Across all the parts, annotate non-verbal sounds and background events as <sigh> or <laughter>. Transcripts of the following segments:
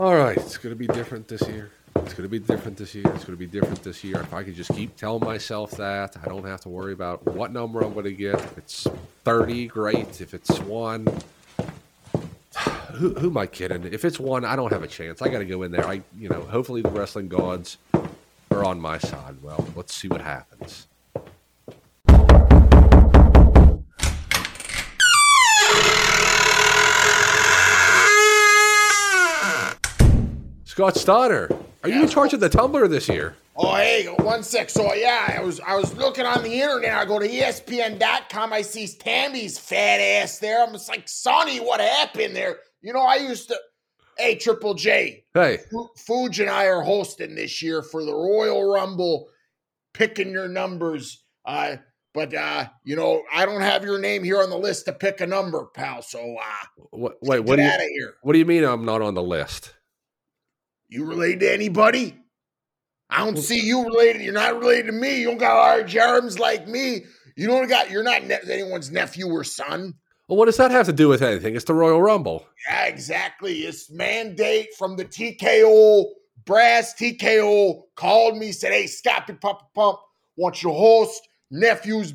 All right, it's going to be different this year. It's going to be different this year. It's going to be different this year. If I could just keep telling myself that, I don't have to worry about what number I'm going to get. If it's 30, great. If it's one, <sighs> who, who am I kidding? If it's one, I don't have a chance. I got to go in there. I, you know, hopefully the wrestling gods are on my side. Well, let's see what happens. Scott Steiner, are you in charge of the tumbler this year? Oh, hey, one sec. So yeah, I was I was looking on the internet. I go to ESPN.com. I see Tammy's fat ass there. I'm just like, Sunny, what happened there? You know, I used to. Hey, Triple J, Hey, Fu- Fuji and I are hosting this year for the Royal Rumble, picking your numbers. Uh, but uh, you know, I don't have your name here on the list to pick a number, pal. So uh, what, wait, get what do you out of here. what do you mean I'm not on the list? You related to anybody? I don't see you related. You're not related to me. You don't got large arms like me. You don't got. You're not ne- anyone's nephew or son. Well, what does that have to do with anything? It's the Royal Rumble. Yeah, exactly. It's mandate from the TKO brass. TKO called me, said, "Hey, Scotty Papa Pump, want your host nephew's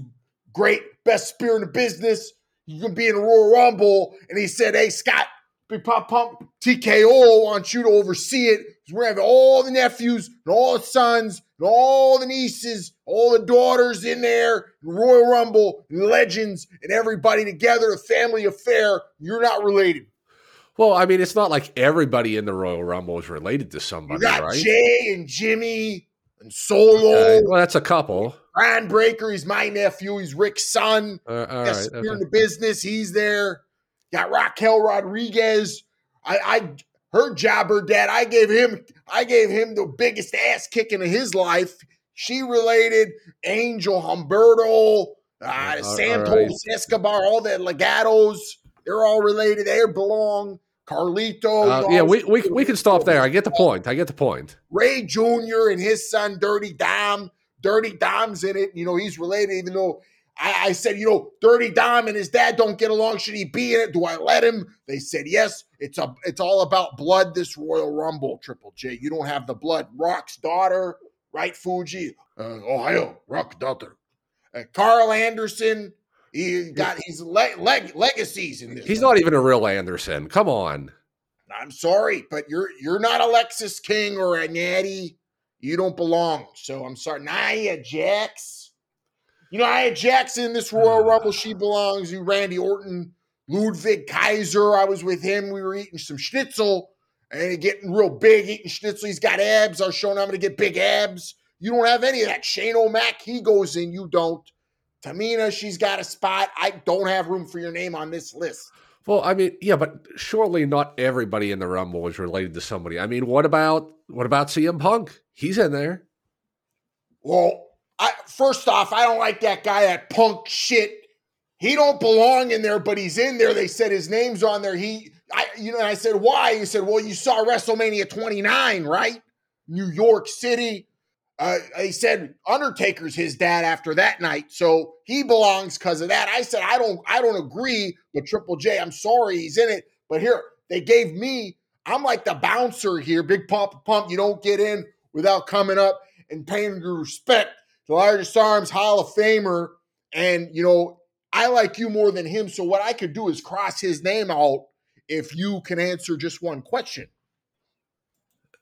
great best spear in the business. You can be in the Royal Rumble." And he said, "Hey, Scott Big Papa Pump, TKO wants you to oversee it. We're having all the nephews and all the sons and all the nieces, all the daughters in there, Royal Rumble, and legends, and everybody together, a family affair. You're not related." Well, I mean, it's not like everybody in the Royal Rumble is related to You somebody, got right? Jay and Jimmy and Solo. Okay, Well, that's a couple. Bron Breakker, he's my nephew. He's Rick's son. Uh, all Yes, right. you're in the business. He's there. Got Raquel Rodriguez. I, I her jobber dad. I gave him I gave him the biggest ass kicking of his life. She related Angel Humberto, uh, all Santos right. Escobar, all the legatos. They're all related. They belong. Carlito. Uh, yeah, we, we we can stop there. I get the point. I get the point. Rey Jr. and his son Dirty Dom. Dirty Dom's in it. You know, he's related, even though I, I said, you know, Dirty Dom and his dad don't get along. Should he be in it? Do I let him? They said yes. It's a it's all about blood, this Royal Rumble, Triple J. You don't have the blood. Rock's daughter, right, Fuji? Uh, Ohio, Rock daughter. Uh, Karl Anderson, he got his leg, leg, legacies in this. He's not even a real Anderson. Come on. I'm sorry, but you're you're not Alexis King or a Natty. You don't belong. So I'm sorry. Nia Jax. You know, Nia Jax in this Royal mm. Rumble, she belongs. You Randy Orton, Ludwig Kaiser. I was with him. We were eating some schnitzel and getting real big, eating schnitzel. He's got abs. I was showing him going to get big abs. You don't have any of that. Shane O'Mac, he goes in. You don't. Tamina, she's got a spot. I don't have room for your name on this list. Well, I mean, yeah, but surely not everybody in the Rumble is related to somebody. I mean, what about what about CM Punk? He's in there. Well, I first off, I don't like that guy, that punk shit. He don't belong in there, but he's in there. They said his name's on there. He, I, you know, I said why? He said, well, you saw WrestleMania 29, right? New York City. Uh, he said Undertaker's his dad after that night, so he belongs because of that. I said I don't, I don't agree. But Triple J, I'm sorry, he's in it. But here they gave me. I'm like the bouncer here, big pump, pump. You don't get in without coming up and paying your respect. The largest arms Hall of Famer, and you know I like you more than him. So what I could do is cross his name out if you can answer just one question.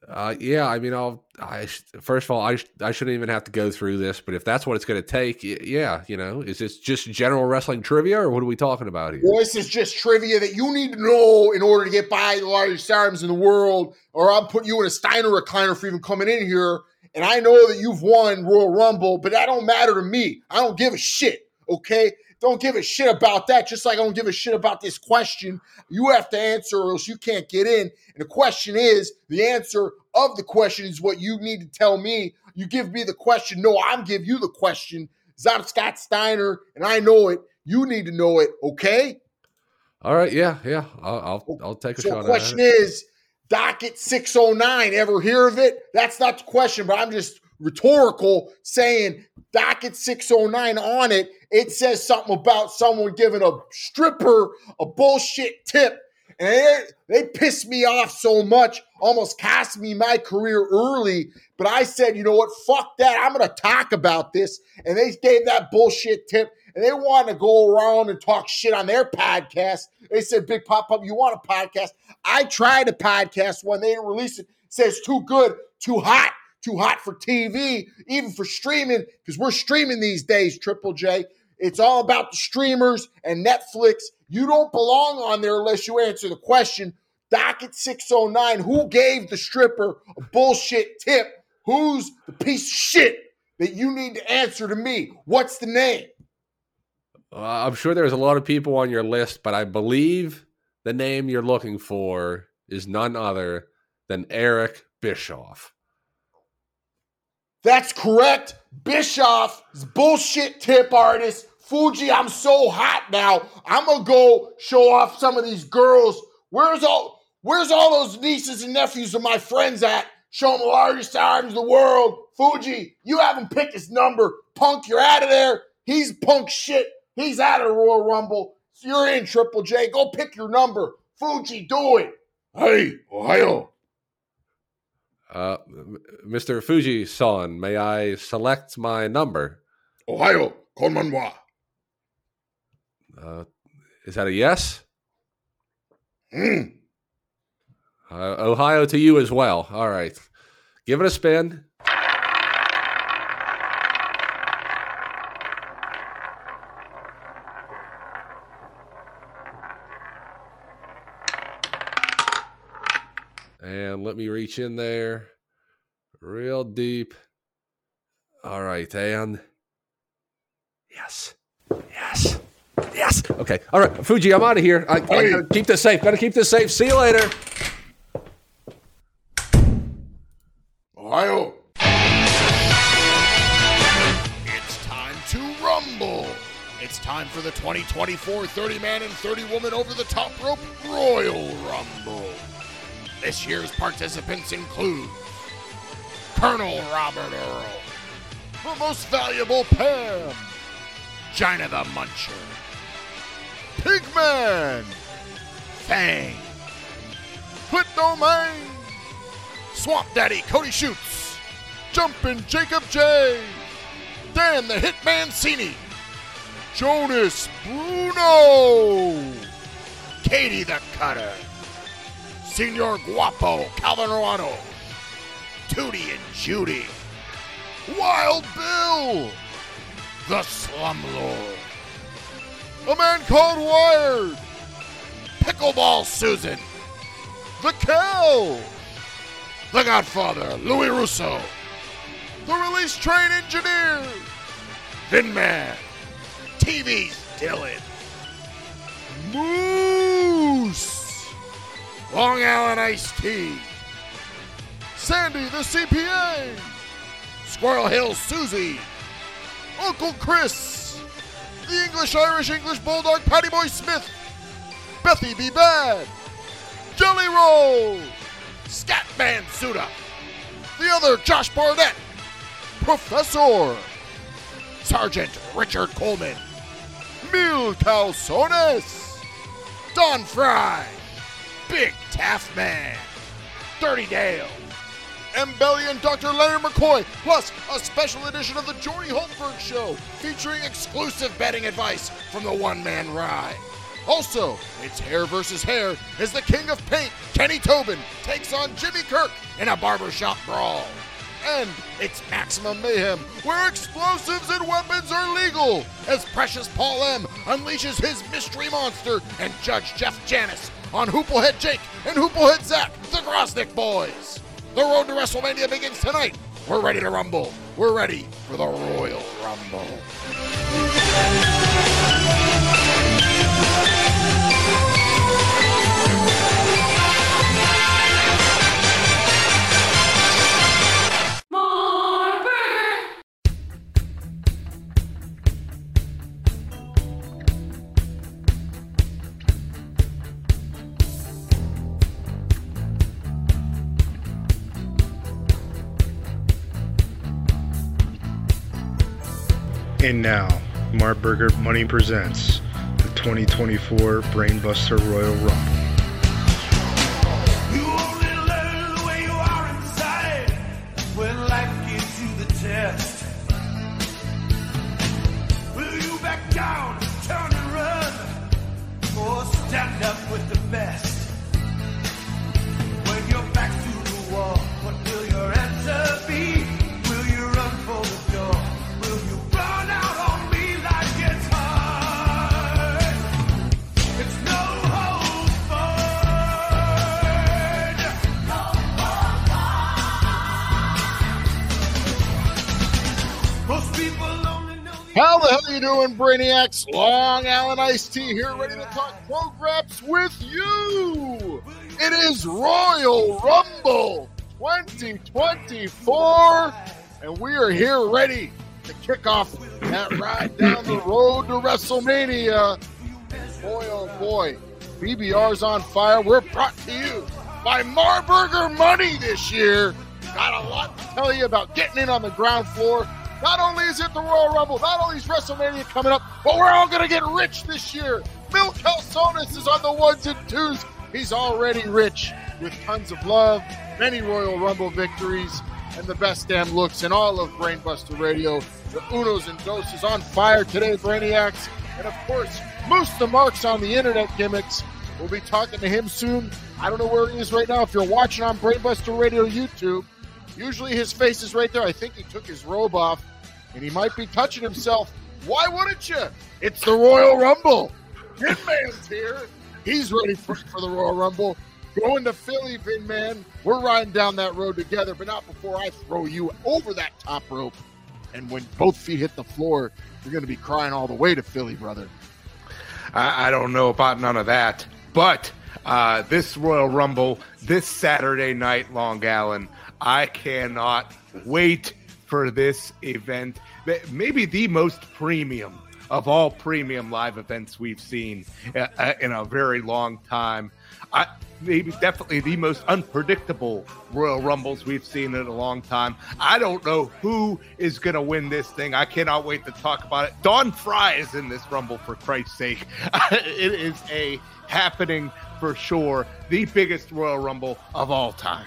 Uh, yeah, I mean, I'll. I sh- first of all, I I shouldn't even have to go through this, but if that's what it's going to take, yeah, you know, is this just general wrestling trivia, or what are we talking about here? Well, this is just trivia that you need to know in order to get by the largest arms in the world, or I'll put you in a Steiner recliner for even coming in here. And I know that you've won Royal Rumble, but that don't matter to me. I don't give a shit. Okay, don't give a shit about that. Just like I don't give a shit about this question. You have to answer, or else you can't get in. And the question is, the answer of the question is what you need to tell me. You give me the question. No, I'm give you the question. I'm Scott Steiner, and I know it. You need to know it. Okay. All right, yeah, yeah, I'll I'll, oh, I'll take a shot. So shot. the question is, docket 609. Ever hear of it? That's not the question, but I'm just rhetorical saying docket 609 on it. It says something about someone giving a stripper a bullshit tip. And they, they pissed me off so much, almost cost me my career early. But I said, you know what? Fuck that. I'm going to talk about this. And they gave that bullshit tip and they want to go around and talk shit on their podcast. They said, Big Pop Up, you want a podcast? I tried a podcast when they didn't release it. it says too good, too hot, too hot for TV, even for streaming, because we're streaming these days, Triple J. It's all about the streamers and Netflix. You don't belong on there unless you answer the question. Docket 609, who gave the stripper a bullshit tip? Who's the piece of shit that you need to answer to me? What's the name? Uh, I'm sure there's a lot of people on your list, but I believe the name you're looking for is none other than Eric Bischoff. That's correct. Bischoff is bullshit tip artist. Fuji, I'm so hot now. I'm gonna go show off some of these girls. Where's all where's all those nieces and nephews of my friends at? Show them the largest arms in the world. Fuji, you haven't picked his number. Punk, you're out of there. He's punk shit. He's out of Royal Rumble. You're in Triple J. Go pick your number. Fuji, do it. Hey, Ohio. Uh, Mr. Fuji san, may I select my number? Ohio, konbanwa. Uh, is that a yes? Mm. Uh, Ohio to you as well. All right. Give it a spin. And let me reach in there real deep. All right. And yes. Yes. Yes. Okay. All right. Fuji, I'm out of here. I, I gotta keep this safe. Gotta keep this safe. See you later. Ohio. It's time to rumble. It's time for the 2024 30 man and 30 woman over the top rope Royal Rumble. This year's participants include Colonel Robert Earl, the most valuable Pam, China the Muncher, Pigman, Fang, Clit Domain, Swamp Daddy Cody Shoots, Jumpin' Jacob J, Dan the Hitman Cini, Jonas Bruno, Katie the Cutter, Senor Guapo Calvin Ruano, Tootie and Judy, Wild Bill, the Slumlord, a man called Wired, Pickleball Susan, the Cow, the Godfather Louis Russo, the Release Train Engineer, Vin Man, TV's Dylan, Moose, Long Island Iced Tea, Sandy the CPA, Squirrel Hill Susie, Uncle Chris, the English Irish English Bulldog Patty Boy Smith, Bethy Be Bad, Jelly Roll, Scatman Suda, the other Josh Barnett, Professor, Sergeant Richard Coleman, Mil Calzones, Don Fry, Big Taff Man, Dirty Dale, Embelly and Dr. Leonard McCoy, plus a special edition of the Jory Holmberg Show featuring exclusive betting advice from the one man rye. Also, it's hair versus hair as the king of paint, Kenny Tobin, takes on Jimmy Kirk in a barbershop brawl. And it's Maximum Mayhem, where explosives and weapons are legal, as Precious Paul M unleashes his mystery monster and Judge Jeff Janis on Hooplehead Jake and Hooplehead Zach, the Grosnick Boys. The road to WrestleMania begins tonight. We're ready to rumble. We're ready for the Royal Rumble. And now, Marburger Money presents the 2024 Brainbuster Royal Rumble. Brainiacs? Long Island Iced Tea here, ready to talk programs with you. It is Royal Rumble 2024, and we are here ready to kick off that ride down the road to WrestleMania. Boy, oh boy, BBR's on fire. We're brought to you by Marburger Money this year. Got a lot to tell you about getting in on the ground floor. Not only is it the Royal Rumble, not only is WrestleMania coming up, but we're all going to get rich this year. Mil Calzones is on the ones and twos. He's already rich with tons of love, many Royal Rumble victories, and the best damn looks in all of Brainbuster Radio. The Unos and Dos is on fire today, Brainiacs. And of course, Moose the Marks on the internet gimmicks. We'll be talking to him soon. I don't know where he is right now. If you're watching on Brainbuster Radio YouTube, usually his face is right there. I think he took his robe off and he might be touching himself. Why wouldn't you? It's the Royal Rumble. Vin Man's here. He's ready for, for the Royal Rumble. Going to Philly, Vin Man. We're riding down that road together, but not before I throw you over that top rope. And when both feet hit the floor, you're going to be crying all the way to Philly, brother. I, I don't know about none of that, but uh, this Royal Rumble this Saturday night, Long Island, I cannot wait for this event. Maybe the most premium of all premium live events we've seen uh, uh, in a very long time. I, maybe definitely the most unpredictable Royal Rumbles we've seen in a long time. I don't know who is going to win this thing. I cannot wait to talk about it. Don Fry is in this Rumble, for Christ's sake. <laughs> it is a happening for sure. The biggest Royal Rumble of all time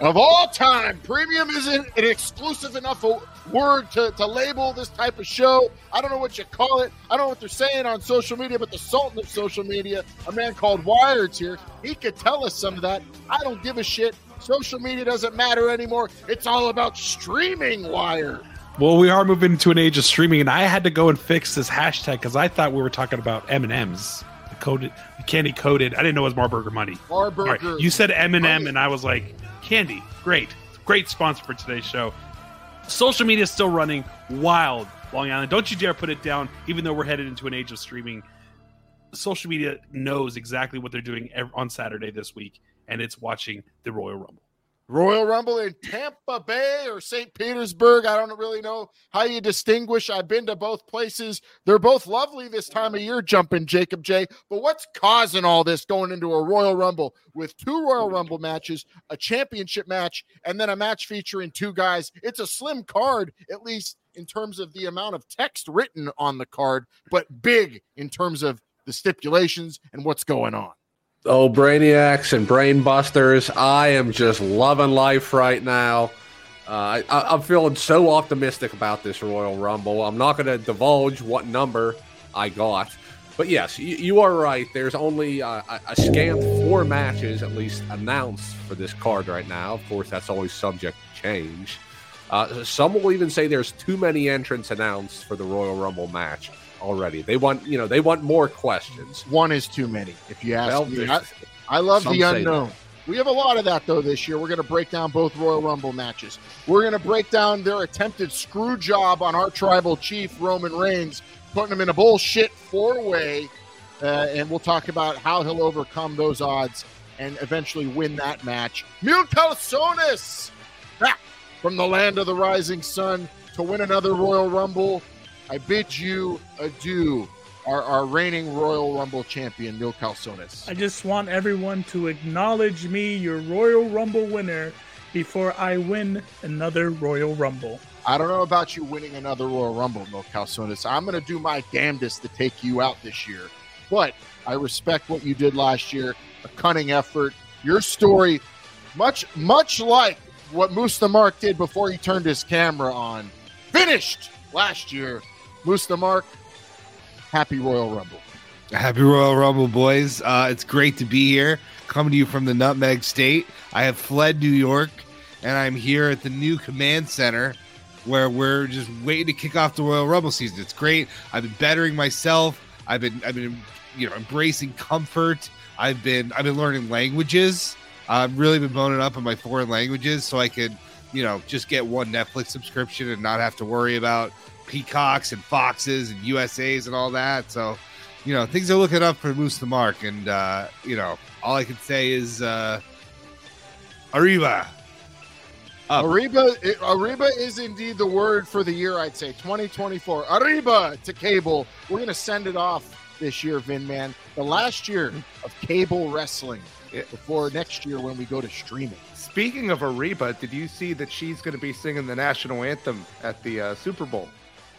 of all time. Premium isn't an exclusive enough a word to, to label this type of show. I don't know what you call it. I don't know what they're saying on social media, but the sultan of social media, a man called Wired's here. He could tell us some of that. I don't give a shit. Social media doesn't matter anymore. It's all about streaming Wired. Well, we are moving to an age of streaming, and I had to go and fix this hashtag because I thought we were talking about M and M's, coded, candy coated. I didn't know it was Marburger money. Marburger. Right. You said M and M, and I was like, Candy, great, great sponsor for today's show. Social media is still running wild, Long Island. Don't you dare put it down, even though we're headed into an age of streaming. Social media knows exactly what they're doing on Saturday this week, and it's watching the Royal Rumble. Royal Rumble in Tampa Bay or St. Petersburg. I don't really know how you distinguish. I've been to both places. They're both lovely this time of year, jumping Jacob J. But what's causing all this going into a Royal Rumble with two Royal Rumble matches, a championship match, and then a match featuring two guys? It's a slim card, at least in terms of the amount of text written on the card, but big in terms of the stipulations and what's going on. Oh, Brainiacs and Brainbusters, I am just loving life right now. Uh, I, am feeling so optimistic about this Royal Rumble. I'm not going to divulge what number I got. But yes, you, you are right. There's only uh, a, a scant four matches, at least, announced for this card right now. Of course, that's always subject to change. Uh, some will even say there's too many entrants announced for the Royal Rumble match already. They want, you know, they want more questions. One is too many, if you ask well, me. I, I love the unknown. We have a lot of that though this year. We're going to break down both Royal Rumble matches. We're going to break down their attempted screw job on our tribal chief Roman Reigns, putting him in a bullshit four way, uh, and we'll talk about how he'll overcome those odds and eventually win that match. Mil Calzones back from the land of the rising sun to win another Royal Rumble. I bid you adieu, our, our reigning Royal Rumble champion, Mil Calzones. I just want everyone to acknowledge me, your Royal Rumble winner, before I win another Royal Rumble. I don't know about you winning another Royal Rumble, Mil Calzones. I'm going to do my damnedest to take you out this year. But I respect what you did last year, a cunning effort. Your story, much, much like what Moose the Mark did before he turned his camera on, finished last year Moose the Mark, happy Royal Rumble. Happy Royal Rumble, boys. Uh, it's great to be here, coming to you from the Nutmeg State. I have fled New York, and I'm here at the new command center where we're just waiting to kick off the Royal Rumble season. It's great. I've been bettering myself. I've been, I've been, you know, embracing comfort. I've been, I've been learning languages. I've really been boning up on my foreign languages so I could you know, just get one Netflix subscription and not have to worry about Peacocks and Foxes and USAs and all that. So, you know, things are looking up for Moose the Mark. And, uh, you know, all I can say is, uh, Arriba. Up. Ariba, Ariba is indeed the word for the year. I'd say 2024. Arriba to cable. We're gonna send it off this year, Vin Man. The last year of cable wrestling. Before next year when we go to streaming. Speaking of Ariba, did you see that she's going to be singing the national anthem at the uh, Super Bowl?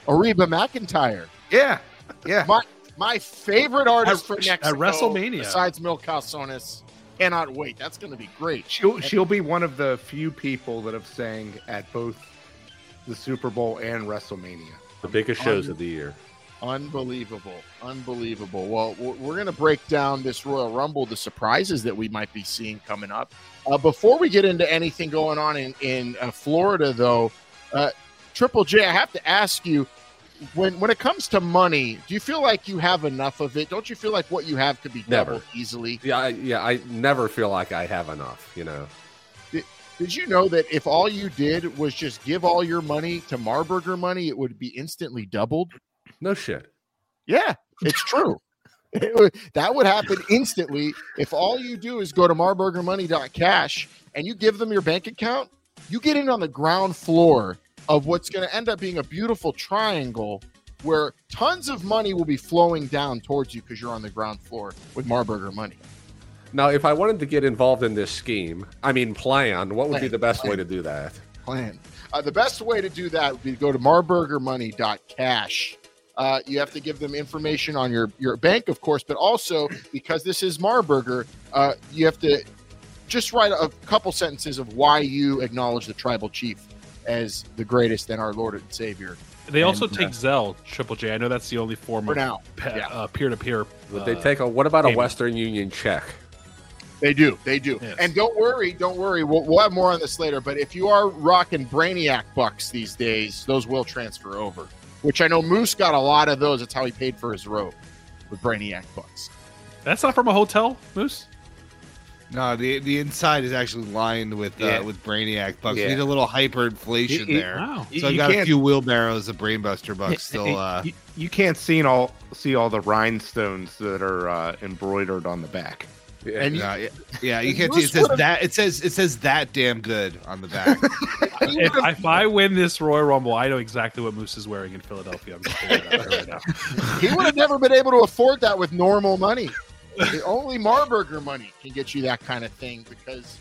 Ariba McEntire. Yeah, yeah. My my favorite artist At- for at WrestleMania. besides Mil Calzones. Cannot wait. That's going to be great. She'll she'll be one of the few people that have sang at both the Super Bowl and WrestleMania. The biggest shows of the year. Unbelievable. Unbelievable. Well, we're- we're going to break down this Royal Rumble, the surprises that we might be seeing coming up. Uh, before we get into anything going on in, in uh, Florida, though, uh, Triple J, I have to ask you when when it comes to money, do you feel like you have enough of it? Don't you feel like what you have could be Never. doubled easily? Yeah, I, yeah. I never feel like I have enough. You know. Did you know that if all you did was just give all your money to Marburger money, it would be instantly doubled? No shit. Yeah, it's true. <laughs> It would- that would happen instantly if all you do is go to marburgermoney.cash and you give them your bank account. You get in on the ground floor of what's going to end up being a beautiful triangle where tons of money will be flowing down towards you because you're on the ground floor with Marburger money. Now, if I wanted to get involved in this scheme, I mean plan, what would be the best way to do that? plan. Uh, the best way to do that would be to go to marburgermoney.cash. Uh, you have to give them information on your, your bank, of course, but also because this is Marburger, uh, you have to just write a couple sentences of why you acknowledge the tribal chief as the greatest and our Lord and Savior. They also And, uh, take Zelle, Triple J. I know that's the only form For of now, pe- yeah. uh, peer-to-peer. Would uh, they take a? What about a. Western Union check? They do. They do. Yes. And don't worry, don't worry. We'll, we'll have more on this later. But if you are rocking Brainiac bucks these days, those will transfer over. Which I know Moose got a lot of those. That's how he paid for his robe with Brainiac bucks. That's not from a hotel, Moose. No, the the inside is actually lined with uh, Yeah. with Brainiac bucks. Yeah. We need a little hyperinflation You- you- there. Wow. So I've got a few wheelbarrows of Brainbuster bucks <laughs> still. Uh, you, you can't see all see all the rhinestones that are uh, embroidered on the back. Yeah. And you, no, <laughs> yeah, yeah, you can't see. It says would've- that. It says it says that damn good on the back. <laughs> If, if I win this Royal Rumble, I know exactly what Moose is wearing in Philadelphia. I'm just that right now. he would have never been able to afford that with normal money. Only Marburger money can get you that kind of thing because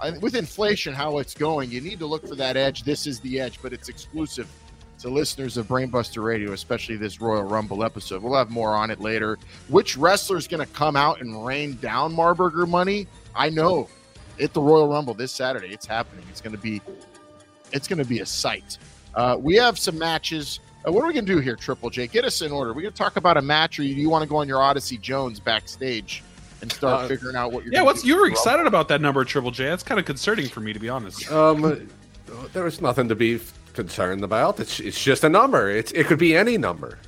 I, with inflation, how it's going, you need to look for that edge. This is the edge, but it's exclusive to listeners of Brainbuster Radio, especially this Royal Rumble episode. We'll have more on it later. Which wrestler is going to come out and rain down Marburger money? I know. At the Royal Rumble this Saturday, it's happening. It's going to be, it's going to be a sight. Uh, we have some matches. Uh, what are we going to do here, Triple J? Get us in order. We're going to talk about a match, or do you want to go on your Odyssey Jones backstage and start Uh, figuring out what you're? Yeah, what's you for were excited about that number, Triple J? That's kind of concerning for me, to be honest. Um, there was nothing to be concerned about. It's it's just a number. It's it could be any number.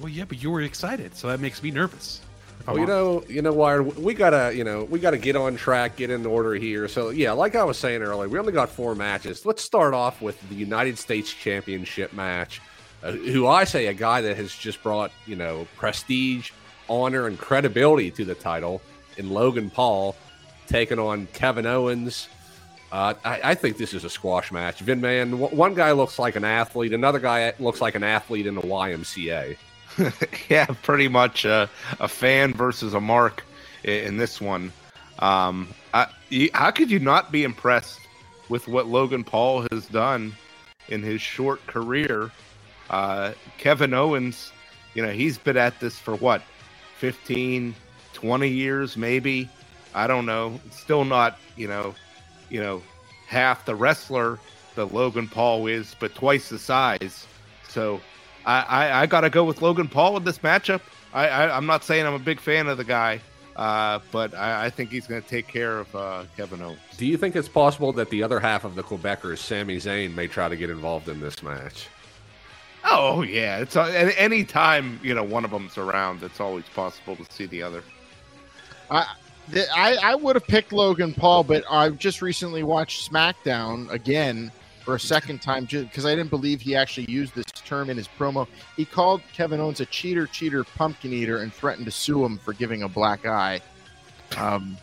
Well, yeah, but you were excited, so that makes me nervous. if Well, you know, you know, Wired. We gotta, you know, we gotta get on track, get in order here. So yeah, like I was saying earlier, we only got four matches. Let's start off with the United States Championship match. Uh, who I say a guy that has just brought, you know, prestige, honor, and credibility to the title in Logan Paul, taking on Kevin Owens. Uh, I, I think this is a squash match. Vin Man, w- one guy looks like an athlete, another guy looks like an athlete in the YMCA. <laughs> yeah, pretty much a, a fan versus a mark i- in this one. Um, I, you, how could you not be impressed with what Logan Paul has done in his short career? Uh, Kevin Owens, you know, he's been at this for what, 15, 20 years, maybe. I don't know. Still not, you know, you know, half the wrestler that Logan Paul is, but twice the size. So I, I, I got to go with Logan Paul in this matchup. I, I, I'm not saying I'm a big fan of the guy, uh, but I, I think he's going to take care of uh, Kevin Owens. Do you think it's possible that the other half of the Quebecers, Sami Zayn, may try to get involved in this match? Oh yeah, it's uh, any time you know one of them's around, it's always possible to see the other. I, the- I, I would have picked Logan Paul, but I just recently watched SmackDown again, for a second time because I didn't believe he actually used this term in his promo. He called Kevin Owens a cheater, cheater, pumpkin eater, and threatened to sue him for giving a black eye. Um,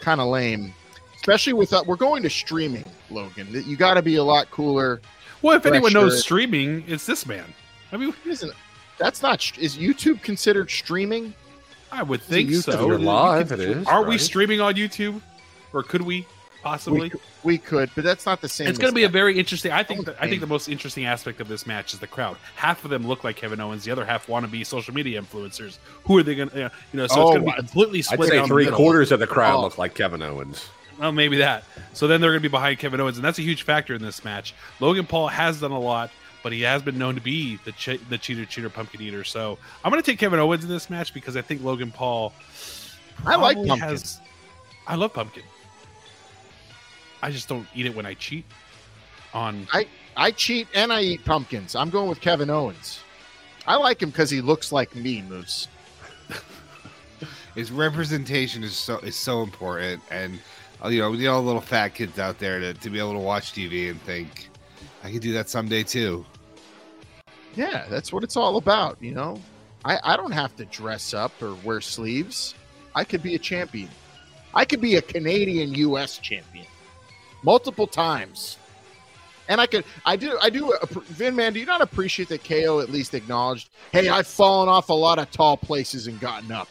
kind of lame, especially with uh, we're going to streaming, Logan. You got to be a lot cooler. Well, if anyone knows streaming, it's this man. I mean, Isn't that's not is YouTube considered streaming? I would think YouTube so. You're You live, it is. Are we streaming on YouTube, or could we possibly? We, c- we could, but that's not the same. It's going to be a very interesting. I think. The, I think think. the most interesting aspect of this match is the crowd. Half of them look like Kevin Owens. The other half want to be social media influencers. Who are they going to? You know, so Oh, it's going to be I- completely I'd split say down three middle. quarters of the crowd Oh. look like Kevin Owens. Well, maybe that. So then they're going to be behind Kevin Owens, and that's a huge factor in this match. Logan Paul has done a lot, but he has been known to be the che- the cheater, cheater, pumpkin eater. So I'm going to take Kevin Owens in this match because I think Logan Paul. I like probably pumpkin. Has, I love pumpkin. I just don't eat it when I cheat. On I I cheat and I eat pumpkins. I'm going with Kevin Owens. I like him because he looks like me, Moose. <laughs> His representation is so is so important, and Uh, you know, you know, little fat kids out there to, to be able to watch TV and think, I could do that someday too. Yeah, that's what it's all about, you know. I, I don't have to dress up or wear sleeves. I could be a champion. I could be a Canadian US champion multiple times. And I could I do I do Vin man, do you not appreciate that KO at least acknowledged, hey, I've fallen off a lot of tall places and gotten up.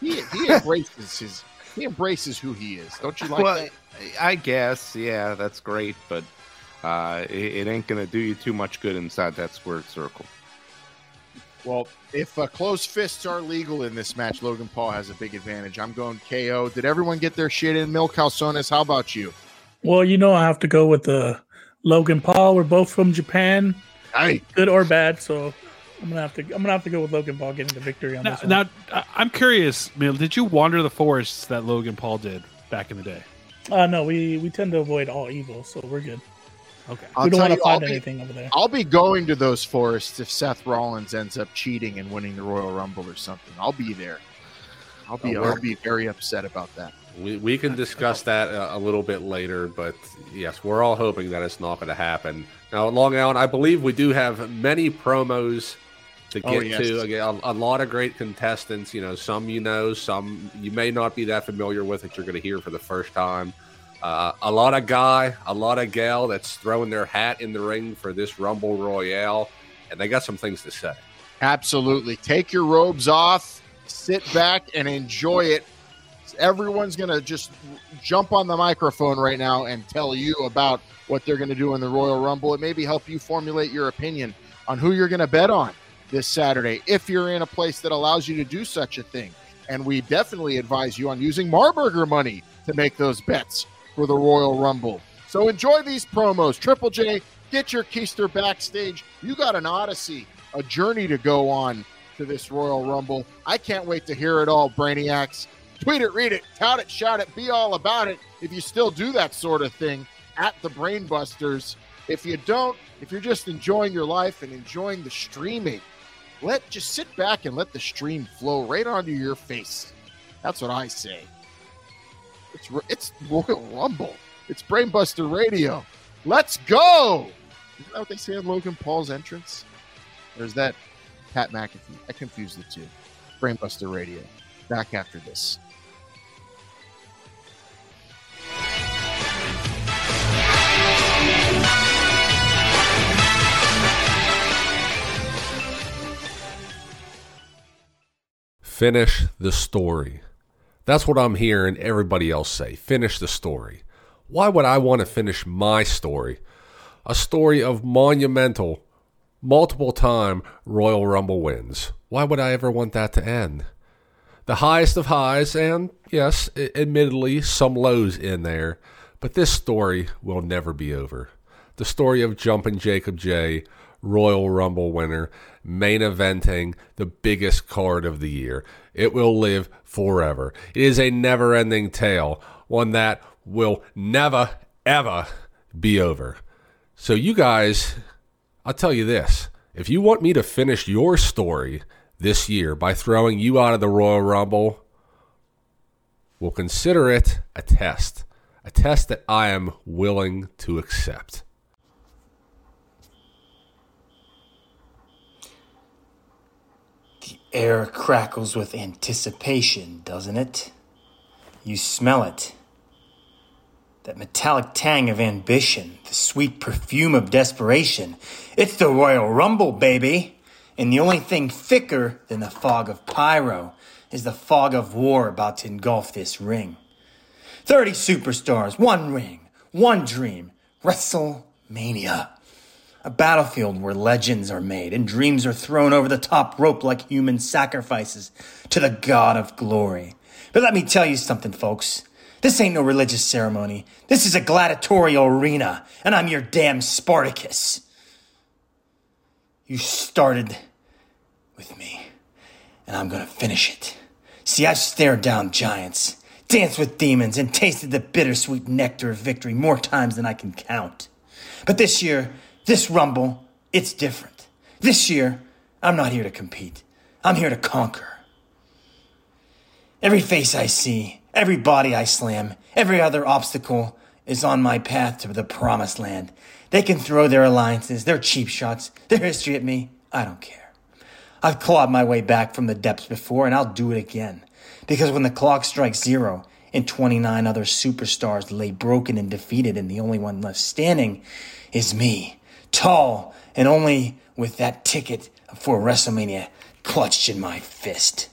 He he <laughs> embraces his he embraces who he is. Don't you like well, that? I guess, yeah, that's great, but uh, it, it ain't gonna do you too much good inside that squared circle. Well, if uh, closed fists are legal in this match, Logan Paul has a big advantage. I'm going KO. Did everyone get their shit in? Mil Calzones, how about you? Well, you know I have to go with the Logan Paul. We're both from Japan, Hey, good or bad. So I'm gonna have to. I'm gonna have to go with Logan Paul getting the victory on now, this one. now, I- I'm curious, Mil. Did you wander the forests that Logan Paul did back in the day? uh, no, we we tend to avoid all evil, so we're good. Okay. I'll we don't want to find be, anything over there. I'll be going to those forests if Seth Rollins ends up cheating and winning the Royal Rumble or something. I'll be there. I'll be. Oh, I'll be very upset about that. We, we can discuss that uh, a little bit later, but yes, we're all hoping that it's not going to happen. Now, Long Island, I believe we do have many promos to get Oh, yes. to. Again, a, a lot of great contestants. You know, some you know, some you may not be that familiar with that you're going to hear for the first time. Uh, a lot of guy, a lot of gal that's throwing their hat in the ring for this Rumble Royale, and they got some things to say. Absolutely. Take your robes off, sit back, and enjoy it. Everyone's going to just jump on the microphone right now and tell you about what they're going to do in the Royal Rumble. It maybe help you formulate your opinion on who you're going to bet on this Saturday if you're in a place that allows you to do such a thing. And we definitely advise you on using Marburger money to make those bets for the Royal Rumble. So enjoy these promos. Triple J, get your keister backstage. You got an odyssey, a journey to go on to this Royal Rumble. I can't wait to hear it all, Brainiacs. Tweet it, read it, tout it, shout it, be all about it. If you still do that sort of thing at the Brainbusters. If you don't, if you're just enjoying your life and enjoying the streaming, let just sit back and let the stream flow right onto your face. That's what I say. It's it's Royal Rumble. It's Brainbuster Radio. Let's go. Isn't that what they say in Logan Paul's entrance? There's that Pat McAfee? I confused the two. Brainbuster Radio. Back after this. Finish the story. That's what I'm hearing everybody else say. Finish the story. Why would I want to finish my story? A story of monumental, multiple time Royal Rumble wins. Why would I ever want that to end? The highest of highs, and yes, admittedly, some lows in there, but this story will never be over. The story of Jumpin' Jacob J, Royal Rumble winner, main eventing the biggest card of the year. It will live forever. It is a never ending tale, one that will never, ever be over. So, you guys, I'll tell you this if you want me to finish your story this year by throwing you out of the Royal Rumble, we'll consider it a test. A test that I am willing to accept. Air crackles with anticipation, doesn't it? You smell it. That metallic tang of ambition, the sweet perfume of desperation. It's the Royal Rumble, baby! And the only thing thicker than the fog of pyro is the fog of war about to engulf this ring. 30 superstars, one ring, one dream. WrestleMania. A battlefield where legends are made and dreams are thrown over the top rope like human sacrifices to the God of glory. But let me tell you something, folks. This ain't no religious ceremony. This is a gladiatorial arena, and I'm your damn Spartacus. You started with me, and I'm gonna finish it. See, I've stared down giants, danced with demons, and tasted the bittersweet nectar of victory more times than I can count. But this year, this Rumble, it's different. This year, I'm not here to compete. I'm here to conquer. Every face I see, every body I slam, every other obstacle is on my path to the promised land. They can throw their alliances, their cheap shots, their history at me. I don't care. I've clawed my way back from the depths before, and I'll do it again. Because when the clock strikes zero and 29 other superstars lay broken and defeated, and the only one left standing is me, tall and only with that ticket for WrestleMania clutched in my fist.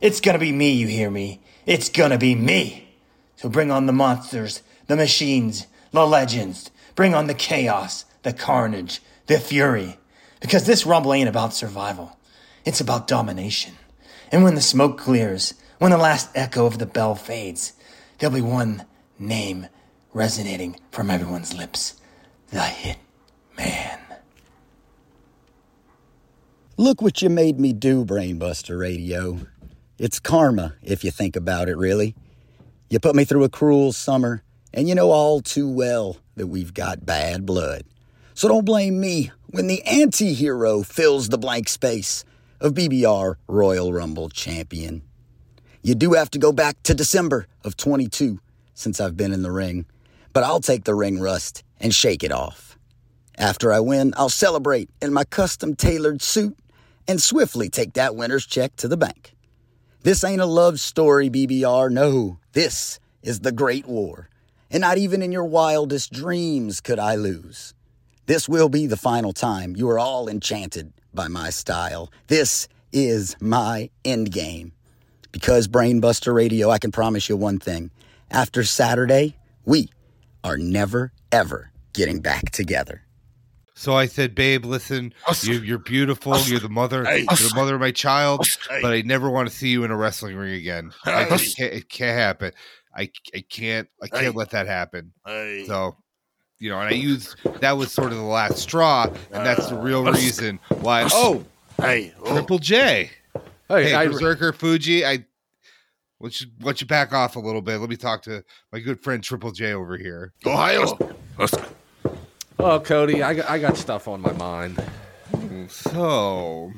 It's gonna be me, you hear me? It's gonna be me! So bring on the monsters, the machines, the legends. Bring on the chaos, the carnage, the fury. Because this rumble ain't about survival. It's about domination. And when the smoke clears, when the last echo of the bell fades, there'll be one name resonating from everyone's lips. The Hit Man. Look what you made me do, Brainbuster Radio. It's karma, if you think about it, really. You put me through a cruel summer, and you know all too well that we've got bad blood. So don't blame me when the anti hero fills the blank space of BBR Royal Rumble champion. You do have to go back to December of 22 since I've been in the ring, but I'll take the ring rust and shake it off. After I win, I'll celebrate in my custom tailored suit and swiftly take that winner's check to the bank. This ain't a love story, BBR. No, this is the Great War. And not even in your wildest dreams could I lose. This will be the final time you are all enchanted by my style. This is my end game. Because Brainbuster Radio, I can promise you one thing. After Saturday, we are never, ever getting back together. So I said, "Babe, listen, you, you're beautiful. You're the mother, you're the mother of my child. But I never want to see you in a wrestling ring again. I Hey. just can't, it can't happen. I, I can't, I can't let that happen. So, you know, and I used that was sort of the last straw, and that's the real reason why. Oh, hey, oh, Triple J, Hey, hey, I, Berserker Fuji, I. Let's you, let you back off a little bit. Let me talk to my good friend Triple J over here. Ohio. Oh, Cody, I got, I got stuff on my mind. So,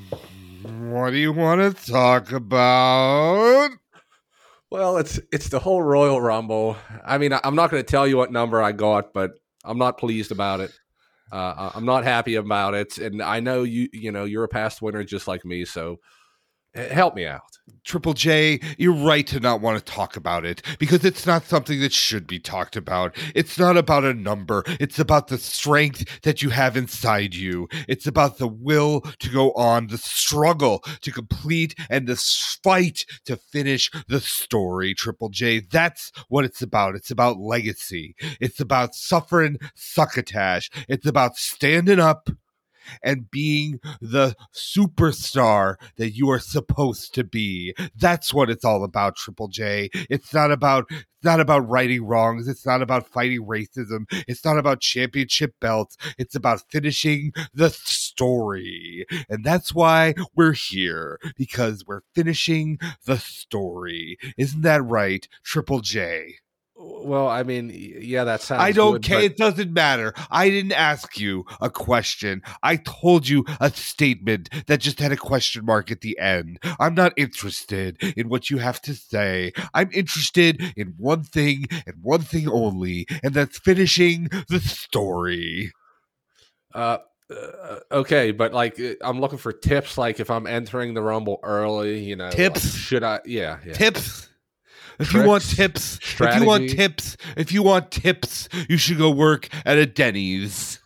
what do you want to talk about? Well, it's it's the whole Royal Rumble. I mean, I'm not going to tell you what number I got, but I'm not pleased about it. Uh, I'm not happy about it, and I know you. You know, you're a past winner just like me, so help me out. Triple J, you're right to not want to talk about it because it's not something that should be talked about. It's not about a number. It's about the strength that you have inside you. It's about the will to go on, the struggle to complete, and the fight to finish the story. Triple J, that's what it's about. It's about legacy. It's about suffering succotash. It's about standing up and being the superstar that you are supposed to be. That's what it's all about, Triple J. It's not about it's not about righting wrongs. It's not about fighting racism. It's not about championship belts. It's about finishing the story. And that's why we're here because we're finishing the story. Isn't that right, Triple J? Well, I mean, yeah, that sounds. I don't care. but- It doesn't matter. I didn't ask you a question. I told you a statement that just had a question mark at the end. I'm not interested in what you have to say. I'm interested in one thing and one thing only, and that's finishing the story. Uh, uh, okay, but like uh, I'm looking for tips. Like if I'm entering the rumble early, you know, like, Tips? should I? Yeah, yeah. Tips. If you want tips, if you want tips, if you want tips, you should go work at a Denny's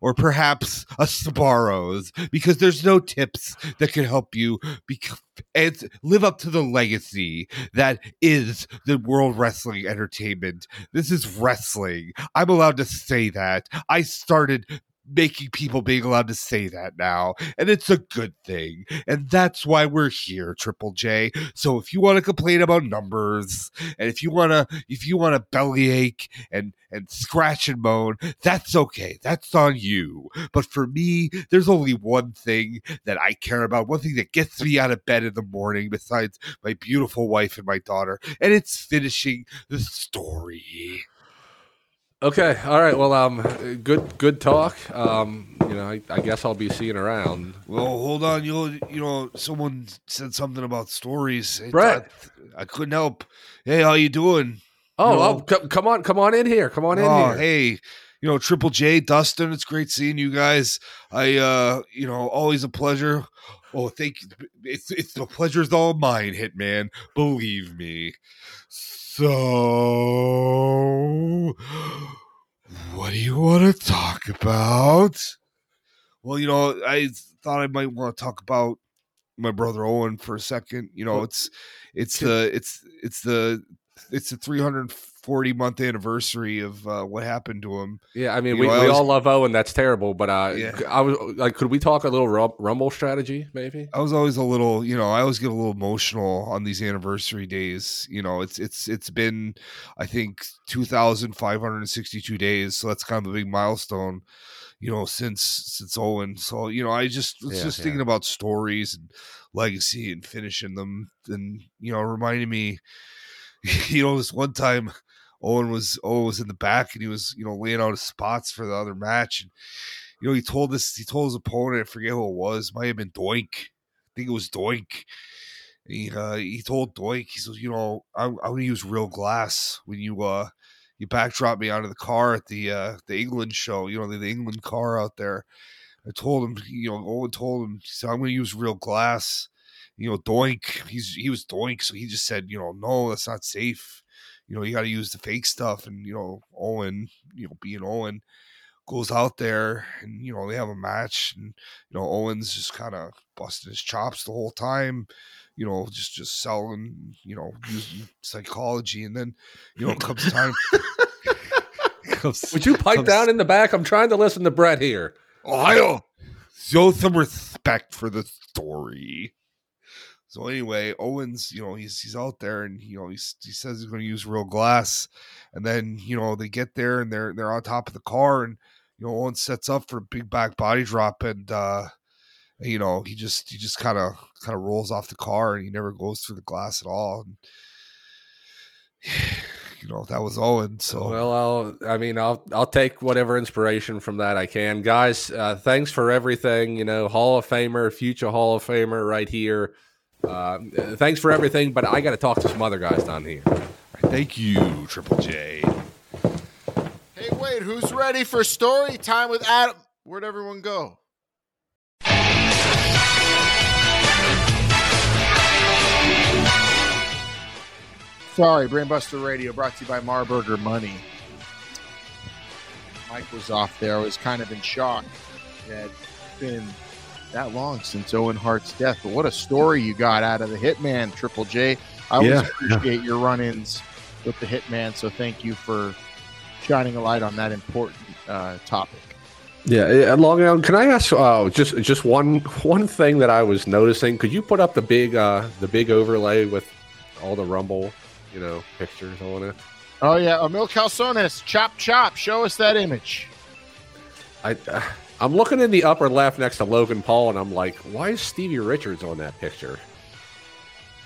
or perhaps a Sbarro's because there's no tips that can help you bec- and live up to the legacy that is the World Wrestling Entertainment. This is wrestling. I'm allowed to say that. I started making people being allowed to say that now and it's a good thing and that's why we're here triple j. So if you want to complain about numbers and if you want to if you want to bellyache and and scratch and moan that's okay that's on you. But for me there's only one thing that i care about one thing that gets me out of bed in the morning besides my beautiful wife and my daughter and it's finishing the story Okay, all right. Well, um, good, good talk. Um, you know, I, I guess I'll be seeing around. Well, hold on. You know, you know, someone said something about stories. Bret. I, I couldn't help. Hey, how you doing? Oh, You know? oh, co- come on, come on in here. Come on in oh, here. hey, you know, Triple J, Dustin. It's great seeing you guys. I, uh, you know, always a pleasure. Oh, thank you. It's it's the pleasure's all mine, Hitman. Believe me. So, what do you want to talk about? Well, you know, I thought I might want to talk about my brother Owen for a second. You know, it's it's the it's it's the it's the 340 month anniversary of uh, what happened to him. Yeah, I mean, You we, know, we was- all love Owen. That's terrible. But uh, Yeah. I was like, could we talk a little rumble strategy, maybe? I was always a little, you know, I always get a little emotional on these anniversary days. You know, it's it's it's been, I think, two thousand five hundred and sixty-two days. So that's kind of a big milestone, you know, since since Owen. So you know, I just was Yeah, just yeah. thinking about stories and legacy and finishing them, and you know, reminding me, <laughs> you know, this one time. Owen was Owen was in the back and he was you know laying out his spots for the other match and you know he told this he told his opponent I forget who it was might have been Doink I think it was Doink. He uh, he told Doink, he says, you know, I'm, I'm gonna use real glass when you uh you backdrop me out of the car at the uh the England show, you know, the, the England car out there. I told him, you know, Owen told him, said, I'm gonna use real glass. You know, Doink, he's he was Doink, so he just said, you know, no, that's not safe. You know, you got to use the fake stuff. And you know, Owen, you know, being Owen, goes out there and you know they have a match and you know Owens just kind of busting his chops the whole time you know just just selling you know using psychology and then you know comes time <laughs> comes, Would you pipe comes- down in the back? I'm trying to listen to Bret here. Ohio show some respect for the story so anyway Owens you know he's he's out there and you know he's, he says he's going to use real glass and then you know they get there and they're they're on top of the car and you know Owens sets up for a big back body drop and uh you know he just he just kind of kind of rolls off the car and he never goes through the glass at all and <sighs> you know that was Owen so Well, I'll. I mean, I'll. I'll take whatever inspiration from that I can, guys. Uh, thanks for everything. You know, Hall of Famer, future Hall of Famer, right here. Uh, thanks for everything, but I got to talk to some other guys down here. thank you Triple J Hey, wait, who's ready for story time with Adam? Where'd everyone go? Sorry, Brainbuster Radio brought to you by Marburger Money. Mike was off there. I was kind of in shock that it's been that long since Owen Hart's death. But what a story you got out of the Hitman, Triple J. I always Yeah. appreciate your run ins with the Hitman. So thank you for shining a light on that important uh, topic. Yeah, Long Island. Can I ask uh, just just one one thing that I was noticing? Could you put up the big uh, the big overlay with all the Rumble, you know, pictures on it? Oh yeah, Mil Calzones, chop chop. Show us that image. I uh, I'm looking in the upper left next to Logan Paul, and I'm like, why is Stevie Richards on that picture?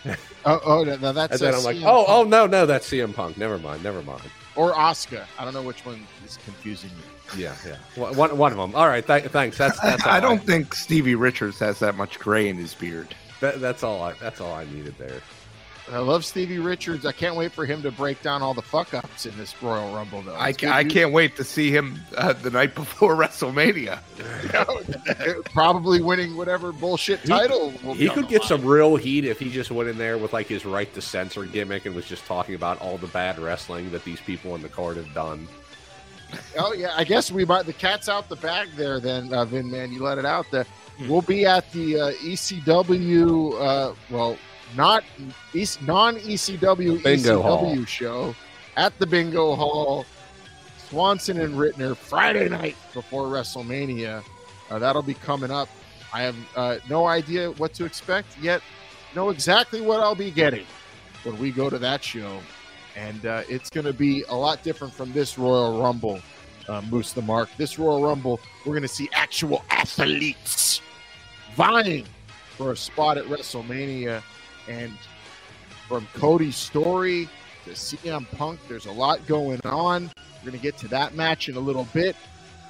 <laughs> Oh, oh, oh, oh no, no, that's And then I'm like, CM oh, Punk. oh no, no, that's CM Punk. Never mind, never mind. or Oscar. I don't know which one is confusing me. Yeah, yeah. One, one- one of them. All right, th- thanks. That's that's. <laughs> All I don't think Stevie Richards has that much gray in his beard. That, that's all. I, that's all I needed there. I love Stevie Richards. I can't wait for him to break down all the fuck ups in this Royal Rumble, though. I, It's I can't wait to see him uh, the night before <laughs> WrestleMania. <laughs> Probably winning whatever bullshit title. will He could get mind. some real heat if he just went in there with like his right to censor gimmick and was just talking about all the bad wrestling that these people in the card have done. Oh yeah, I guess we might. The cat's out the bag there. Then uh, Vin, man, you let it out there. We'll be at the uh, ECW. Uh, well, not East, non ECW ECW Hall. show at the Bingo Hall. Swanson and Rittner Friday night before WrestleMania. Uh, that'll be coming up. I have uh, no idea what to expect yet. Know exactly what I'll be getting when we go to that show and uh, it's going to be a lot different from this Royal Rumble. Uh, Moose the Mark. This Royal Rumble, we're going to see actual athletes vying for a spot at WrestleMania, and from Cody's story to CM Punk, there's a lot going on. We're going to get to that match in a little bit.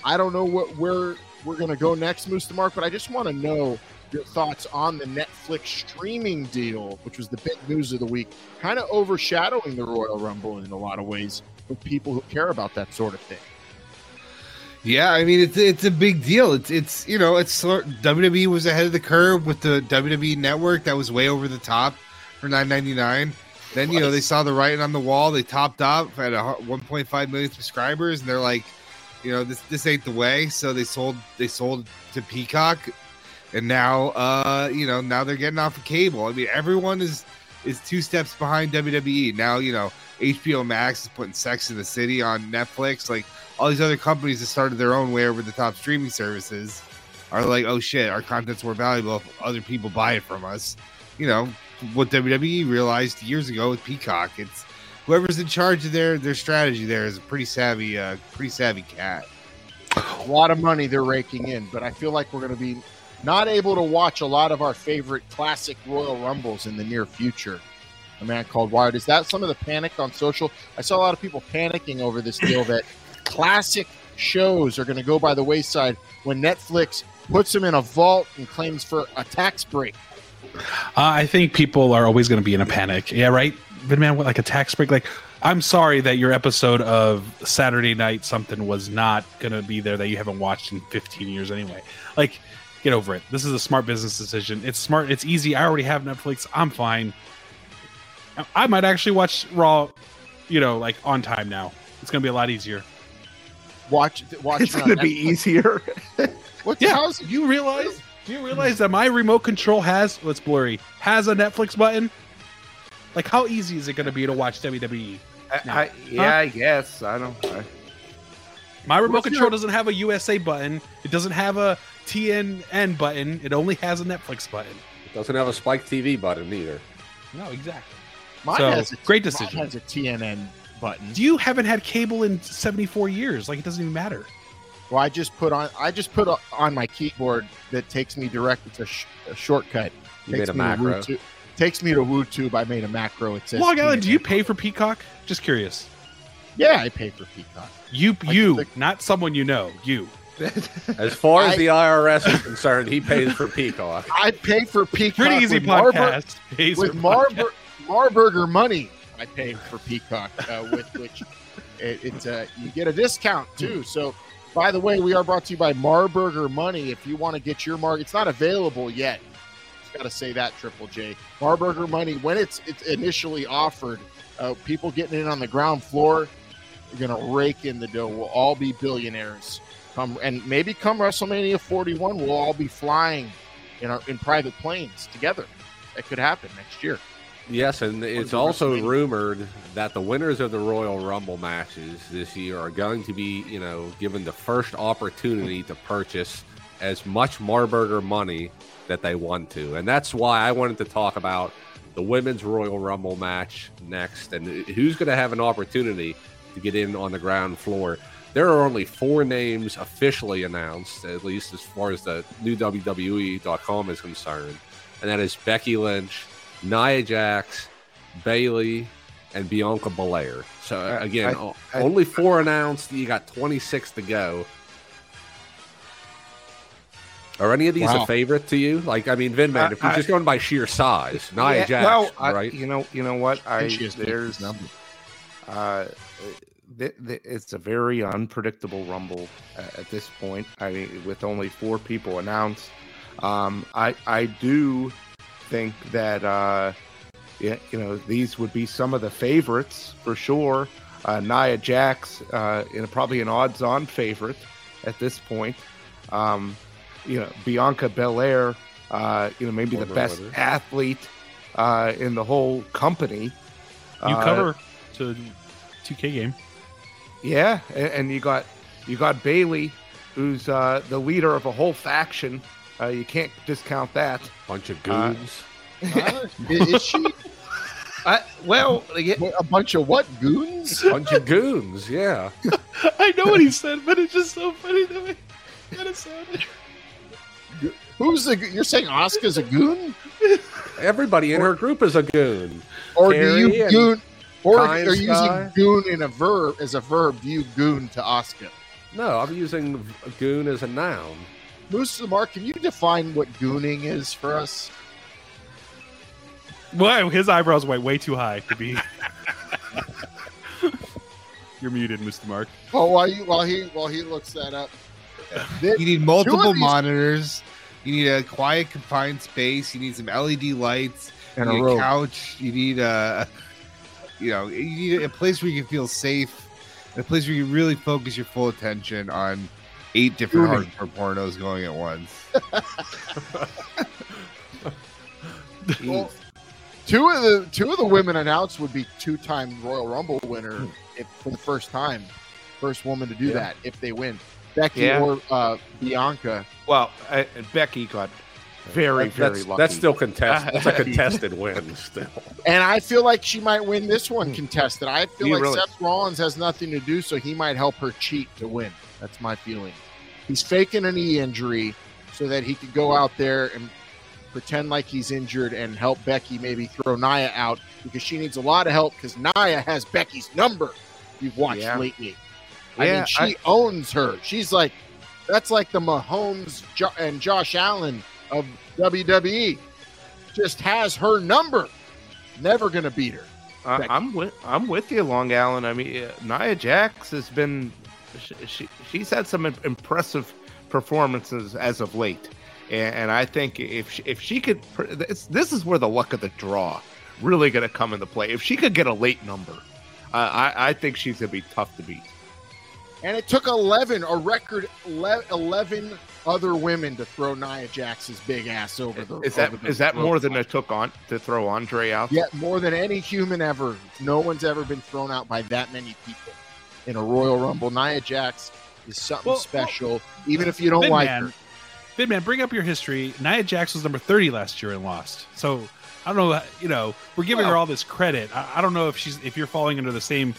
I don't know what where we're going to go next, Moose the Mark, but I just want to know your thoughts on the Netflix streaming deal, which was the big news of the week, kind of overshadowing the Royal Rumble in a lot of ways with people who care about that sort of thing. Yeah, I mean it's it's a big deal. It's it's you know it's WWE was ahead of the curve with the WWE network that was way over the top for nine ninety nine. Then you know they saw the writing on the wall. They topped up at one point five million subscribers, and they're like, you know this this ain't the way. So they sold they sold to Peacock, and now uh you know now they're getting off of cable. I mean everyone is is two steps behind WWE now. You know HBO Max is putting Sex in the City on Netflix, like all these other companies that started their own way over the top streaming services are like, oh shit, our content's more valuable if other people buy it from us. You know, what WWE realized years ago with Peacock. It's whoever's in charge of their their strategy there is a pretty savvy, uh, pretty savvy cat. A lot of money they're raking in, but I feel like we're going to be not able to watch a lot of our favorite classic Royal Rumbles in the near future. A man called Wired. Is that some of the panic on social? I saw a lot of people panicking over this deal that classic shows are going to go by the wayside when Netflix puts them in a vault and claims for a tax break. Uh, I think people are always going to be in a panic. Yeah, right. But man, what, like a tax break? Like, I'm sorry that your episode of Saturday Night something was not going to be there that you haven't watched in 15 years anyway. Like, get over it. This is a smart business decision. It's smart. It's easy. I already have Netflix. I'm fine. I- I might actually watch Raw, you know, like on time now. It's going to be a lot easier. Watch, watch. It's going to be easier. <laughs> What? Yeah. How's Do you realize? Do you realize that my remote control has? Well, it's blurry. Has a Netflix button. Like, how easy is it going to be to watch WWE? I, I, yeah, I guess. I don't. I, My remote What's control your- doesn't have a USA button. It doesn't have a TNN button. It only has a Netflix button. It doesn't have a Spike TV button either. No, exactly. Mine So, has a, great mine decision. has a TNN button. You haven't had cable in 74 years. Like, it doesn't even matter. Well, I just put on I just put on my keyboard that takes me direct. It's a, sh- a shortcut. You takes made a me macro. To WooTube, takes me to WooTube. I made a macro. It says. Long Island, do you pay for Peacock? Just curious. Yeah, I pay for Peacock. You, you, think- not someone you know. You. <laughs> As far as I- the IRS is concerned, he pays for Peacock. I pay for Peacock. Pretty easy with Marburg- podcast. Pays with for Marburg, Marburger money. I pay for Peacock, uh, with which it, it uh, you get a discount too. So, by the way, we are brought to you by Marburger Money. If you want to get your mark, it's not available yet. Got to say that Triple J Marburger Money when it's it's initially offered, uh, people getting in on the ground floor, you're gonna rake in the dough. We'll all be billionaires. Come and maybe come WrestleMania 41, we'll all be flying in our in private planes together. That could happen next year. Yes, and it's also rumored that the winners of the Royal Rumble matches this year are going to be, you know, given the first opportunity to purchase as much Marburger money that they want to. And that's why I wanted to talk about the women's Royal Rumble match next and who's going to have an opportunity to get in on the ground floor. There are only four names officially announced, at least as far as the new WWE.com is concerned, and that is Becky Lynch, Nia Jax, Bayley, and Bianca Belair. So I- again, I- o- I- only four announced. You got 26 to go. Are any of these Wow. a favorite to you? Like, I mean, Vin Man, if you're I- just going by sheer size, Nia Yeah, Jax, well, I- right? you know, you know what? I And she has there's Vicky's number. Uh, th- th- it's a very unpredictable rumble uh, at this point. I mean, with only four people announced, um, I I do think that uh, yeah, you know these would be some of the favorites for sure. Uh, Nia Jax, uh, in probably an odds-on favorite at this point. Um, you know, Bianca Belair, uh, you know, maybe the best winner. athlete uh, in the whole company. You Uh, cover to 2K game. Yeah, and, and you got you got Bayley, who's uh, the leader of a whole faction. Uh, you can't discount that. Bunch of uh, goons. <laughs> Huh? is she I, well, yeah, a bunch of what goons? A Bunch of goons. Yeah. <laughs> I know what he said, but it's just so funny to me. That it sounded. Who's the? You're saying Asuka's a goon, Everybody in her group is a goon. or do Kairi you and goon, or Kind are you using Sky. goon in a verb as a verb? Do you goon to Asuka? No, I'm using goon as a noun. Moose Mark, can you define what gooning is for us? Well, his eyebrows went way too high to be. <laughs> You're muted, Mr. Mark. Oh, while you while he while he looks that up, Th- You need multiple these- monitors. You need a quiet, confined space. You need some LED lights. And you a need robe. a couch. You need a, you know, you need a place where you can feel safe. A place where you really focus your full attention on eight different hardcore pornos going at once. <laughs> Well, two of the two of the women announced would be two-time Royal Rumble winner if, for the first time, first woman to do Yeah. that if they win. Becky Yeah. or uh, Bianca. well, uh, Becky got very, That- very that's, lucky. that's still contested. That's a <laughs> contested win still. And I feel like she might win this one hmm. contested. I feel You like really- Seth Rollins has nothing to do, so he might help her cheat to win. That's my feeling. He's faking a knee injury so that he could go out there and pretend like he's injured and help Becky maybe throw Nia out because she needs a lot of help because Nia has Becky's number. You've watched Yeah. lately. I Yeah, mean, she I- owns her. She's like, that's like the Mahomes jo- and Josh Allen of WWE. Just has her number. Never gonna beat her. Uh, I'm with I'm with you, Long Allen. I mean, uh, Nia Jax has been she, she she's had some impressive performances as of late, and, and I think if she, if she could, this, this is where the luck of the draw really going to come into play. If she could get a late number, uh, I I think she's going to be tough to beat. And it took 11, a record 11 other women to throw Nia Jax's big ass over the. Is that the is that more than it took on to throw Andre out? Yeah, more than any human ever. No one's ever been thrown out by that many people in a Royal Rumble. Nia Jax is something Well, special, even if you don't like Man, her. Vin Man, bring up your history. Nia Jax was number 30 last year and lost. So I don't know. You know, we're giving her all this credit. I, I don't know if she's if you're falling under the same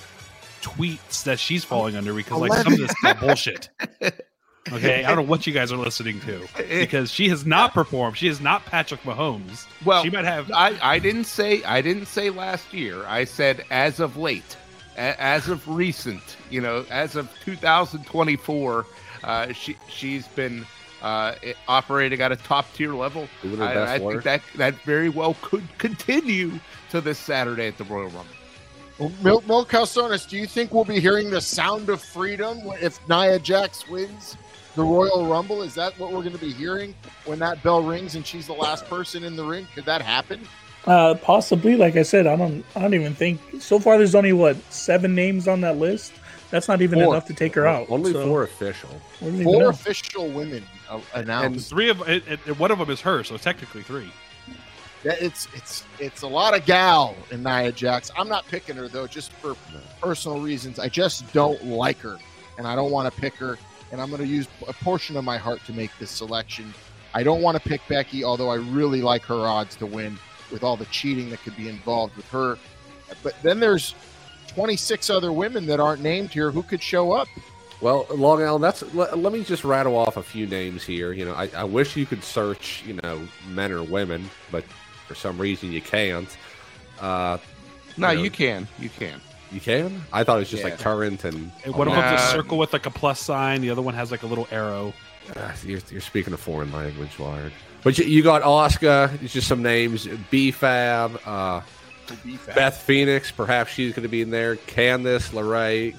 tweets that she's falling under because like some of this is bullshit. Okay, I don't know what you guys are listening to <laughs> because she has not performed. She is not Patrick Mahomes. Well, she might have. I, I didn't say I didn't say last year. I said as of late, a, as of recent. You know, as of 2024, uh, she she's been uh, operating at a top tier level. I, I think that that very well could continue to this Saturday at the Royal Rumble. Well, Mil, Mil Calzones, do you think we'll be hearing the sound of freedom if Nia Jax wins the Royal Rumble? Is that what we're going to be hearing when that bell rings and she's the last person in the ring? Could that happen? Uh, possibly. Like I said, I don't. I don't even think. So far, there's only what seven names on that list. That's not even Four. enough to take her out. Only so four official. we don't even Four know. official women uh, and announced. three of it, it, one of them is her, so technically three. It's it's it's a lot of gal in Nia Jax. I'm not picking her though, just for personal reasons. I just don't like her, and I don't want to pick her. And I'm going to use a portion of my heart to make this selection. I don't want to pick Becky, although I really like her odds to win with all the cheating that could be involved with her. But then there's 26 other women that aren't named here who could show up. Well, Long Island, that's let, let me just rattle off a few names here. You know, I, I wish you could search, you know, men or women, but for some reason you can't. Uh, No, know, you can. You can. You can. I thought it was just Yeah. like current and. Hey, One of them's a circle with like a plus sign. The other one has like a little arrow. Ah, You're, you're speaking a foreign language, Wired. But you, you got Asuka. It's just some names. B Fab, uh, Beth Phoenix. Perhaps she's going to be in there. Candice LeRae.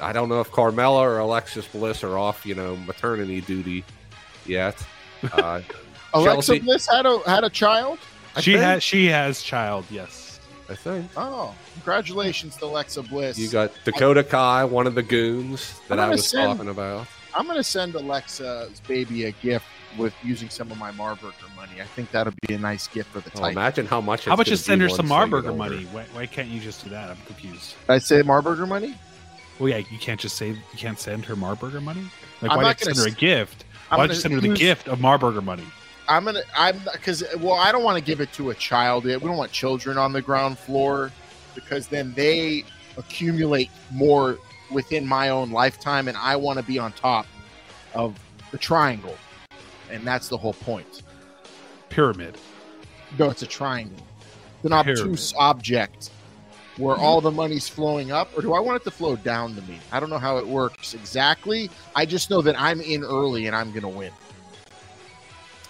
I don't know if Carmella or Alexa Bliss are off, you know, maternity duty yet. Uh, <laughs> Alexa Chelsea- Bliss had a had a child. I she think? has she has child. Yes. I think Oh, congratulations to Alexa Bliss. you got Dakota Kai, one of the goons that I'm I gonna was send- talking about. I'm gonna send Alexa's baby a gift with using some of my Marburger money. I think that'll be a nice gift for the Oh, imagine how much. How about gonna send her some once they get Marburger money? Why, why can't you just do that? I'm confused. I say Marburger money? Well, yeah, you can't just say you can't send her Marburger money. Like, I'm why not not send gonna her a s- gift? I'm Why gonna just send her the use- gift of Marburger money? I'm gonna. I'm because well, I don't want to give it to a child. yet. We don't want children on the ground floor because then they accumulate more within my own lifetime, and I want to be on top of the triangle, and that's the whole point. Pyramid. No, it's a triangle. It's an Pyramid. obtuse object where all the money's flowing up, or do I want it to flow down to me? I don't know how it works exactly. I just know that I'm in early and I'm going to win.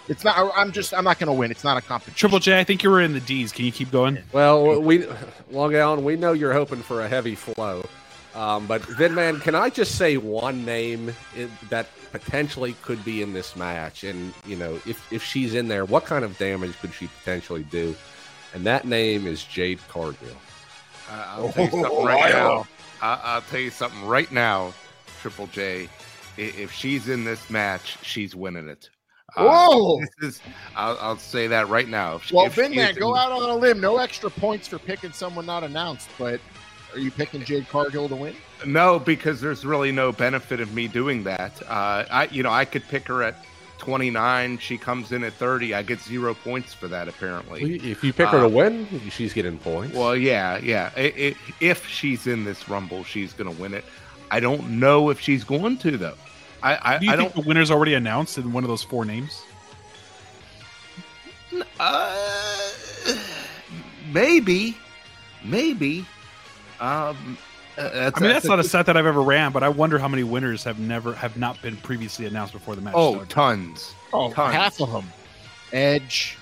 It's not. I'm just. I'm not going to win. It's not a competition. Triple J, I think you were in the D's. Can you keep going? Well, we Long Island, we know you're hoping for a heavy flow. Um, but man, can I just say one name that potentially could be in this match? And you know, if if she's in there, what kind of damage could she potentially do? And that name is Jade Cargill. I- I'll tell you something right now. I- I'll tell you something right now, Triple J. If she's in this match, she's winning it. Uh, Whoa! This is, I'll, I'll say that right now. If Well, if she Man, go in- out on a limb. No extra points for picking someone not announced. But are you picking Jade Cargill to win? No, because there's really no benefit of me doing that. Uh, I, you know, I could pick her at 29. She comes in at 30. I get zero points for that. Apparently. If you pick her Uh, to win, she's getting points. Well, yeah, yeah. I i if she's in this rumble, she's going to win it. I don't know if she's going to though. I, I, Do you I think don't. the winner's already announced in one of those four names? Uh, maybe, maybe. Um, uh, that's, I mean, that's not a set that I've ever ran, but I wonder how many winners have never have not been previously announced before the match. Oh, started. tons. Oh, Tons. half of them. Edge,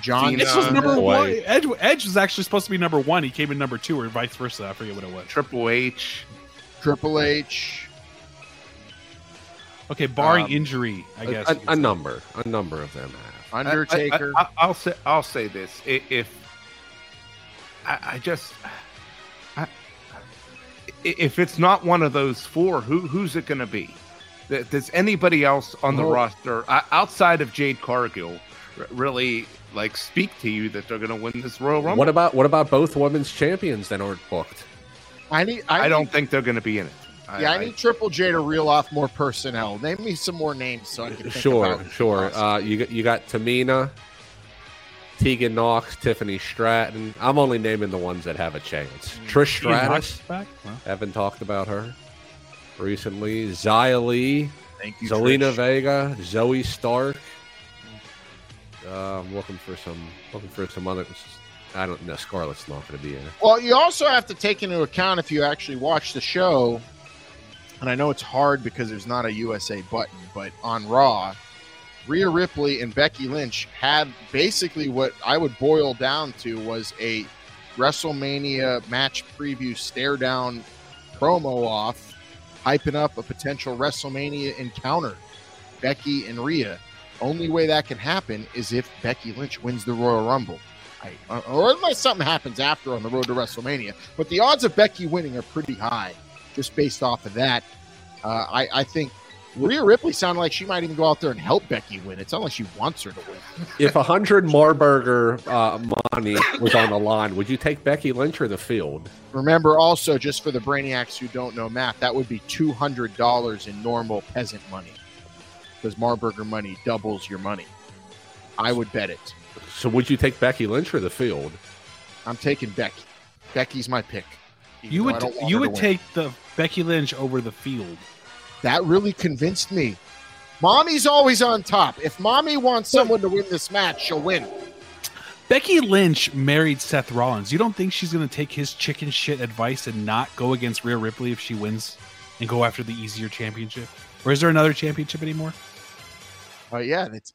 John. Cena. This was number Boy. one. Edge, Edge was actually supposed to be number one. He came in number two, or vice versa. I forget what it was. Triple H. Triple H. Okay, barring Um, injury, I A- guess. a, a number, a number of them have. Undertaker. I, I, will say. I'll say this. If I, I just, I, i- if it's not one of those four, who who's it going to be? Th- Does anybody else on the Well- roster uh, outside of Jade Cargill really like speak to you that they're going to win this Royal Rumble? What about what about both women's champions that aren't booked? I need. I, I, don't think they're going to be in it. Yeah, I need Triple J to reel off more personnel. Name me some more names so I can think Sure, about sure. Uh, you got you got Tamina, Tegan Nox, Tiffany Stratton. I'm only naming the ones that have a chance. Trish Ian Knox Stratus. is back? Well, Haven't talked about her recently. Xia Li, Thank you, Zelina Trish. Vega, Zoey Stark. Uh, I'm looking for some looking for some other. I don't know. Scarlett's not going to be in it. Well, you also have to take into account if you actually watch the show, and I know it's hard because there's not a USA button, but on Raw, Rhea Ripley and Becky Lynch had basically what I would boil down to was a WrestleMania match preview stare down promo off, hyping up a potential WrestleMania encounter. Becky and Rhea. Only way that can happen is if Becky Lynch wins the Royal Rumble. Or unless something happens after on the road to WrestleMania. But the odds of Becky winning are pretty high, just based off of that. Uh, I, I think Rhea Ripley sounded like she might even go out there and help Becky win. It's not like she wants her to win. If a hundred Marburger uh, money was on the line, would you take Becky Lynch or the field? Remember, also, just for the brainiacs who don't know math, that would be two hundred dollars in normal peasant money, because Marburger money doubles your money. I would bet it. So would you take Becky Lynch or the field? I'm taking Becky. Becky's my pick. Even you would you would take the Becky Lynch over the field. That really convinced me. Mommy's always on top. If mommy wants someone to win this match, she'll win. Becky Lynch married Seth Rollins. You don't think she's going to take his chicken shit advice and not go against Rhea Ripley if she wins and go after the easier championship? Or is there another championship anymore? Oh yeah, that's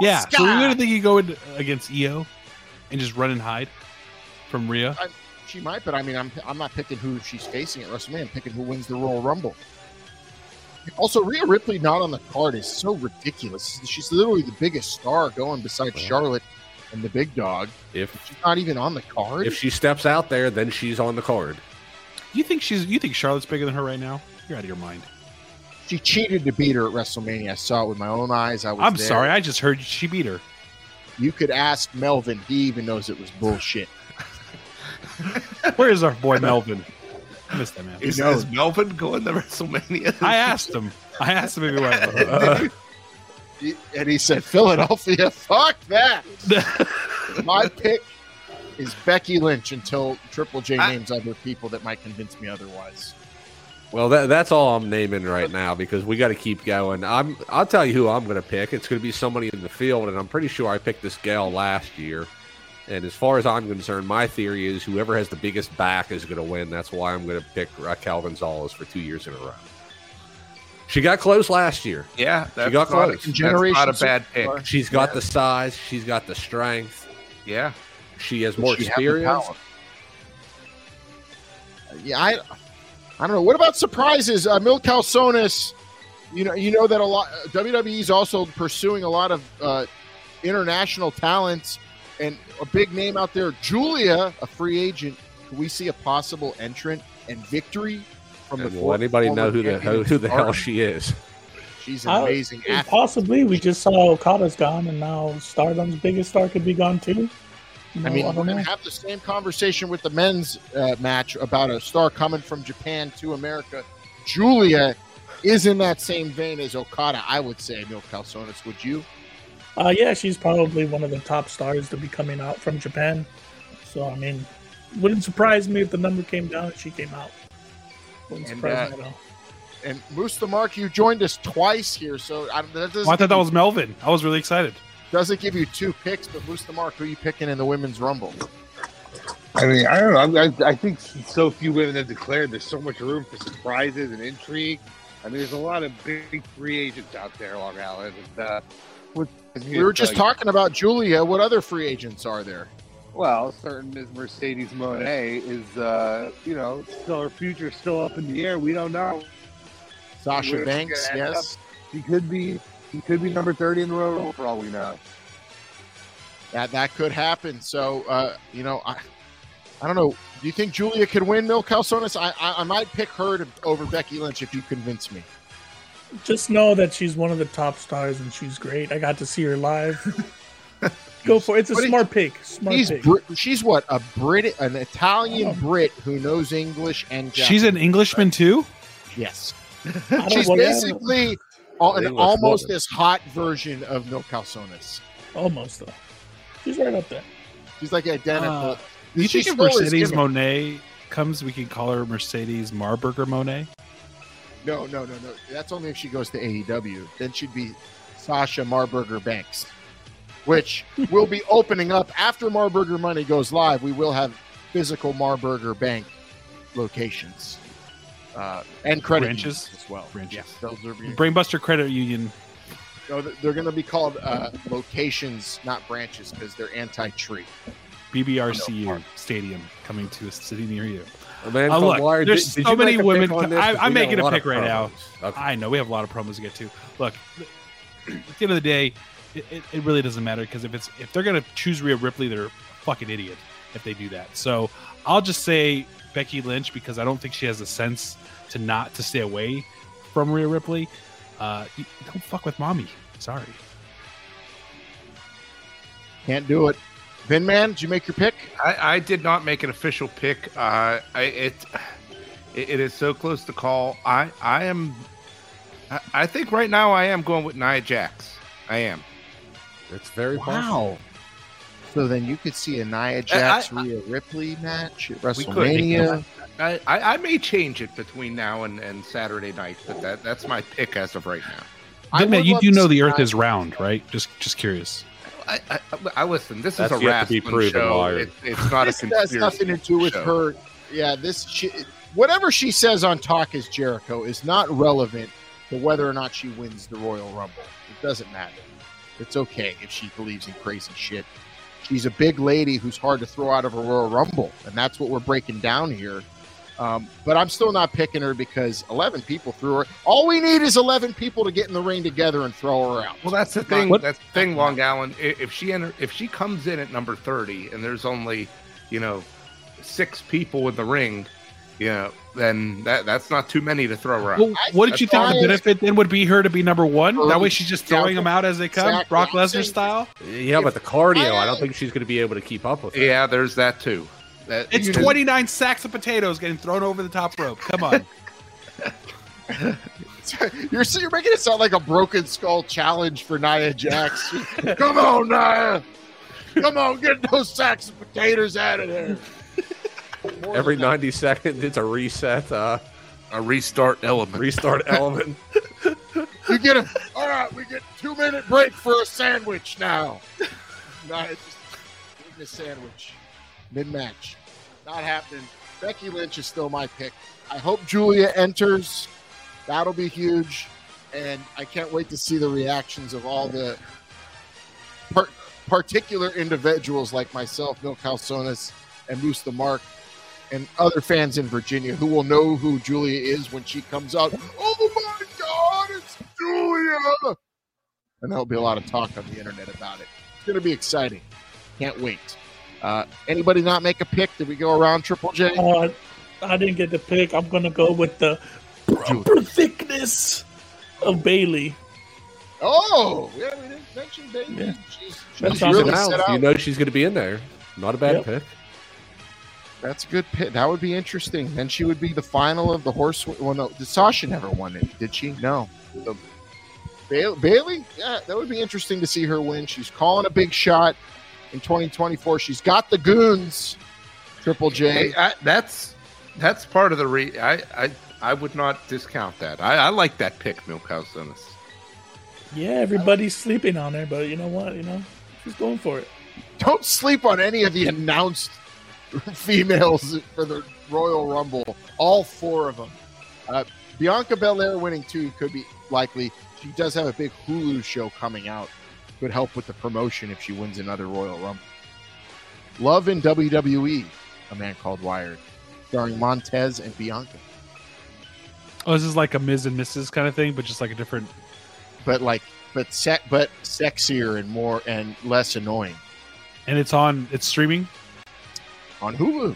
Yeah. So Scott! you don't think you go in against IYO and just run and hide from Rhea? I, she might, but I mean, I'm I'm not picking who she's facing at WrestleMania. I'm picking who wins the Royal Rumble. Also, Rhea Ripley not on the card is so ridiculous. She's literally the biggest star going besides Charlotte and the big dog. If She's not even on the card. if she steps out there, then she's on the card. You think she's you think Charlotte's bigger than her right now? You're out of your mind. she cheated to beat her at WrestleMania. I saw it with my own eyes. I was. I'm there. sorry, I just heard she beat her. You could ask Melvin. He even knows it was bullshit. <laughs> Where is our boy Melvin? I missed that man. Is, knows. is Melvin going to WrestleMania? <laughs> I asked him. I asked him if he went. Uh, he- and he said, Philadelphia, fuck that. <laughs> My pick is Becky Lynch until Triple J I- names other people that might convince me otherwise. Well, that, that's all I'm naming right now because we got to keep going. I'm I'll tell you who I'm going to pick. It's going to be somebody in the field, and I'm pretty sure I picked this gal last year. And as far as I'm concerned, my theory is whoever has the biggest back is going to win. That's why I'm going to pick Raquel Gonzalez for two years in a row. She got close last year. Yeah, that's got close. that's Generation not a bad pick. She's got the size. She's got the strength. Yeah, She has Does more she experience. Yeah, I, I don't know. What about surprises? Uh, Mil Calzones, you know, you know that a lot. WWE is also pursuing a lot of uh, international talents, and a big name out there, Giulia, a free agent. Can we see a possible entrant and victory from And the? will anybody know who the champion who, who the hell Stardom? she is? She's an I- amazing athlete. Possibly, we just saw Okada's gone, and now Stardom's biggest star could be gone too. I mean, I we're going to have the same conversation with the men's uh, match about a star coming from Japan to America. Giulia is in that same vein as Okada, I would say, Mil Calzones. Would you? Uh, yeah, she's probably one of the top stars to be coming out from Japan. So, I mean, wouldn't surprise me if the number came down and she came out. Wouldn't And, surprise uh, me at all. And Moose the Mark, you joined us twice here, so I, that doesn't, Oh, I thought give that you, was Melvin. I was really excited. doesn't give you two picks, but Moose the Mark, who are you picking in the women's rumble? I mean, I don't know. I, I, I think so few women have declared. There's so much room for surprises and intrigue. I mean, there's a lot of big free agents out there, Long Island. And, uh, what- We were just talking about Giulia. What other free agents are there? Well, certain Ms. Mercedes Moné is, uh, you know, still her future still up in the air. We don't know. Sasha Banks, yes. He could be, he could be number thirty in the Rumble for all we know. That that could happen. So, uh, you know, I, I don't know. Do you think Giulia could win Mil Calzones? I, I I might pick her to, over Becky Lynch if you convince me. Just know that she's one of the top stars and she's great. I got to see her live. <laughs> Go for it. It's a But he- smart pick. Smart She's pick. Brit, she's what a Brit, an Italian Brit who knows English and She's an Englishman too. yes. She's basically al- an almost woman. as hot version of Mil Calzones. almost though. She's right up there. She's like identical. Uh, Do you She think if Mercedes. Moné comes, we can call her Mercedes Marburger Moné? No, no, no, no. That's only if she goes to AEW. Then she'd be Sasha Marburger Banks, which <laughs> will be opening up after Marburger Money goes live. We will have physical Marburger Bank locations uh, and credit Branches? as well. Branches. Yes, those are being, Brainbuster Credit Union. no, they're going to be called uh, locations, not branches, because they're anti-tree. BBRCU Stadium coming to a city near you. Oh, man, Uh, look, Wire, there's did- did so you many women- pick on this? I- 'Cause I'm making a lot pick right now. Okay. I know we have a lot of promos to get to. Look, at the end of the day, it, it, it really doesn't matter because if it's if they're gonna choose Rhea Ripley, they're a fucking idiot if they do that. So I'll just say Becky Lynch because I don't think she has the sense to not to stay away from Rhea Ripley. Uh, don't fuck with mommy. Sorry. Can't do it. Vin Man, did you make your pick? I, I did not make an official pick. Uh, I, it, it it is so close to call. I I am. I, I think right now I am going with Nia Jax. I am. It's very possible. Wow. So then you could see a Nia Jax Rhea Ripley match at We could. WrestleMania. I, I, I may change it between now and, and Saturday night, but that that's my pick as of right now. I Vidman, would you do know the Earth is round, right? Just just curious. I, I, I listen. This That's is a yet to be wrestling show. Wired. It, it's not a this has nothing to do with show. her. Yeah, this she, whatever she says on Talk is Jericho is not relevant to whether or not she wins the Royal Rumble. It doesn't matter. It's okay if she believes in crazy shit. She's a big lady who's hard to throw out of a Royal Rumble, and that's what we're breaking down here. Um, but I'm still not picking her because 11 people threw her. All we need is 11 people to get in the ring together and throw her out. Well, that's the thing. What- That's the thing, Long Island. I- If she enter, if she comes in at number thirty, and there's only, you know, six people in the ring, you know, then that that's not too many to throw her out. Well, what did you think the benefit then would be her to be number one? That way she's just throwing them out as they come, Exactly. Brock I'm Lesnar style. Yeah, but the cardio, I don't think she's going to be able to keep up with it. yeah, there's that too. That, It's you know, 29 sacks of potatoes getting thrown over the top rope. Come on. <laughs> You're you're making it sound like a broken skull challenge for Nia Jax. <laughs> Come on, Nia. Come on, get those sacks of potatoes out of there. More <laughs> Every than that. 90 seconds, it's a reset, uh, a restart element. restart element. You get a all right. We get two minute break for a sandwich now. Nia just eating a sandwich mid match. Not happening. Becky Lynch is still my pick. I hope Giulia enters. That'll be huge, and I can't wait to see the reactions of all the par- particular individuals like myself, Mil Calzones, and Moose the Mark, and other fans in Virginia who will know who Giulia is when she comes out. Oh my God, it's Giulia! And there'll be a lot of talk on the internet about it. It's going to be exciting. Can't wait. Uh, anybody not make a pick? Did we go around Triple J? Uh, I didn't get the pick. I'm gonna go with the proper thickness of Bayley. Oh, yeah, we didn't mention Bayley. Yeah. She's, That she's really Now, set you know she's going to be in there. Not a bad Yep. pick. That's a good pick. That would be interesting. Then she would be the final of the horse. Well, no, did Sasha never won it? Did she? No. The, Bayley, Bayley? Yeah, that would be interesting to see her win. She's calling a big shot in 2024. She's got the goons. Triple J. Hey, I, that's that's part of the re. I I, I would not discount that. I, I like that pick, Milkhouse Dennis. Yeah, everybody's sleeping on her, but you know what? You know, she's going for it. Don't sleep on any of the announced <laughs> females for the Royal Rumble. All four of them. Uh, Bianca Belair winning two could be likely. She does have a big Hulu show coming out. Could help with the promotion if she wins another Royal Rumble. Love in WWE, a man called Wired, starring Montez and Bianca. Oh, this is like a Ms. and Mrs. kind of thing, but just like a different. But like, but sec, but sexier and more and less annoying And it's on. It's streaming. on Hulu.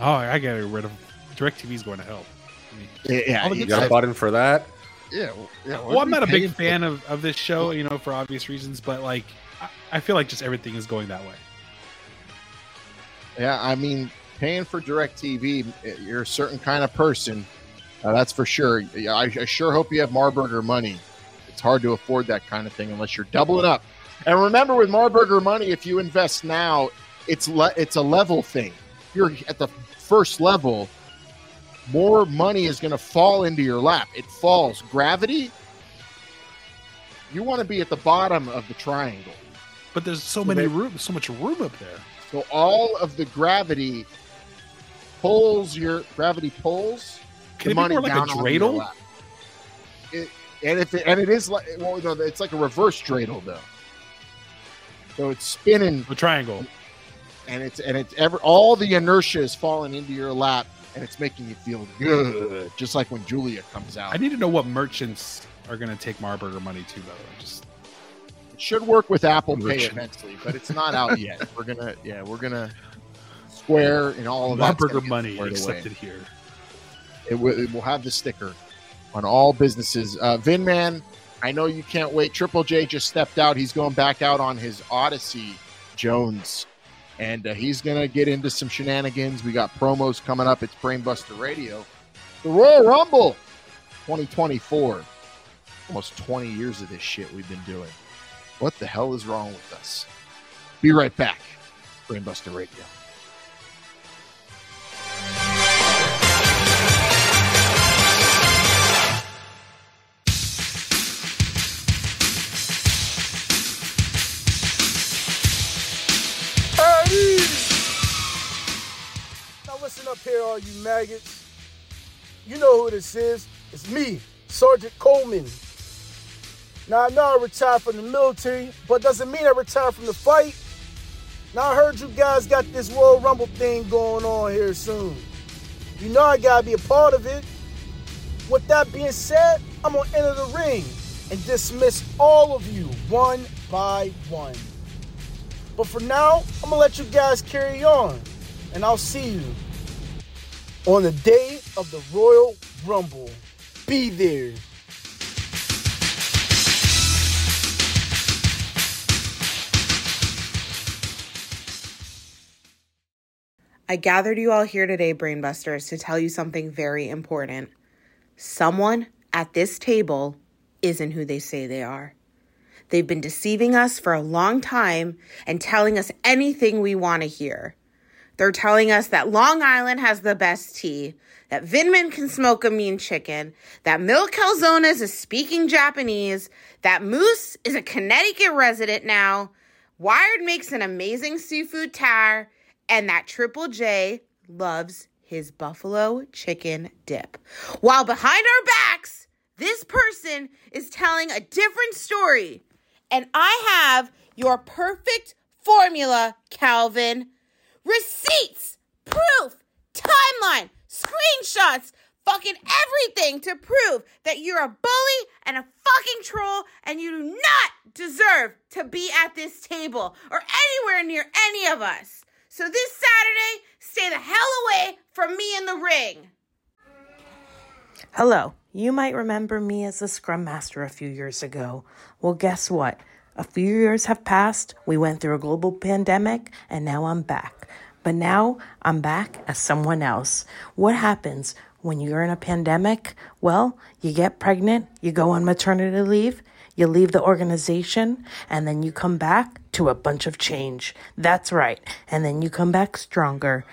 Oh, I gotta get rid of. Directv's going to hell. I mean, Yeah, yeah, All the You got a button for that? Yeah. well, yeah Well, I'm not a big fan of, of this show, you know, for obvious reasons, but like, I, I feel like just everything is going that way. Yeah, I mean, paying for Direct TV, you're a certain kind of person. Uh, that's for sure. I, I sure hope you have Marburger money. It's hard to afford that kind of thing unless you're doubling up. And remember, with Marburger money, if you invest now, it's le- it's a level thing. You're at the first level. More money is going to fall into your lap. It falls. Gravity. You want to be at the bottom of the triangle. But there's so So many they- room, so much room up there. So all of the gravity pulls your gravity pulls Can the it be money more like a down dreidel? It, and if it, and it is like well, no, it's like a reverse dreidel though. So it's spinning the triangle. and it's and it's ever all the inertia is falling into your lap and it's making you feel good, just like when Giulia comes out. I need to know what merchants are going to take Marburger money to, though. I just It should work with Apple Pay eventually, but it's not out <laughs> yet. We're gonna yeah, we're gonna Square and all of that Marburger money away. accepted here. It will, it will have the sticker on all businesses. Uh, Vinman, I know you can't wait. Triple J just stepped out. He's going back out on his Odyssey Jones, and uh, he's going to get into some shenanigans. We got promos coming up. It's Brainbuster Radio. The Royal Rumble 2024. Almost 20 years of this shit we've been doing. What the hell is wrong with us? Be right back. Brainbuster Radio. Listen up here, all you maggots. You know who this is. It's me, Sergeant Coleman. Now, I know I retired from the military, but doesn't mean I retired from the fight. Now, I heard you guys got this Royal Rumble thing going on here soon. You know I gotta be a part of it. With that being said, I'm gonna enter the ring and dismiss all of you one by one. But for now, I'm gonna let you guys carry on, and I'll see you on the day of the Royal Rumble. Be there. I gathered you all here today, Brainbusters, to tell you something very important. Someone at this table isn't who they say they are. They've been deceiving us for a long time and telling us anything we want to hear. They're telling us that Long Island has the best tea, that Vinman can smoke a mean chicken, that Mil Calzones is speaking Japanese, that Moose is a Connecticut resident now, Wired makes an amazing seafood tar, and that Triple J loves his buffalo chicken dip. While behind our backs, this person is telling a different story. And I have your perfect formula, Calvin. Receipts, proof, timeline, screenshots, fucking everything to prove that you're a bully and a fucking troll and you do not deserve to be at this table or anywhere near any of us. So this Saturday, stay the hell away from me in the ring. Hello. You might remember me as the Scrum Master a few years ago. Well, guess what? A few years have passed, we went through a global pandemic, and now I'm back. But now I'm back as someone else. What happens when you're in a pandemic? Well, you get pregnant, you go on maternity leave, you leave the organization, and then you come back to a bunch of change. That's right. And then you come back stronger.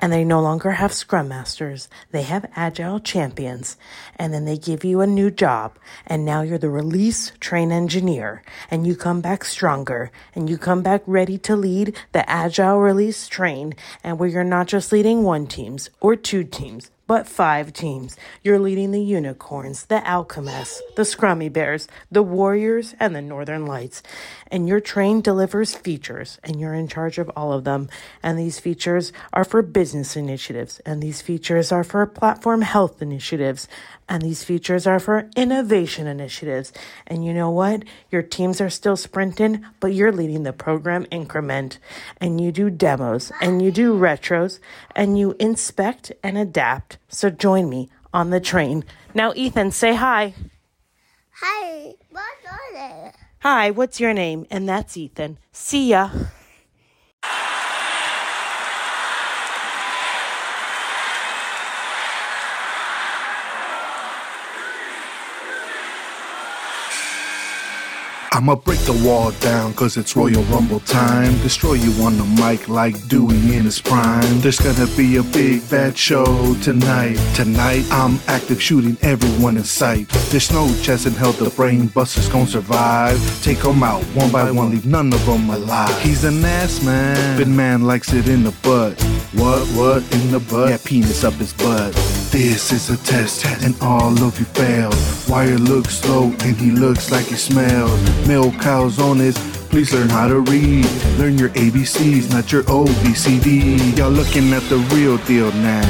And they no longer have scrum masters. They have agile champions. And then they give you a new job. And now you're the release train engineer. And you come back stronger. And you come back ready to lead the agile release train. And where you're not just leading one teams or two teams, but five teams. You're leading the Unicorns, the Alchemists, the Scrummy Bears, the Warriors, and the Northern Lights. And your train delivers features, and you're in charge of all of them. And these features are for business initiatives, and these features are for platform health initiatives, and these features are for innovation initiatives. And you know what? Your teams are still sprinting, but you're leading the program increment. And you do demos, and you do retros, and you inspect and adapt. So join me on the train. Now, Ethan, say hi. Hi, what's on it? Hi, what's your name? And that's Ethan. See ya. I'ma break the wall down cause it's Royal Rumble time. Destroy you on the mic like Dewey in his prime. There's gonna be a big bad show tonight. Tonight I'm active shooting everyone in sight. There's no chance in hell the brain busters gon' survive. Take 'em out one by one, leave none of 'em alive. He's an ass man. Big man likes it in the butt. What, what, in the butt? Yeah, penis up his butt. This is a test, and all of you failed. Wire looks slow, and he looks like he smells. Milk cows on his. Please learn how to read. Learn your ABCs, not your OBCD. Y'all looking at the real deal now.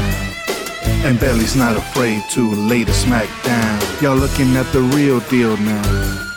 And Belly's not afraid to lay the smack down. Y'all looking at the real deal now.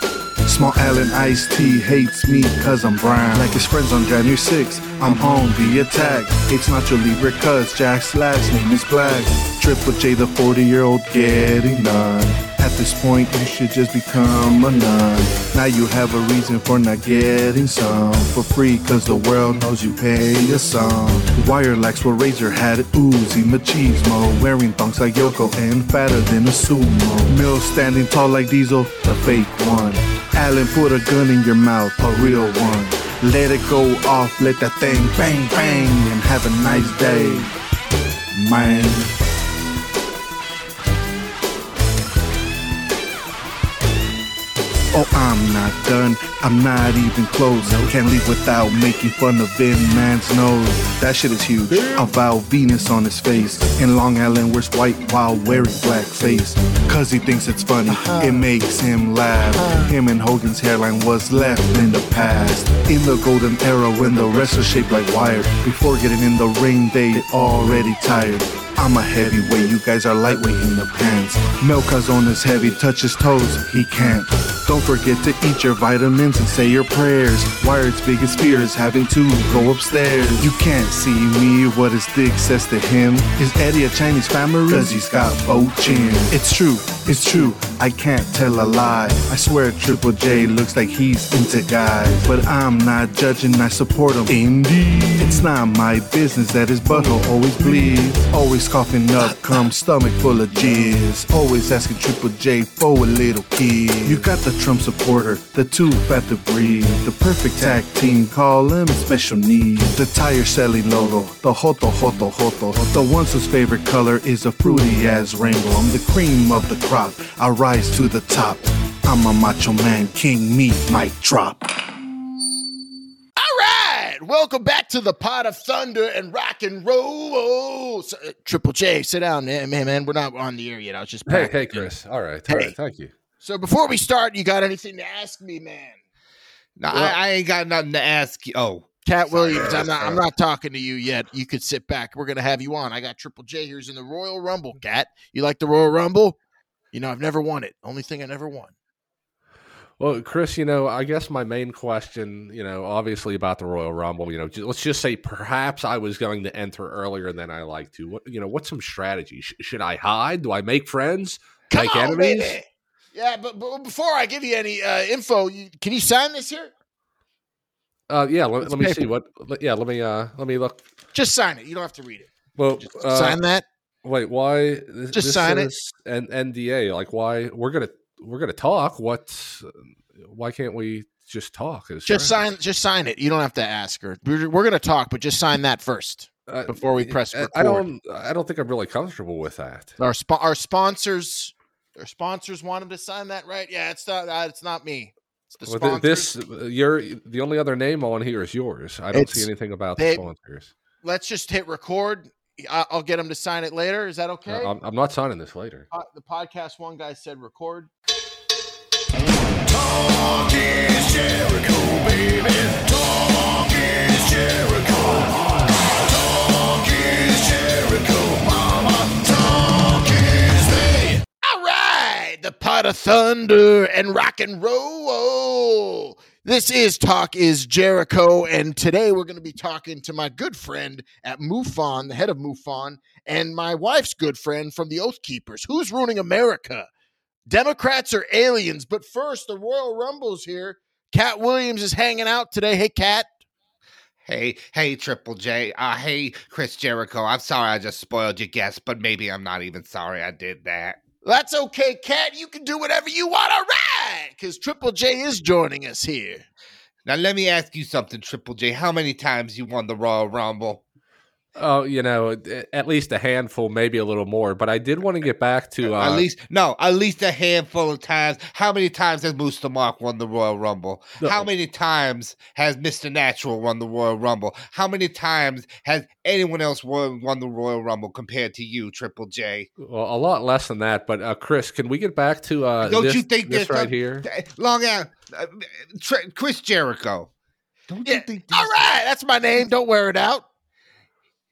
Small Allen Ice T hates me cause I'm brown. Like his friends on January 6th, I'm on the attack. It's Nacho Libre cause Jack's last name is Black. Triple J, the 40 year old, getting none. At this point, you should just become a nun. Now you have a reason for not getting some for free, cause the world knows you pay a sum. Wire lacks were razor had Uzi machismo, wearing thongs like Yoko and fatter than a sumo. Mill standing tall like Diesel, a fake one. Allen put a gun in your mouth, a real one. Let it go off, let that thing bang bang, and have a nice day, man. Oh, I'm not done. I'm not even close. Can't leave without making fun of Vin Man's nose. That shit is huge. I vow Venus on his face. In Long Island wears white while wearing blackface. Cause he thinks it's funny. Uh-huh. It makes him laugh. Uh-huh. Him and Hogan's hairline was left in the past. In the golden era when the wrestlers shaped like wire. Before getting in the ring, they already tired. I'm a heavyweight, you guys are lightweight in the pants. Melka's on his heavy, touch his toes, he can't. Don't forget to eat your vitamins and say your prayers. Wired's biggest fear is having to go upstairs. You can't see me, what his dick says to him. Is Eddie a Chinese family? Cause he's got both chins. It's true, it's true, I can't tell a lie. I swear Triple J looks like he's into guys. But I'm not judging, I support him. Indeed. It's not my business that his butthole always bleeds. Always coughing up, cum stomach full of jizz. Always asking Triple J for a little kid. You got the Trump supporter, the too fat to breathe. The perfect tag team, call him special needs. The tire selling logo, the hoto hoto hoto. The ones whose favorite color is a fruity ass rainbow. I'm the cream of the crop, I rise to the top. I'm a macho man, king, me might drop. Right, welcome back to the pot of thunder and rock and roll. Oh, so- uh, Triple J, sit down, man, man, man. We're not on the air yet. I was just Hey, hey, Chris. All right. All Hey. right. Thank you. So before we start, you got anything to ask me, man? No, I, I ain't got nothing to ask you. Oh, Cat Sorry, Williams, I'm not. I'm not talking to you yet. You could sit back. We're gonna have you on. I got Triple J here's in the Royal Rumble. Katt, you like the Royal Rumble? You know, I've never won it. Only thing I never won. Well, Chris, you know, I guess my main question, you know, obviously about the Royal Rumble, you know, j- let's just say perhaps I was going to enter earlier than I like to. What, you know, what's some strategy? Sh- should I hide? Do I make friends? Come make on, enemies? baby. Yeah, but, but before I give you any uh, info, you, can you sign this here? Uh, yeah. Let, let me paper. see what. let- yeah. Let me. Uh, let me look. Just sign it. You don't have to read it. Well, uh, sign that. Wait, why? This, Just this sign it. says N- NDA. Like, why? We're gonna we're gonna talk. What? Why can't we just talk? Just sign. Just sign it. You don't have to ask her. We're, we're gonna talk, but just sign that first Uh, before we press record. I don't. I don't think I'm really comfortable with that. Our spo- our sponsors, our sponsors want him to sign that, right? Yeah, it's not. Uh, it's not me. It's the Well, sponsors. this, you're the only other name on here is yours. I don't see anything about they- the sponsors. Let's just hit record. I- I'll get him to sign it later. Is that okay? Uh, I'm, I'm not signing this later. Uh, the podcast one guy said record. Talk is Jericho, baby. Talk is Jericho. Talk is Jericho, mama. Talk is me. All right, the pot of thunder and rock and roll. This is Talk is Jericho, and today we're going to be talking to my good friend at MUFON, the head of MUFON, and my wife's good friend from the Oath Keepers. Who's ruining America? Democrats or aliens? But first, the Royal Rumble's here. Katt Williams is hanging out today. Hey, Katt. Hey, hey, Triple J. Uh, hey, Chris Jericho. I'm sorry I just spoiled your guess, but maybe I'm not even sorry I did that. That's okay, Katt. You can do whatever you want. All right, because Triple J is joining us here. Now let me ask you something, Triple J. How many times you won the Royal Rumble? Oh, you know, at least a handful, maybe a little more. But I did want to get back to uh, at least no, at least a handful of times. How many times has Moose Mark won the Royal Rumble? No. How many times has Mr. Natural won the Royal Rumble? How many times has anyone else won, won the Royal Rumble compared to you, Triple J? well, a lot less than that. But uh, Chris, can we get back to uh, Don't this, you think this right some- here? Long out, uh, Tri- Chris Jericho. Don't you think All right, that's my name. Don't wear it out.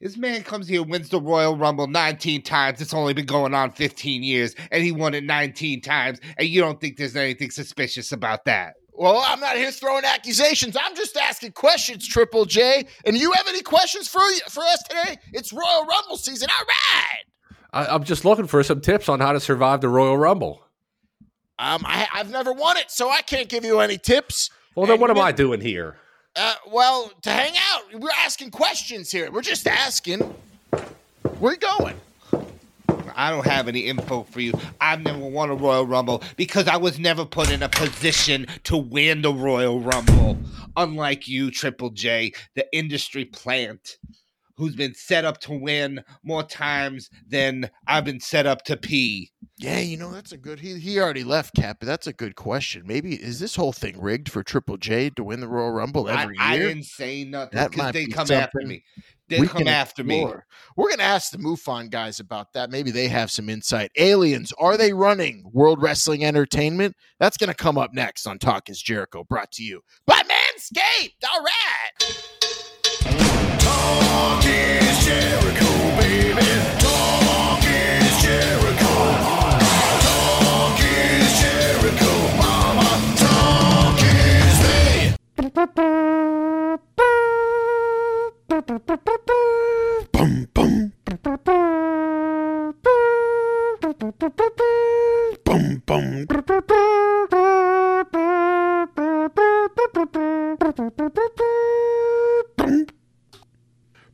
This man comes here, wins the Royal Rumble 19 times. It's only been going on 15 years, and he won it 19 times. And you don't think there's anything suspicious about that? Well, I'm not here throwing accusations. I'm just asking questions, Triple J. And you have any questions for for us today? It's Royal Rumble season. All right. I, I'm just looking for some tips on how to survive the Royal Rumble. Um, I, I've never won it, so I can't give you any tips. Well, then And what am you- I doing here? Uh, well, to hang out, we're asking questions here. We're just asking. Where you going? I don't have any info for you. I've never won a Royal Rumble because I was never put in a position to win the Royal Rumble. Unlike you, Triple J, the industry plant, who's been set up to win more times than I've been set up to pee. Yeah, you know that's a good. He he already left, Cap. But that's a good question. Maybe is this whole thing rigged for Triple J to win the Royal Rumble every I year? I didn't say nothing because they be come after me. They come after me. We're gonna ask the MUFON guys about that. Maybe they have some insight. Aliens, are they running World Wrestling Entertainment? That's gonna come up next on Talk is Jericho, brought to you by Manscaped. All right. Talk is Jericho, baby. Talk is Jericho. Talk is Jericho, mama. Talk is me. Bum bum. Bum bum.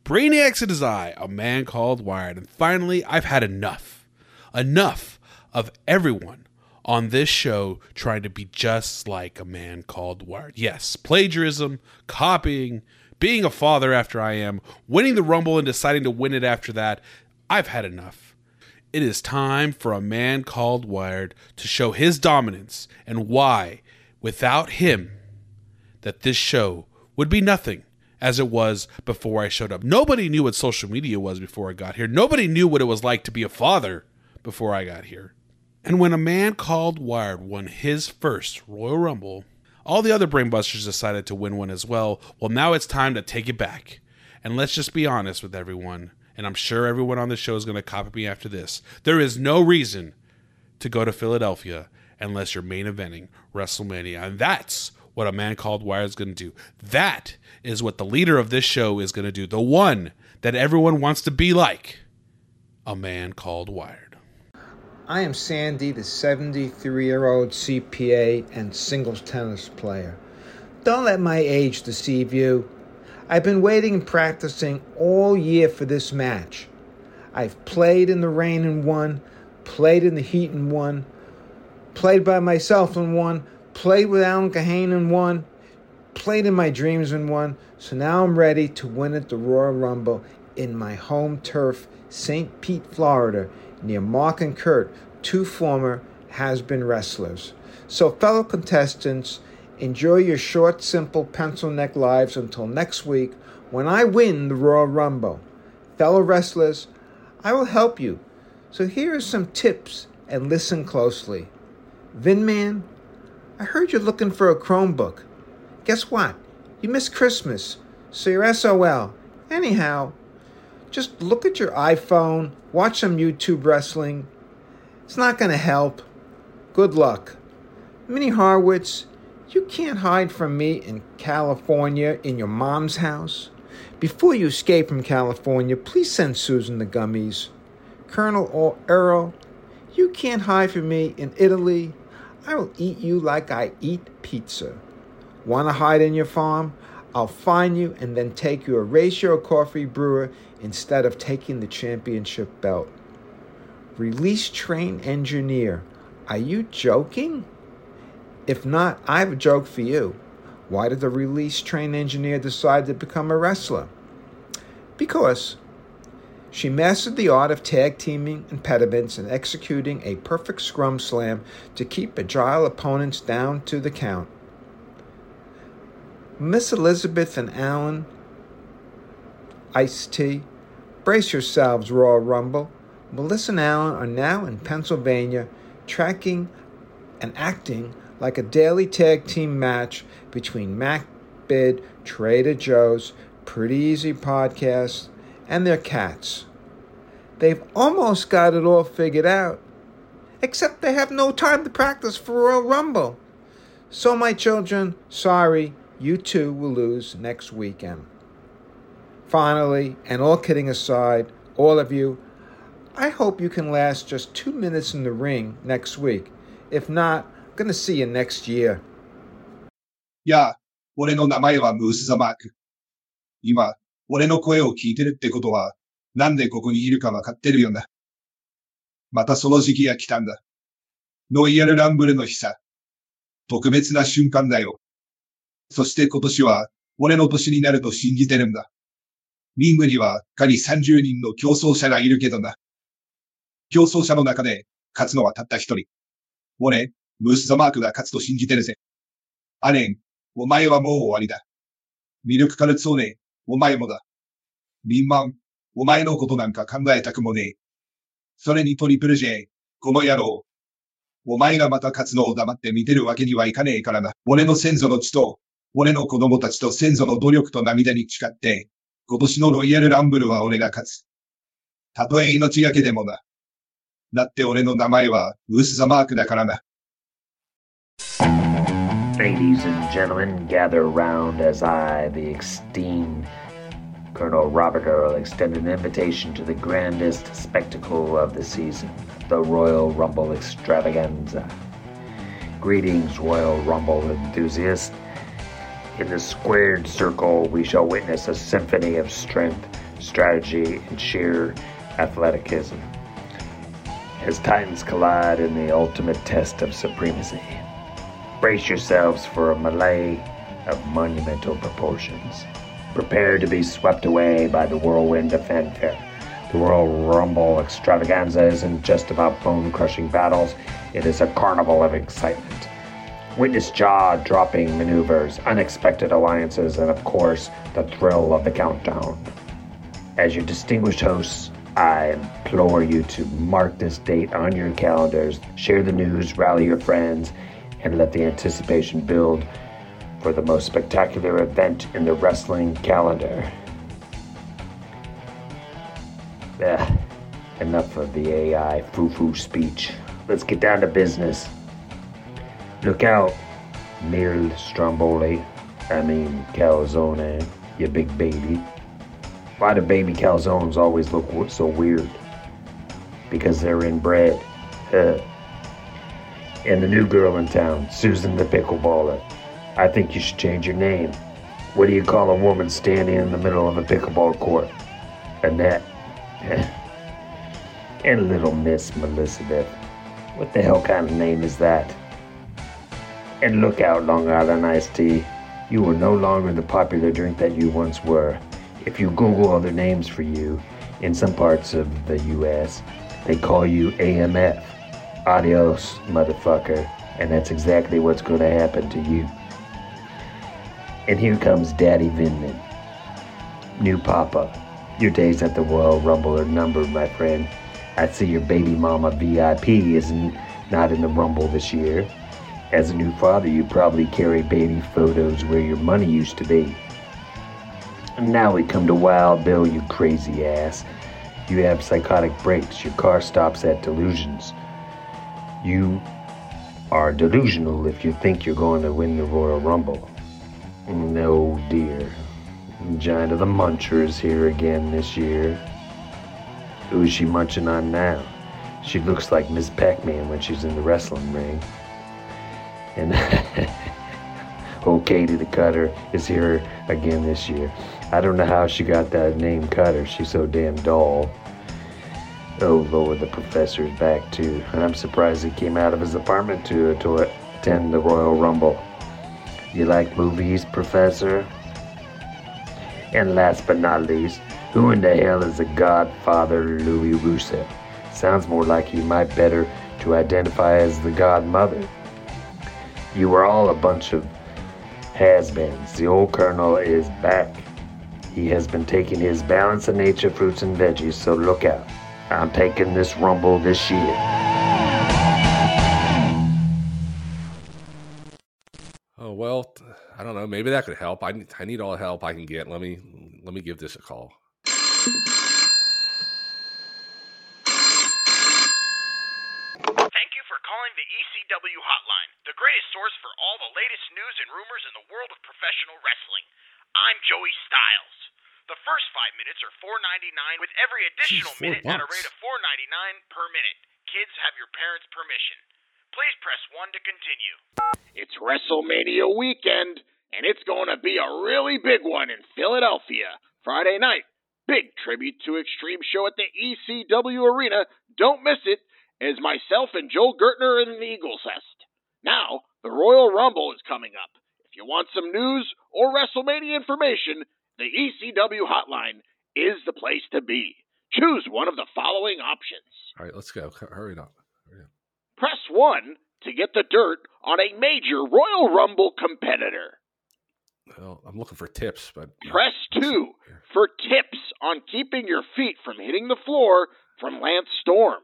Brainiacs in his eye, a man called Wired, and finally, I've had enough. Enough of everyone on this show trying to be just like a man called Wired. Yes, plagiarism, copying, being a father after I am, winning the Rumble and deciding to win it after that. I've had enough. It is time for a man called Wired to show his dominance and why, without him, that this show would be nothing as it was before I showed up. Nobody knew what social media was before I got here. Nobody knew what it was like to be a father before I got here. And when a man called Wired won his first Royal Rumble, all the other Brainbusters decided to win one as well. Well, now it's time to take it back. And let's just be honest with everyone, and I'm sure everyone on the show is going to copy me after this. There is no reason to go to Philadelphia unless you're main eventing WrestleMania. And that's what a man called Wired is going to do. That is what the leader of this show is going to do. The one that everyone wants to be like a man called Wired. I am Sandy, the 73 year old CPA and singles tennis player. Don't let my age deceive you. I've been waiting and practicing all year for this match. I've played in the rain and won, played in the heat and won, played by myself and won, played with Alan Kahane and won, played in my dreams and won. So now I'm ready to win at the Royal Rumble in my home turf, St. Pete, Florida, near Mark and Kurt, two former has been wrestlers. So, fellow contestants, enjoy your short, simple pencil neck lives until next week when I win the Royal Rumble. Fellow wrestlers, I will help you. So, here are some tips and listen closely. Vinman, I heard you're looking for a Chromebook. Guess what? You missed Christmas, so you're SOL. Anyhow, just look at your iPhone, watch some YouTube wrestling. It's not going to help. Good luck. Minnie Harwitz, you can't hide from me in California in your mom's house. Before you escape from California, please send Susan the gummies. Colonel or Earl, you can't hide from me in Italy. I will eat you like I eat pizza. Want to hide in your farm? I'll find you and then take you a ratio coffee brewer instead of taking the championship belt. Release train engineer. Are you joking? If not, I have a joke for you. Why did the release train engineer decide to become a wrestler? Because she mastered the art of tag teaming impediments and executing a perfect scrum slam to keep agile opponents down to the count. Miss Elizabeth and Alan, Ice T, brace yourselves, Royal Rumble. Melissa and Alan are now in Pennsylvania, tracking and acting like a daily tag team match between Mac Bid, Trader Joe's, Pretty Easy Podcast, and their cats. They've almost got it all figured out, except they have no time to practice for Royal Rumble. So, my children, sorry, you two will lose next weekend. Finally, and all kidding aside, all of you, I hope you can last just two minutes in the ring next week. If not, I'm going to see you next year. やあ、俺の名前はムース・ザ・マーク。今、 俺の声を聞いてるってことは、なんでここにいるかわかってるよな。またその時期が来たんだ。ノイヤルランブルの日さ。特別な瞬間だよ。そして今年は、俺の年になると信じてるんだ。リングには、かに30人の競争者がいるけどな。競争者の中で、勝つのはたった一人。俺、ムース・ザ・マークが勝つと信じてるぜ。アレン、お前はもう終わりだ。ミルク・カルツォーネ、お前もだ。リンマン、お前のことなんか考えたくもねえ。それにトリプル J、この野郎。お前がまた勝つのを黙って見てるわけにはいかねえからな。俺の先祖の血と、俺の子供たちと先祖の努力と涙に誓って、今年のロイヤルランブルは俺が勝つ。たとえ命がけでもな。だって俺の名前は、ウース・ザ・マークだからな。Ladies and gentlemen, gather round as I, the esteemed Colonel Robert Earl, extend an invitation to the grandest spectacle of the season, the Royal Rumble Extravaganza. Greetings, Royal Rumble enthusiasts. In the squared circle, we shall witness a symphony of strength, strategy, and sheer athleticism as Titans collide in the ultimate test of supremacy. Brace yourselves for a melee of monumental proportions. Prepare to be swept away by the whirlwind of fanfare. The Royal Rumble extravaganza isn't just about bone crushing battles, it is a carnival of excitement. Witness jaw dropping maneuvers, unexpected alliances, and of course, the thrill of the countdown. As your distinguished hosts, I implore you to mark this date on your calendars, share the news, rally your friends, and let the anticipation build for the most spectacular event in the wrestling calendar. Ugh, enough of the AI foo foo speech. Let's get down to business. Look out, Neil Stromboli. I mean, Calzone, you big baby. Why do baby calzones always look so weird? Because they're inbred. And the new girl in town, Susan the pickleballer. I think you should change your name. What do you call a woman standing in the middle of a pickleball court? Annette. <laughs> and little Miss Elizabeth. What the hell kind of name is that? And look out, Long Island iced tea. You are no longer the popular drink that you once were. If you Google other names for you, in some parts of the US, they call you AMF. Adios, motherfucker. And that's exactly what's going to happen to you. And here comes Daddy Vinman. New Papa. Your days at the Royal Rumble are numbered, my friend. I see your baby mama VIP isn't not in the Rumble this year. As a new father, you probably carry baby photos where your money used to be. And now we come to Wild Bill, you crazy ass. You have psychotic breaks. Your car stops at delusions. You are delusional if you think you're going to win the Royal Rumble. No, dear. Giant of the Muncher is here again this year. Who is she munching on now? She looks like Miss Pac-Man when she's in the wrestling ring. And <laughs> old Katie the Cutter is here again this year. I don't know how she got that name Cutter. She's so damn dull. Oh Lord, the professor's back too. And I'm surprised he came out of his apartment to, to attend the Royal Rumble. You like movies, Professor? And last but not least, who in the hell is the godfather Louis Rusev? Sounds more like he might better to identify as the godmother. You are all a bunch of has-beens. The old colonel is back. He has been taking his balance of nature fruits and veggies, so look out. I'm taking this rumble this year. Oh well, I don't know. Maybe that could help. I need, I need all the help I can get. Let me let me give this a call. Thank you for calling the ECW hotline, the greatest source for all the latest news and rumors in the world of professional wrestling. I'm Joey Styles. The first five minutes are $4.99 with every additional four minute at a rate of $4.99 per minute. Kids have your parents' permission. Please press 1 to continue. It's WrestleMania weekend, and it's going to be a really big one in Philadelphia. Friday night. Big tribute to Extreme show at the ECW Arena. Don't miss it, as myself and Joel Gertner are in the Eagles Fest. Now, the Royal Rumble is coming up. If you want some news or WrestleMania information, the ECW hotline is the place to be. Choose one of the following options. All right, let's go. Hurry up. Hurry up. Press 1 to get the dirt on a major Royal Rumble competitor. Well, I'm looking for tips, but Press 2 for tips on keeping your feet from hitting the floor from Lance Storm.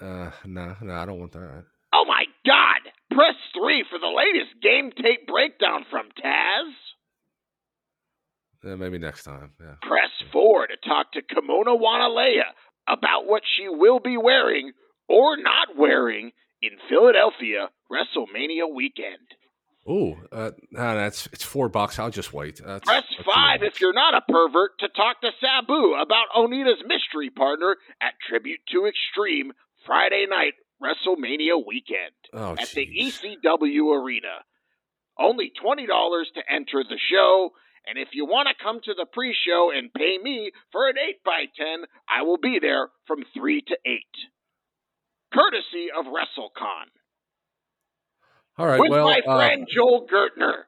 uh, no, no, I don't want that. Oh my god! Press 3 for the latest game tape breakdown from Taz. Uh, maybe next time. Yeah. Press 4 to talk to Kimona Wanalaya about what she will be wearing or not wearing in Philadelphia WrestleMania weekend. Ooh, uh, no, that's it's four bucks. I'll just wait. That's, Press 5 if you're not a pervert to talk to Sabu about Onita's mystery partner at Tribute to Extreme Friday night WrestleMania weekend Oh, at the ECW Arena. Only $20 to enter the show. And if you want to come to the pre show and pay me for an 8x10, I will be there from 3 to 8. Courtesy of WrestleCon. all right. with well, my uh, friend Joel Gertner.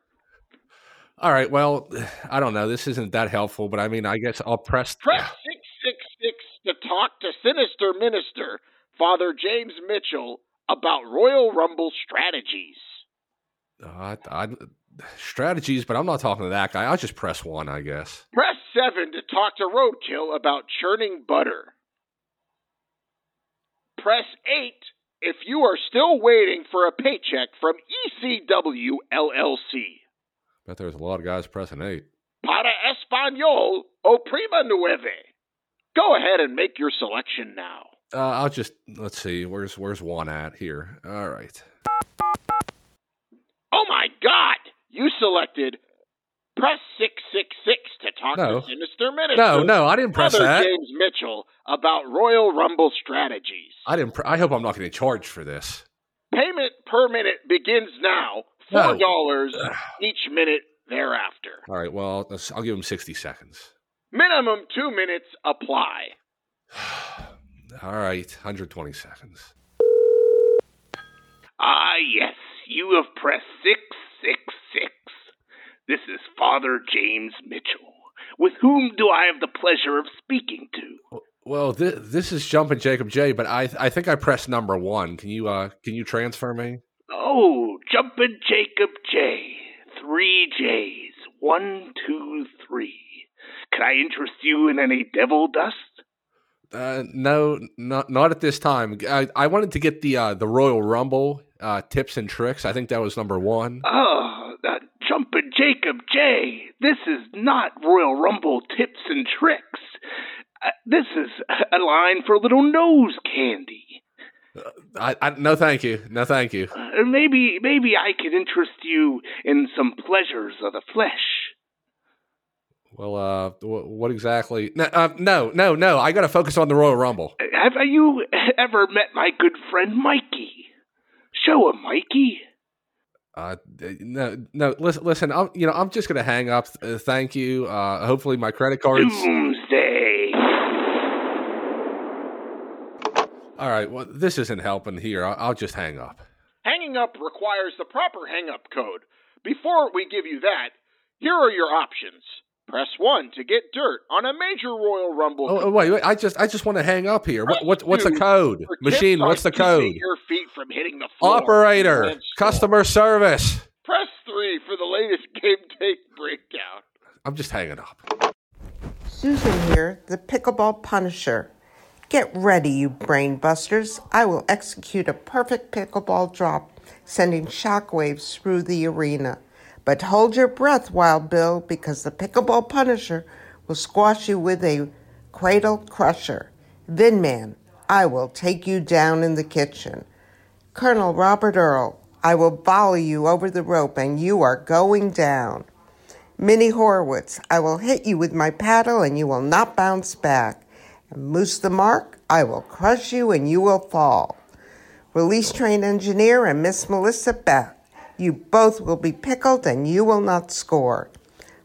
all right. Well, I don't know. This isn't that helpful, but I mean, I guess I'll press. Press 666 to talk to Sinister Minister, Father James Mitchell, about Royal Rumble strategies. Uh, I, I, strategies, but I'm not talking to that guy. I'll just press one, I guess. Press 7 to talk to Roadkill about churning butter. Press 8 if you are still waiting for a paycheck from ECW LLC. Bet there's a lot of guys pressing eight. Para Espanol o Prima Nueve. Go ahead and make your selection now. Uh, I'll just let's see. Where's where's one at here? All right. Oh my god! You selected press 666 to talk No. to Sinister Minister. No, no, I didn't press that. James Mitchell about Royal Rumble strategies. I didn't. Pr- I hope I'm not getting charged for this. Payment per minute begins now. $4 each minute thereafter. All right. Well, I'll give him 60 seconds. Minimum two minutes apply. <sighs> All right, 120 seconds. Ah, yes, you have pressed 666. This is Father James Mitchell. With whom do I have the pleasure of speaking to? Well, this, this is jumping Jacob J, but I I think I pressed number one. Can you uh can you transfer me? Oh, Jumpin' Jacob J. Three J's. One, two, three. Can I interest you in any devil dust? Uh, no, not not at this time. I, I wanted to get the uh, the Royal Rumble uh, tips and tricks. I think that was number one. Oh, uh, Jumpin' Jacob J. This is not Royal Rumble tips and tricks. Uh, this is a line for little nose candy. I, I no, thank you, no, thank you. Uh, maybe, maybe I could interest you in some pleasures of the flesh. Well, uh, what exactly? No, uh, no, no, no. I got to focus on the Royal Rumble. Have you <laughs> ever met my good friend Mikey? Show him, Mikey. Uh, no, no. Listen, listen. I'm, you know, I'm just gonna hang up. Uh, thank you. Uh, hopefully, my credit cards. Doomsday. All right. Well, this isn't helping here. I'll, I'll just hang up. Hanging up requires the proper hang up code. Before we give you that, here are your options. Press 1 to get dirt on a major Royal Rumble. Oh, oh, wait, wait. I just, I just want to hang up here. What, what what's the code? Machine. What's the code? Your feet from hitting the floor. Operator. Customer service. Press 3 for the latest game take breakdown. I'm just hanging up. Susan here, the pickleball punisher. Get ready, you brain busters. I will execute a perfect pickleball drop, sending shockwaves through the arena. But hold your breath, Wild Bill, because the pickleball punisher will squash you with a cradle crusher. Then, man, I will take you down in the kitchen. Colonel Robert Earl, I will volley you over the rope and you are going down. Minnie Horowitz, I will hit you with my paddle and you will not bounce back. And Moose the Mark, I will crush you and you will fall. Release train engineer and Miss Melissa Beth, you both will be pickled and you will not score.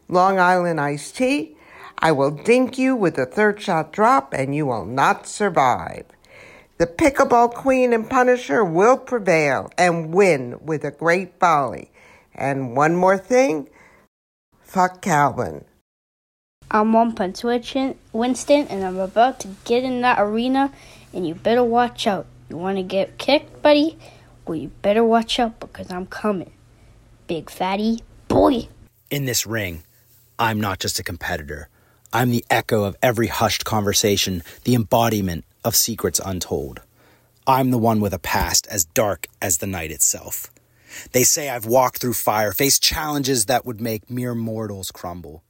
Long Island iced tea, I will dink you with a third shot drop and you will not survive. The pickleball queen and punisher will prevail and win with a great volley. And one more thing, fuck Calvin. I'm on Punch Winston, and I'm about to get in that arena, and you better watch out. You want to get kicked, buddy? Well, you better watch out because I'm coming. Big fatty boy. In this ring, I'm not just a competitor. I'm the echo of every hushed conversation, the embodiment of secrets untold. I'm the one with a past as dark as the night itself. They say I've walked through fire, faced challenges that would make mere mortals crumble.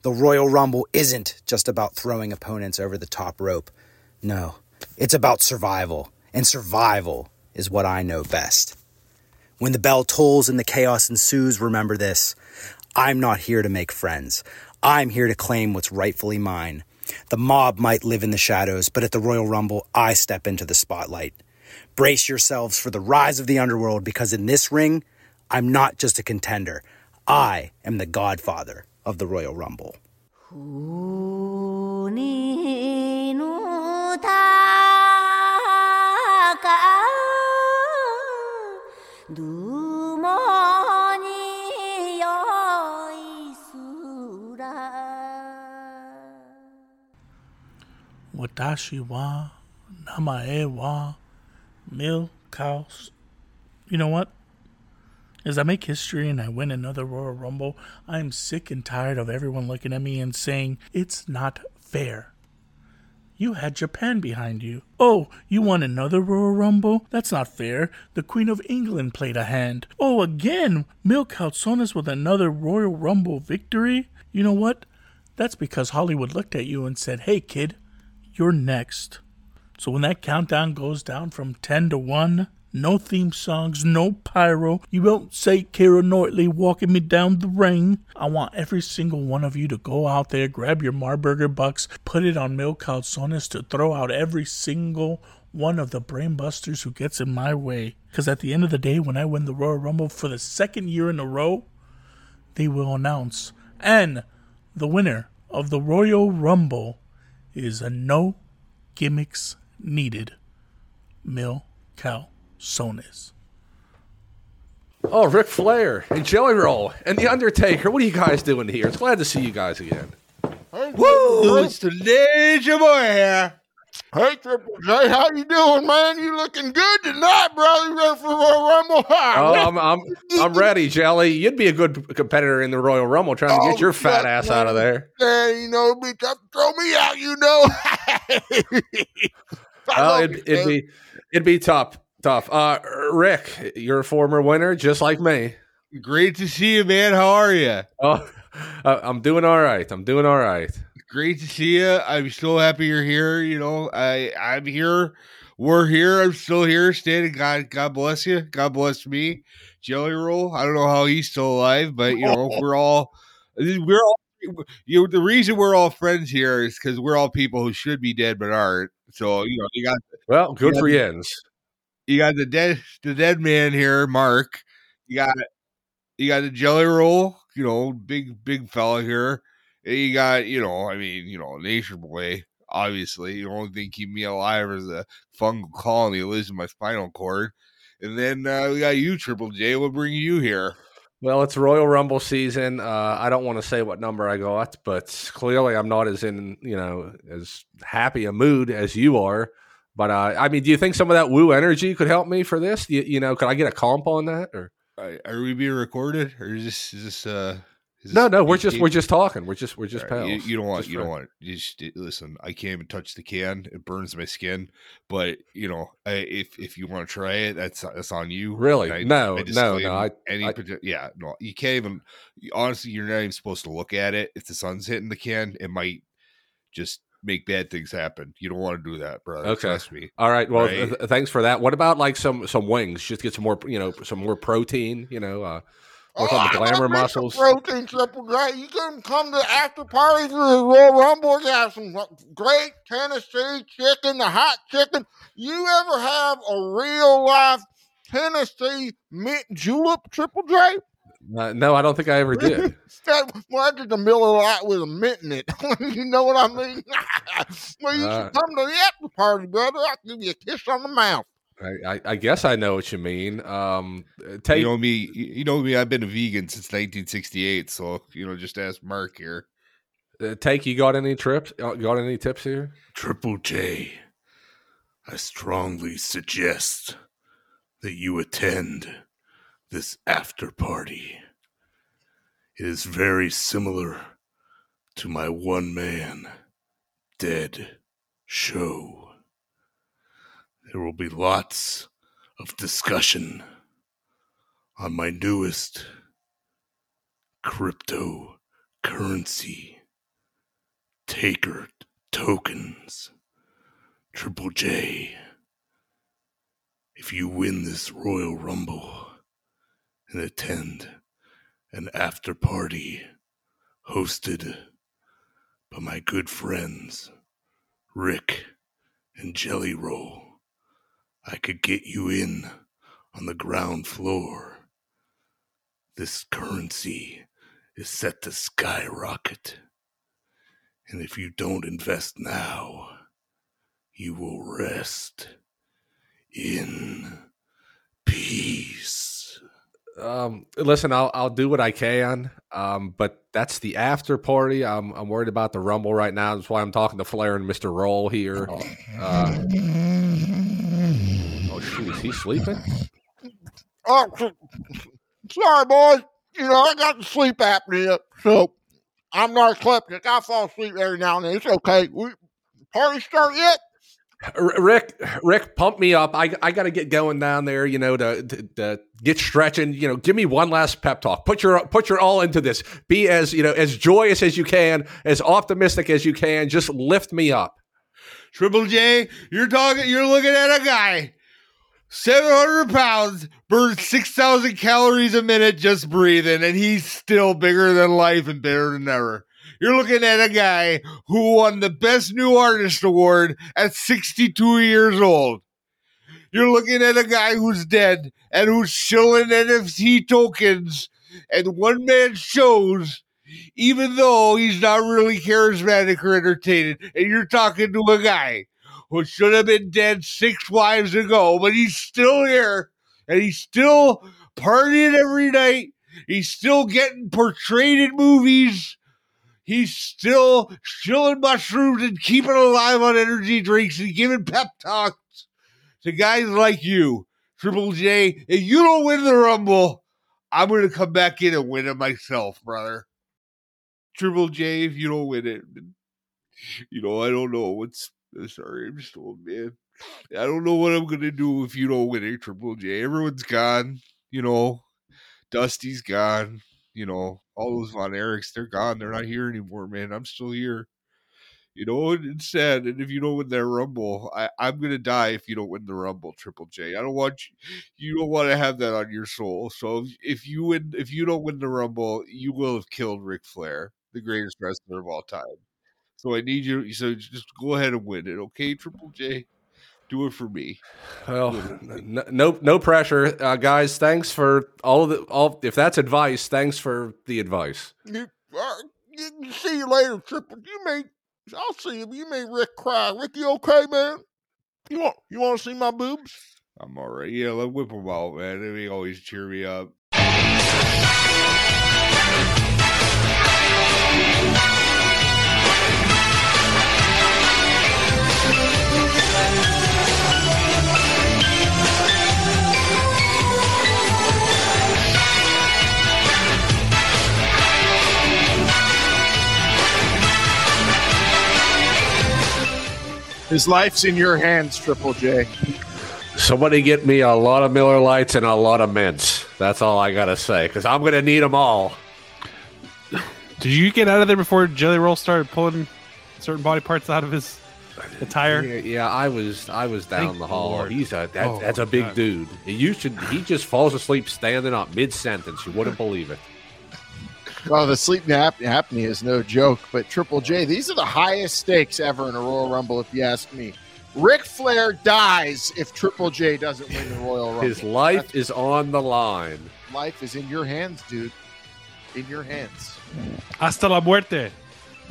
The Royal Rumble isn't just about throwing opponents over the top rope. No, it's about survival, and survival is what I know best. When the bell tolls and the chaos ensues, remember this I'm not here to make friends. I'm here to claim what's rightfully mine. The mob might live in the shadows, but at the Royal Rumble, I step into the spotlight. Brace yourselves for the rise of the underworld because in this ring, I'm not just a contender. I am the godfather of the Royal Rumble. Watashi wa namae wa mil cows. You know what? As I make history and I win another Royal Rumble, I am sick and tired of everyone looking at me and saying, it's not fair. You had Japan behind you. Oh, you won another Royal Rumble? That's not fair. The Queen of England played a hand. Oh, again, Mil Calzones with another Royal Rumble victory? You know what? That's because Hollywood looked at you and said, hey, kid, you're next. So when that countdown goes down from 10 to 1, no theme songs, no pyro, you won't say Keira Knightley walking me down the ring. I want every single one of you to go out there, grab your Marburger Bucks, put it on Mil Calzones to throw out every single one of the brainbusters who gets in my way. Because at the end of the day, when I win the Royal Rumble for the second year in a row, they will announce. And the winner of the Royal Rumble is a no gimmicks needed Mil Calzones. Oh, Ric Flair and Jelly Roll and The Undertaker. What are you guys doing here? It's glad to see you guys again. Hey, Woo! It's the Ninja Boy here. Hey, Triple J, how you doing, man? You looking good tonight, brother. You ready for Royal Rumble? <laughs> Oh, I'm, I'm, I'm ready, Jelly. You'd be a good competitor in the Royal Rumble trying to get oh, your fat yeah, ass out of there. Yeah, you know, it'd be tough to throw me out, you know. <laughs> Oh, well, it'd, it'd be it'd be tough, tough. Uh, Ric, you're a former winner, just like me. Great to see you, man. How are you? Oh, uh, I'm doing all right. I'm doing all right. Great to see you. I'm so happy you're here. You know, I I'm here. We're here. I'm still here. Standing. God, God bless you. God bless me. Jelly Roll. I don't know how he's still alive, but you know, <laughs> we're all we're all. You know, the reason we're all friends here is because we're all people who should be dead but aren't. So you know, you got Well, good you for Jens. You got the dead the dead man here, Mark. You got you got the jelly roll, you know, big big fella here. And you got, you know, I mean, you know, Nature Boy, obviously. The only thing keeping me alive is a fungal colony lives in my spinal cord. And then uh, we got you, Triple J. What bring you here? Well, it's Royal Rumble season. Uh, I don't want to say what number I got, but clearly I'm not as in you know as happy a mood as you are. But uh, I mean, do you think some of that woo energy could help me for this? You, you know, could I get a comp on that? Or Uh, Are we being recorded, or is this is this uh? Is no, this no, we're just we're just talking. We're just we're just right, pals. You, you don't want Just you don't want you just listen. I can't even touch the can; it burns my skin. But you know, I, if if you want to try it, that's that's on you. Really? I- No, I no, no, I- any I- yeah, no, you can't even. Honestly, you're not even supposed to look at it. If the sun's hitting the can, it might just make bad things happen. You don't want to do that, brother. Okay. Trust me. All right. Well, Right? th- thanks for that. What about like some some wings? Just get some more, you know, some more protein. You know, uh, work on the Oh, glamour muscles. Protein Triple J. You can come to after parties for the Royal Rumble. You have some great Tennessee chicken, the hot chicken. You ever have a real life Tennessee mint julep, Triple J? Uh, no, I don't think I ever <laughs> did. That, well, that's just a Miller Lite with a mint in it. <laughs> you know what I mean? <laughs> well, you Uh, should come to the after party, brother. I'll give you a kiss on the mouth. I, I, I guess I know what you mean. Um, uh, take you know me. You you know me. I've been a vegan since 1968. So you know, just ask Mark here. uh, take. You got any trips? uh, Got any tips here? Triple J, I strongly suggest that you attend this after party. It is very similar to my one man dead show. There will be lots of discussion on my newest cryptocurrency taker tokens. Triple J. If you win this Royal Rumble and attend an after party hosted by my good friends Ric and Jelly Roll, I could get you in on the ground floor. This currency is set to skyrocket. And if you don't invest now, you will rest in peace. Um, listen, I'll I'll do what I can. Um, but that's the after party. I'm I'm worried about the rumble right now. That's why I'm talking to Flair and Mr. Roll here. Uh, oh shoot, is he sleeping? Oh, sorry, boys. You know, I got the sleep apnea, so I'm narcoleptic. I fall asleep every now and then. It's okay. We, party start yet? Ric, Ric, pump me up. I I got to get going down there. You know, to, to, to get stretching. You know, give me one last pep talk. Put your put your all into this. Be as you know as joyous as you can, as optimistic as you can. Just lift me up. Triple J, you're talking. You're looking at a guy, seven hundred pounds, burns six thousand calories a minute just breathing, and he's still bigger than life and better than ever. You're looking at a guy who won the Best New Artist Award at 62 years old. You're looking at a guy who's dead and who's shilling NFT tokens and one man shows, even though he's not really charismatic or entertaining. And you're talking to a guy who should have been dead six wives ago, but he's still here and he's still partying every night. He's still getting portrayed in movies. He's still chilling mushrooms and keeping alive on energy drinks and giving pep talks to guys like you, Triple J. If you don't win the Rumble, I'm going to come back in and win it myself, brother. Triple J, if you don't win it, you know, I don't know what's. Sorry, I'm just old man. I don't know what I'm going to do if you don't win it, Triple J. Everyone's gone, you know. Dusty's gone, you know. All those Von Erichs, they're gone. They're not here anymore, man. I'm still here. You know, it's sad. And if you don't win that Rumble, I, I'm gonna die if you don't win the Rumble, Triple J. I don't want you. You don't want to have that on your soul. So if, if you win, if you don't win the Rumble, you will have killed Ric Flair, the greatest wrestler of all time. So I need you. So just go ahead and win it, okay, Triple J. Do it for me. Well, no, no, no pressure, uh, guys. Thanks for all of the all. If that's advice, thanks for the advice. You, uh, you, see you later, Triple. You may, I'll see you. You may Ric cry. Ric, you okay, man? You want, you want to see my boobs? I'm all right. Yeah, let whip them out, man. They always cheer me up. His life's in your hands, Triple J. Somebody get me a lot of Miller Lites and a lot of mints. That's all I gotta say, because I'm gonna need them all. Did you get out of there before Jelly Roll started pulling certain body parts out of his attire? Yeah, yeah, I was I was down Thank the hall. Lord. He's a that, Oh, that's a big God. dude. You should he just falls asleep standing up mid sentence. You wouldn't believe it. Oh, the sleep nap apnea is no joke. But Triple J, these are the highest stakes ever in a Royal Rumble, if you ask me. Ric Flair dies if Triple J doesn't win the Royal Rumble. His life is on the line. life is in your hands, dude. In your hands. Hasta la muerte.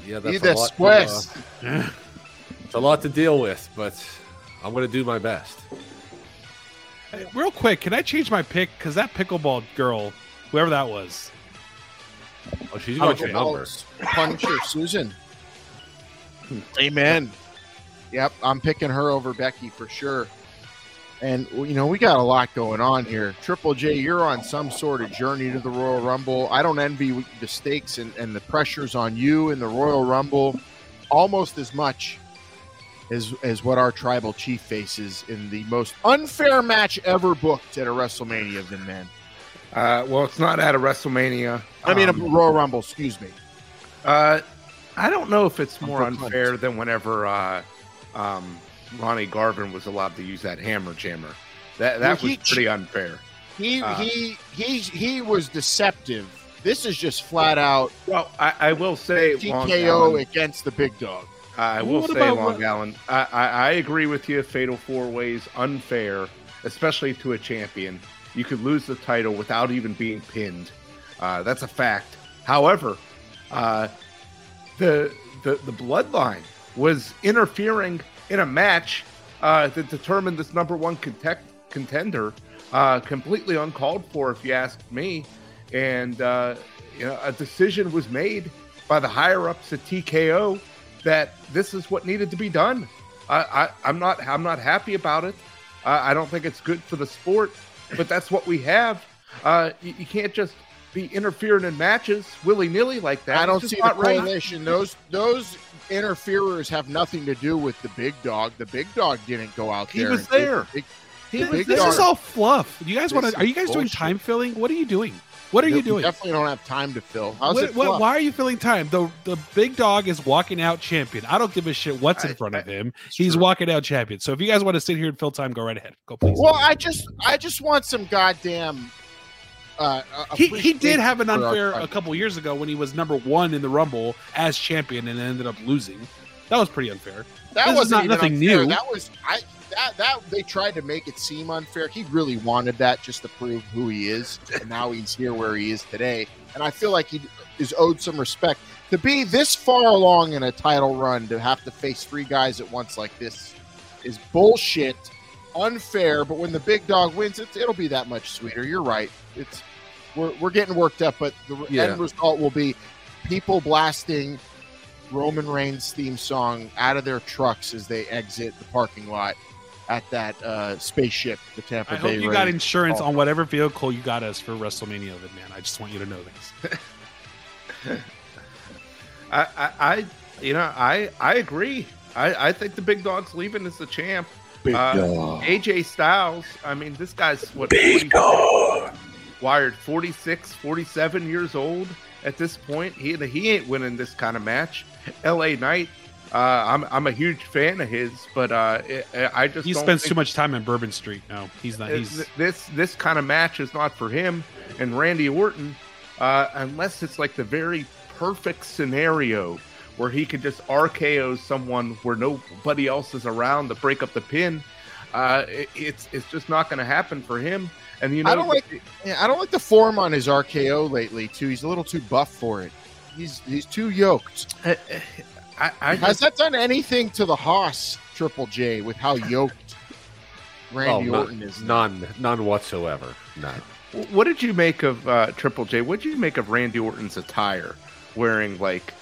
Yeah, Y that's a lot. To, uh, it's a lot to deal with, but I'm gonna do my best. Hey, real quick, can I change my pick? Because that pickleball girl, whoever that was, Oh, she's got your number. Punisher Susan. <laughs> Amen. Yep, I'm picking her over Becky for sure. And you know we got a lot going on here. Triple J, you're on some sort of journey to the Royal Rumble. I don't envy the stakes and, and the pressures on you in the Royal Rumble almost as much as as what our tribal chief faces in the most unfair match ever booked at a WrestleMania than men. Uh, well, it's not at a WrestleMania. I mean, Um, a Royal Rumble. Excuse me. Uh, I don't know if it's more Uncle Clint. unfair than whenever uh, um, Ronnie Garvin was allowed to use that hammer jammer. That that Well, was he- pretty unfair. He Uh, he he he was deceptive. This is just flat out. Well, I, I will say Long TKO against the big dog. I will What say, Long what- Island, I, I, I agree with you. Fatal four ways unfair, especially to a champion. You could lose the title without even being pinned. Uh, that's a fact. However, uh, the, the the bloodline was interfering in a match uh, that determined this number one contender uh, completely uncalled for, if you ask me. And uh, you know, a decision was made by the higher ups at TKO that this is what needed to be done. I, I, I'm not I'm not happy about it. Uh, I don't think it's good for the sport, but that's what we have. Uh, you, you can't just be interfering in matches willy nilly like that. I don't see the not right. Those those interferers have nothing to do with the big dog. The big dog didn't go out He there. was there. the Big, He the was- big this dog- is all fluff. Do you guys want to? Are you is guys doing time filling? What are you doing? What are you doing? Definitely don't have time to fill. How's What- it? what- why are you filling time? The the big dog is walking out champion. I don't give a shit what's in front of him. He's walking out champion. So if you guys want to sit here and fill time, go right ahead. Go please. Well, I just I just want some goddamn. Uh, he, he did have an appreciation for our unfair a couple years ago when he was number one in the Rumble as champion and ended up losing. That was pretty unfair. That This wasn't not nothing unfair. new. That was I that that they tried to make it seem unfair. He really wanted that just to prove who he is, and now he's here where he is today. And I feel like he is owed some respect to be this far along in a title run to have to face three guys at once like this is bullshit, unfair. But when the big dog wins, it, it'll be that much sweeter. You're right. It's we're we're getting worked up, but the Yeah. end result will be people blasting Roman Reigns theme song out of their trucks as they exit the parking lot at that uh, spaceship, the Tampa I Bay. hope you got insurance on whatever vehicle you got us for WrestleMania, then, man. I just want you to know this. <laughs> I, I, I you know, I, I agree. I, I think the big dog's leaving as the champ. Big Uh, dog. AJ Styles. I mean, this guy's what? Big 46 dog. Wired 46, 47 years old at this point. He he ain't winning this kind of match. L.A. Knight. Uh, I'm I'm a huge fan of his, but uh, I I just He don't spends think- too much time in Bourbon Street. No, he's not. uh, He's this this kind of match is not for him and Randy Orton, uh, unless it's like the very perfect scenario where he could just RKO someone where nobody else is around to break up the pin. Uh, it- it's it's just not going to happen for him. And you know, I don't like. I don't like the form on his RKO lately. Too. He's a little too buff for it. He's he's too yoked. I, I Has that done anything to the Haas Triple J with how yoked <laughs> Randy Oh, none- Orton is? None, none whatsoever. None. What did you make of uh, Triple J? What did you make of Randy Orton's attire, wearing like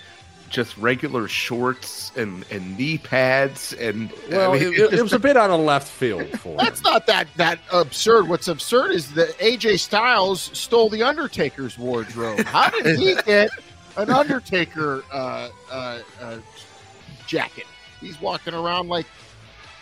just regular shorts and, and knee pads and Well, I mean, it, <laughs> it's it just was a bit out of left field for <laughs> him. That's not that that absurd. What's absurd is that AJ Styles stole the Undertaker's wardrobe. How did he get an Undertaker uh, uh, uh, jacket? He's walking around like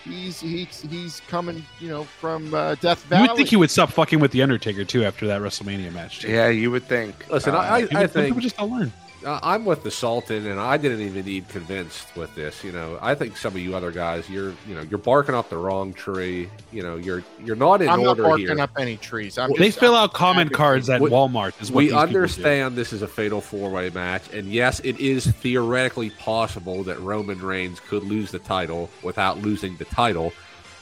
he's he's he's coming, you know, from uh, Death Valley. you would think he would stop fucking with the Undertaker too after that WrestleMania match. Too. Yeah, you would think. Listen, Uh, I, I, people- I think people just don't learn. Uh, I'm with the Sultan, and I didn't even need convinced with this. You know, I think some of you other guys, you're, you know, you're barking up the wrong tree. You know, you're, you're not in I'm not order barking here. up any trees. I'm they just, fill I'm out comment happy- cards at We- Walmart. Is what we these people do. understand this is a fatal four way match, and yes, it is theoretically possible that Roman Reigns could lose the title without losing the title.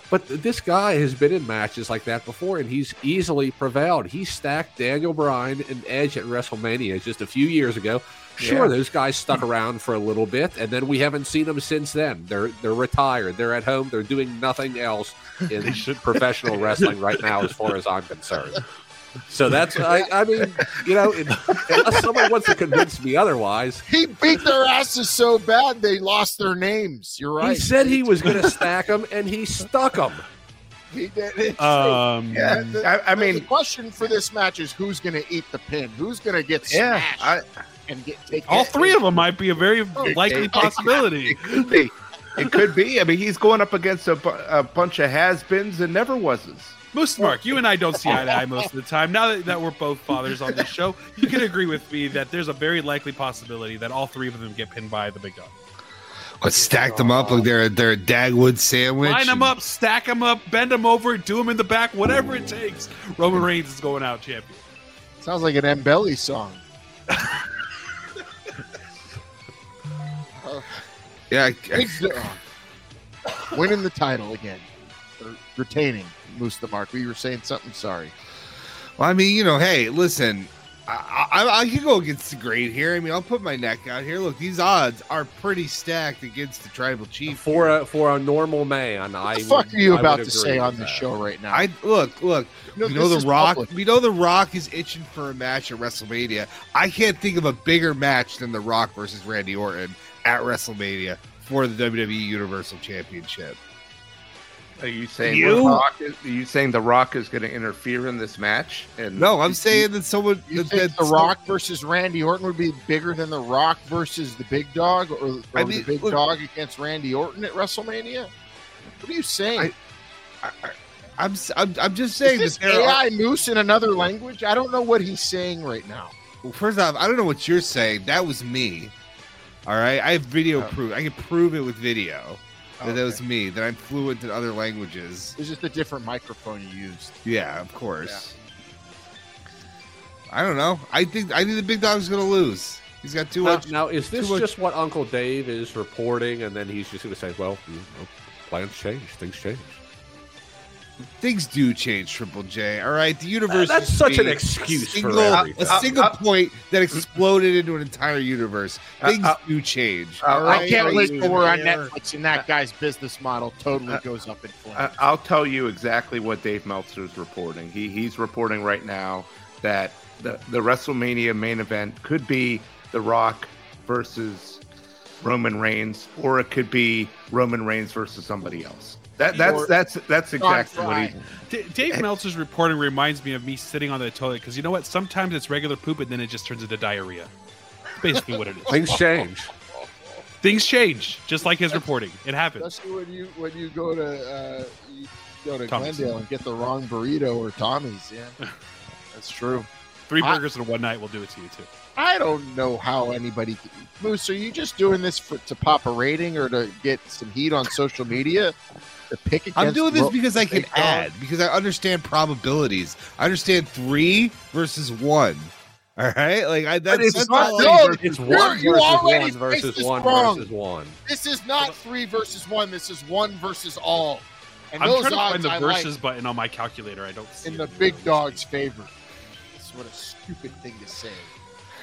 But this guy has been in matches like that before, and he's easily prevailed. He stacked Daniel Bryan and Edge at WrestleMania just a few years ago. Sure, Yeah. those guys stuck around for a little bit, and then we haven't seen them since then. They're they're retired. They're at home. They're doing nothing else in <laughs> <laughs> professional wrestling right now, as far as I'm concerned. So that's I, I mean, you know, it, unless someone wants to convince me otherwise, He beat their asses so bad they lost their names. You're right. he said he was going to stack them, and he stuck them. He did. It's Um, yeah, The- I- I mean- the question for this match is who's going to eat the pin? Who's going to get Yeah, smashed I- and get take All three of them might be a very oh, It- likely it- <laughs> possibility. It could be. It could be. I mean, he's going up against a, a bunch of has-beens and never was's. Most Mark, you and I don't see eye to eye most of the time. Now that, that we're both fathers on this show, you can agree with me that there's a very likely possibility that all three of them get pinned by the big dog. What stacked them up like they're they're a Dagwood sandwich? Line them up, stack them up, bend them over, do them in the back, whatever it takes. Roman Reigns is going out champion. Sounds like an M. Belly song. <laughs> <laughs> Yeah, I- I- winning the title again, or retaining Moose the Mark. We were saying something. Sorry. Well, I mean, you know, hey, listen, I, I, I can go against the great here. I mean, I'll put my neck out here. Look, these odds are pretty stacked against the tribal chief. For a for a normal man, I What the would- fuck are you I about to say on the show right now? I look, look. No, we know the Rock. public. We know the Rock is itching for a match at WrestleMania. I can't think of a bigger match than the Rock versus Randy Orton at WrestleMania for the WWE Universal Championship. Are you saying You? The Rock is, are you saying the Rock is going to interfere in this match? And No, I'm saying that someone You that, that The Rock versus Randy Orton would be bigger than The Rock versus the Big Dog, or, or I mean, the Big look- Dog against Randy Orton at WrestleMania? What are you saying? I'm, s- I'm, I'm just Is saying this that there are- AI Moose in another language? I don't know what he's saying right now. Well, first off, I don't know what you're saying. That was me. All right, I have video oh. proof. I can prove it with video that that was me. That I'm fluent in other languages. It's just a different microphone you used. Yeah, of course. I don't know. I think I think the big dog's gonna lose. He's got too Now, much. now, is this much- just what Uncle Dave is reporting, and then he's just going to say, "Well, you know, plans change, things change." Things do change, Triple J. All right, the universe. Uh, that's such an excuse for everything. a single point that exploded into an entire universe. Things uh, do change. uh, all I can't wait till we're on Netflix and that guy's business model totally Uh, goes up in flames. I- I'll tell you exactly what Dave Meltzer is reporting. He he's reporting right now that the the WrestleMania main event could be The Rock versus Roman Reigns, or it could be Roman Reigns versus somebody else. That that's that's that's exactly what he. D- Dave Meltzer's reporting reminds me of me sitting on the toilet because you know what? Sometimes it's regular poop and then it just turns into diarrhea. That's basically what it is. Things change. Things change, just like his reporting. It happens. Especially when you when you go to uh, you go to Tommy's. Glendale and get the wrong burrito or Tommy's. Yeah, <laughs> that's true. Three I- burgers in one night will do it to you too. I don't know how anybody. Moose, are you just doing this for to pop a rating or to get some heat on social media? To pick against I'm doing this Ro- because I can add because I understand probabilities. I understand three versus one. All right, like I, that's, it's that's not- all no, I- It's one you versus already one versus this one wrong. versus one. This is not three versus one. This is one versus all. And I'm those trying to find the I versus like button on my calculator. I don't see in it the anywhere. big dog's favor. That's what a stupid thing to say.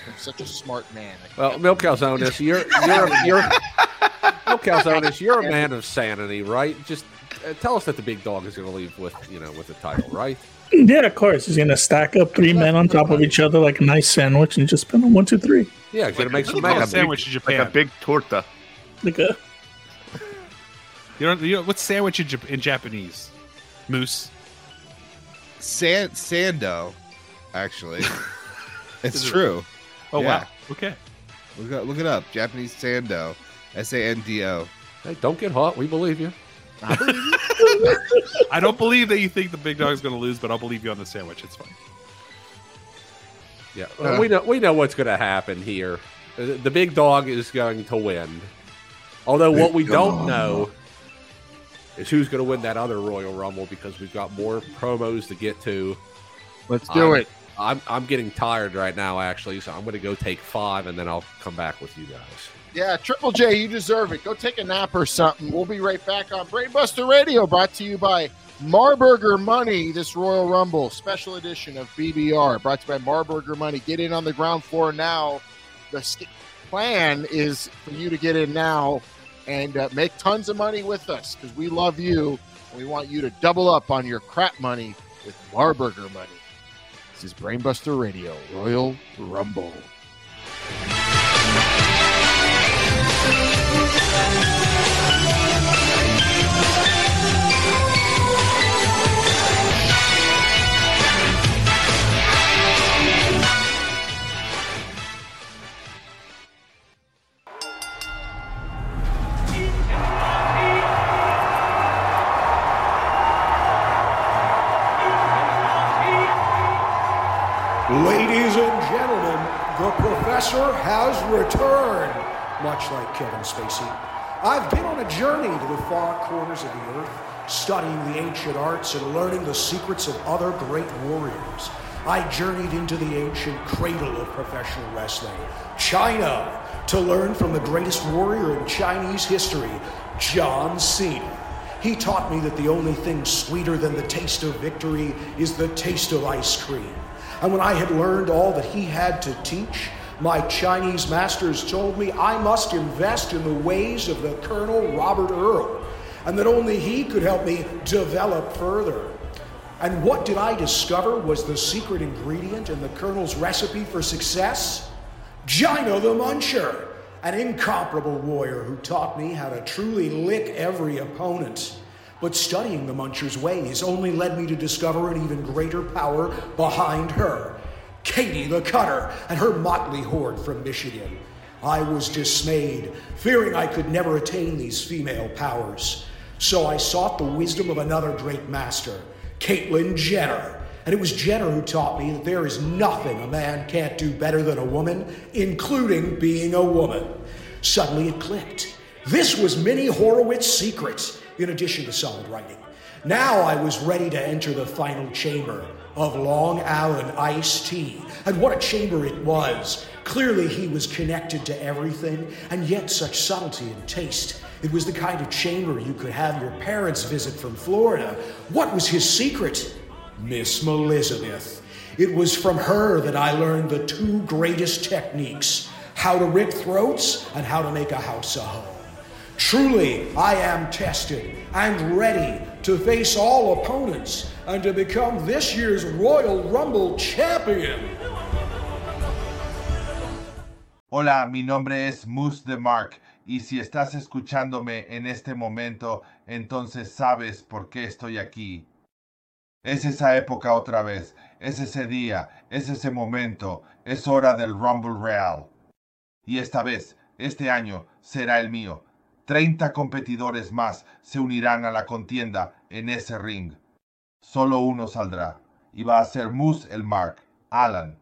I'm such a smart man. Well, Mil Calzones, you're you're you're Mil Calzones, you're a man of sanity, right? Just Uh, tell us that the big dog is going to leave with you know with the title, right? Yeah, of course. He's gonna stack up three men on top of each other like a nice sandwich and just pin them one, two, three. Yeah, he's going to make some Like a man. sandwich in Japan. Like a big torta. Like a <laughs> You know, you know what's sandwich in, Jap- in Japanese? Moose. San Sando, actually. <laughs> it's Is it? true. Oh Yeah. wow. Okay. Look, it- look it up. Japanese Sando. S A N D O. Hey, don't get hot. We believe you. <laughs> I don't believe that you think the big dog's going to lose, but I'll believe you on the sandwich. It's fine. Yeah, well, we know we know what's going to happen here. The, the big dog is going to win. Although what we don't know is who's going to win that other Royal Rumble because we've got more promos to get to. Let's do I'm- it. I'm I'm getting tired right now, actually, so I'm going to go take five, and then I'll come back with you guys. Yeah, Triple J, you deserve it. Go take a nap or something. We'll be right back on Brainbuster Radio, brought to you by Marburger Money. This Royal Rumble special edition of BBR, brought to you by Marburger Money. Get in on the ground floor now. The plan is for you to get in now and uh, make tons of money with us because we love you. And we want you to double up on your crap money with Marburger Money. This is Brainbuster Radio, Royal Rumble. Professor has returned, much like Kevin Spacey. I've been on a journey to the far corners of the earth, studying the ancient arts and learning the secrets of other great warriors. I journeyed into the ancient cradle of professional wrestling, China, to learn from the greatest warrior in Chinese history, John Cena. He taught me that the only thing sweeter than the taste of victory is the taste of ice cream. And when I had learned all that he had to teach, my Chinese masters told me I must invest in the ways of the Colonel Robert Earl, and that only he could help me develop further. And what did I discover was the secret ingredient in the Colonel's recipe for success? Gina the Muncher, an incomparable warrior who taught me how to truly lick every opponent. But studying the Muncher's ways only led me to discover an even greater power behind her Katie the Cutter and her motley horde from Michigan. I was dismayed, fearing I could never attain these female powers. So I sought the wisdom of another great master, Caitlyn Jenner. And it was Jenner who taught me that there is nothing a man can't do better than a woman, including being a woman. Suddenly it clicked. This was Minnie Horowitz's secret, in addition to solid writing. Now I was ready to enter the final chamber of Long Island iced tea. And what a chamber it was. Clearly, he was connected to everything, and yet such subtlety and taste. It was the kind of chamber you could have your parents visit from Florida. What was his secret? Miss Elizabeth. It was from her that I learned the two greatest techniques how to rip throats and how to make a house a home. Truly, I am tested and ready to face all opponents and to become this year's Royal Rumble champion. Hola, mi nombre es Moose de Mark y si estás escuchándome en este momento, entonces sabes por qué estoy aquí. Es esa época otra vez, es ese día, es ese momento, es hora del Rumble Real. Y esta vez, este año, será el mío. 30 competidores más se unirán a la contienda en ese ring. Solo uno saldrá, y va a ser Moose el Mark, Alan.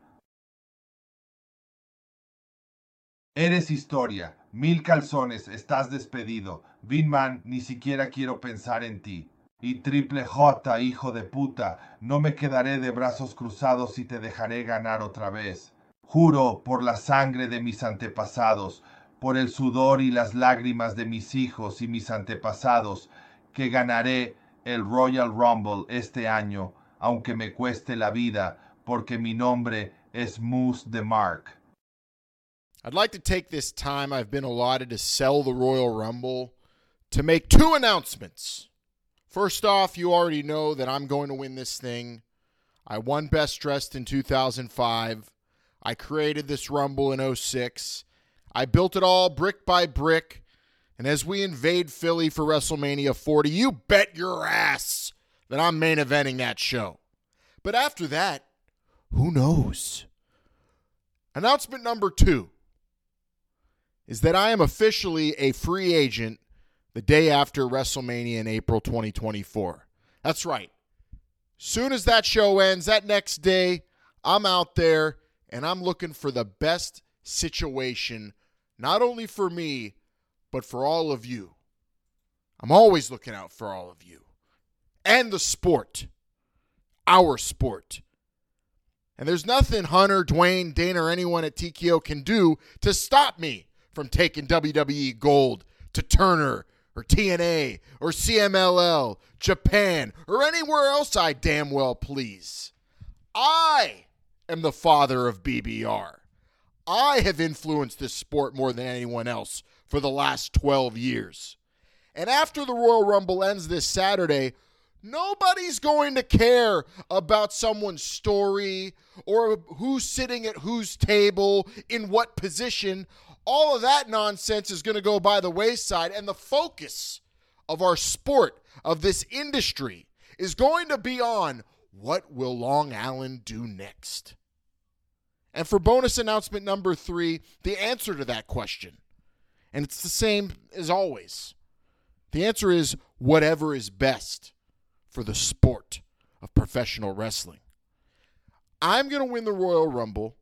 Eres historia, mil calzones, estás despedido. Vinman, ni siquiera quiero pensar en ti. Y Triple J, hijo de puta, no me quedaré de brazos cruzados y te dejaré ganar otra vez. Juro por la sangre de mis antepasados, por el sudor y las lágrimas de mis hijos y mis antepasados, que ganaré el Royal Rumble este año, aunque me cueste la vida, porque mi nombre es Moose de Mark. I'd like to take this time I've been allotted to sell the Royal Rumble to make two announcements. First off, you already know that I'm going to win this thing. I won Best Dressed in 2005. I created this Rumble in 06. I built it all brick by brick. And as we invade Philly for WrestleMania 40, you bet your ass that I'm main eventing that show. But after that, who knows? Announcement number two is that I am officially a free agent the day after WrestleMania in April 2024. That's right. Soon as that show ends, that next day, I'm out there and I'm looking for the best situation, not only for me, but for all of you. I'm always looking out for all of you and the sport, our sport. And there's nothing Hunter, Dwayne, Dana, or anyone at TKO can do to stop me from taking WWE gold to Turner or TNA or CMLL, Japan, or anywhere else I damn well please. I am the father of BBR. I have influenced this sport more than anyone else for the last 12 years. And after the Royal Rumble ends this Saturday, nobody's going to care about someone's story or who's sitting at whose table, in what position. All of that nonsense is going to go by the wayside, and the focus of our sport, of this industry, is going to be on what will Long Allen do next? And for bonus announcement number three, the answer to that question, and it's the same as always. The answer is whatever is best for the sport of professional wrestling. I'm going to win the Royal Rumble.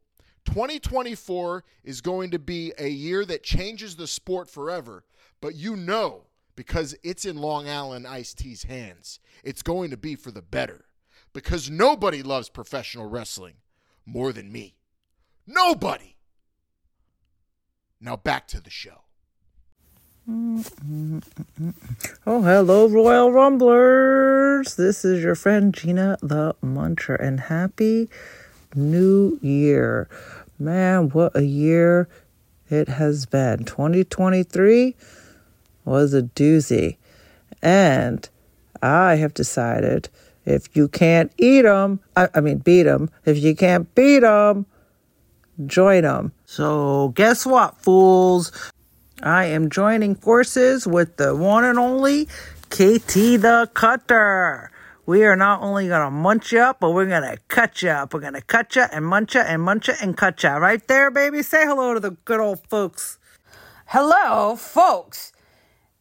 2024 is going to be a year that changes the sport forever. But you know, because it's in Long Island Ice T's hands, it's going to be for the better. Because nobody loves professional wrestling more than me. Nobody. Now back to the show. Oh, hello, Royal Rumblers. This is your friend Gina the Muncher, and happy new year. Man, what a year it has been. 2023 was a doozy. And I have decided if you can't eat them, I, I mean, beat them, if you can't beat them, join them. So, guess what, fools? I am joining forces with the one and only KT the Cutter. We are not only going to munch you up, but we're going to cut you up. We're going to cut you and munch you and munch you and cut you. Right there, baby? Say hello to the good old folks. Hello, folks.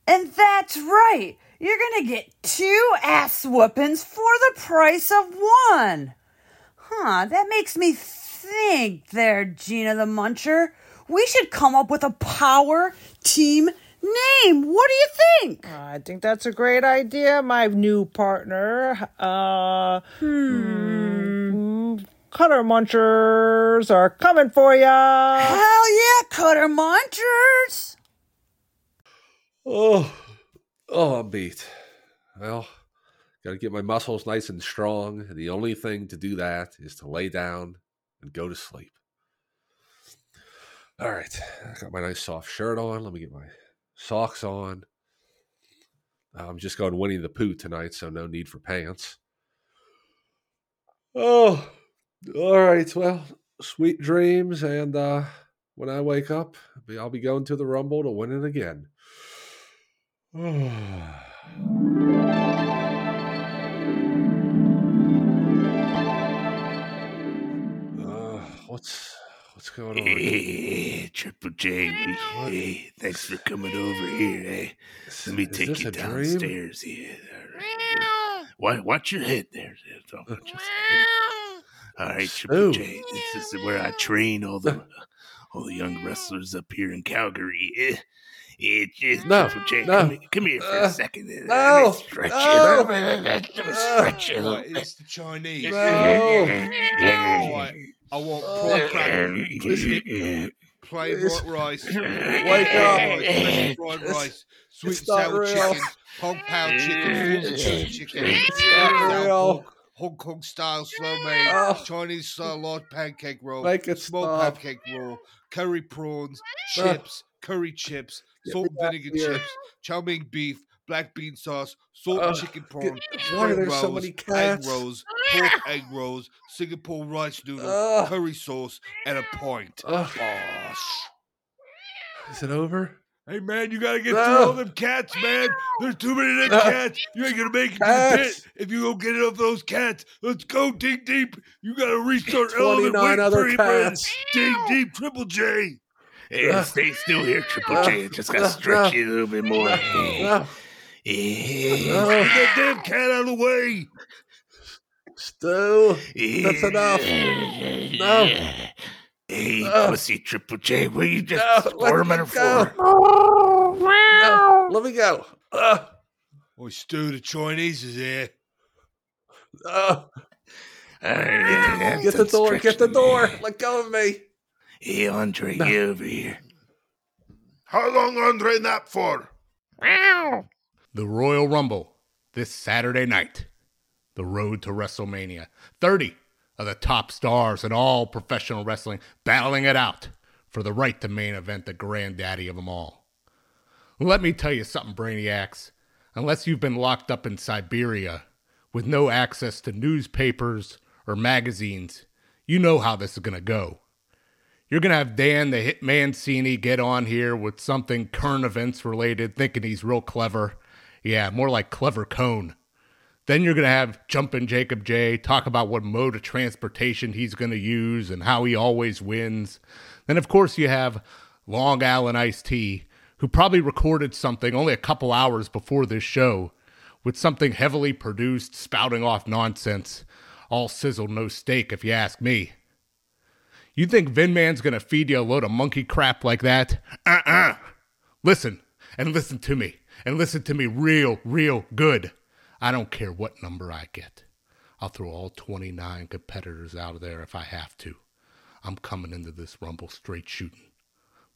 And that's right. You're going to get two ass whoopings for the price of one. Huh, that makes me think there, Gina the Muncher. We should come up with a power team name. What do you think? I think that's a great idea, my new partner. Uh, hmm. Cutter Munchers are coming for ya. Hell yeah, Cutter Munchers. Oh, oh, I'm beat. Well, got to get my muscles nice and strong. And the only thing to do that is to lay down and go to sleep. All right, I got my nice soft shirt on. Let me get my socks on. I'm just going Winnie the Pooh tonight, so no need for pants. Oh, all right. Well, sweet dreams, and uh, when I wake up, I'll be going to the Rumble to win it again. <sighs> Uh, what's what's going on? Hey, Triple J, hey, thanks for coming over here. Hey, let me is take you a dream? downstairs here. Watch, watch your head there. there, don't- just- All right, Triple J, this is where I train all the <laughs> all the young wrestlers up here in Calgary. Eh, eh, just No, Triple J, no. come, here- come here for Uh, a second. Eh, no, Let me stretch no. you a. Let me stretch you a little Right, bit. it's the <laughs> Chinese. <laughs> No. Right, I want prawn crackers, biscuit, <laughs> plain white rice, Wake up. <laughs> rice, fried rice, sweet and sour real. chicken, Hong Pao chicken, chili chicken, real. Hong Kong style slow made, Oh. Chinese style large pancake roll, Make it small stop. pancake roll, curry prawns, chips, curry chips, salt vinegar chips, chow mein beef, black bean sauce, salt and Ugh. chicken Get- prawn, why are spring there rolls, so many egg rolls, pork <laughs> egg rolls, Singapore rice noodles, Ugh. curry sauce, and a pint. Ugh. Oh, Is it over? Hey man, you gotta get No. through all them cats, man. There's too many of them No. cats. You ain't gonna make it to the pit if you don't get it off those cats. Let's go, dig deep. You gotta restart <laughs> element 29 weight other free, man. cats. Dig deep, Triple J. Hey, Uh, stay still here, Triple uh, J. I just gotta uh, stretch no. you a little bit more. No, Hey, no. Get that damn cat out of the way. Stu, that's enough. No. Hey, Uh, pussy Triple J, will you just No, let squirm me at her go. No, <laughs> let me go. Uh, Oh, Stu, the Chinese is here. uh, Alright, get the let's door. Get the door. there. Let go of me. Hey, Andre, No. get over here. How long Andre nap for? The Royal Rumble this Saturday night. The road to WrestleMania. 30 of the top stars in all professional wrestling battling it out for the right to main event the granddaddy of them all. Let me tell you something, Brainiacs. Unless you've been locked up in Siberia with no access to newspapers or magazines, you know how this is going to go. You're going to have Dan the Hit Mancini get on here with something current events related, thinking he's real clever. Yeah, more like Clever Cone. Then you're going to have Jumpin' Jacob J talk about what mode of transportation he's going to use and how he always wins. Then, of course, you have Long Island Ice T, who probably recorded something only a couple hours before this show with something heavily produced, spouting off nonsense, All sizzle, no steak, if you ask me. You think Vin Man's gonna feed you a load of monkey crap like that? Uh uh Listen, and listen to me, and listen to me real, real good. I don't care what number I get. I'll throw all 29 competitors out of there if I have to. I'm coming into this Rumble straight shooting,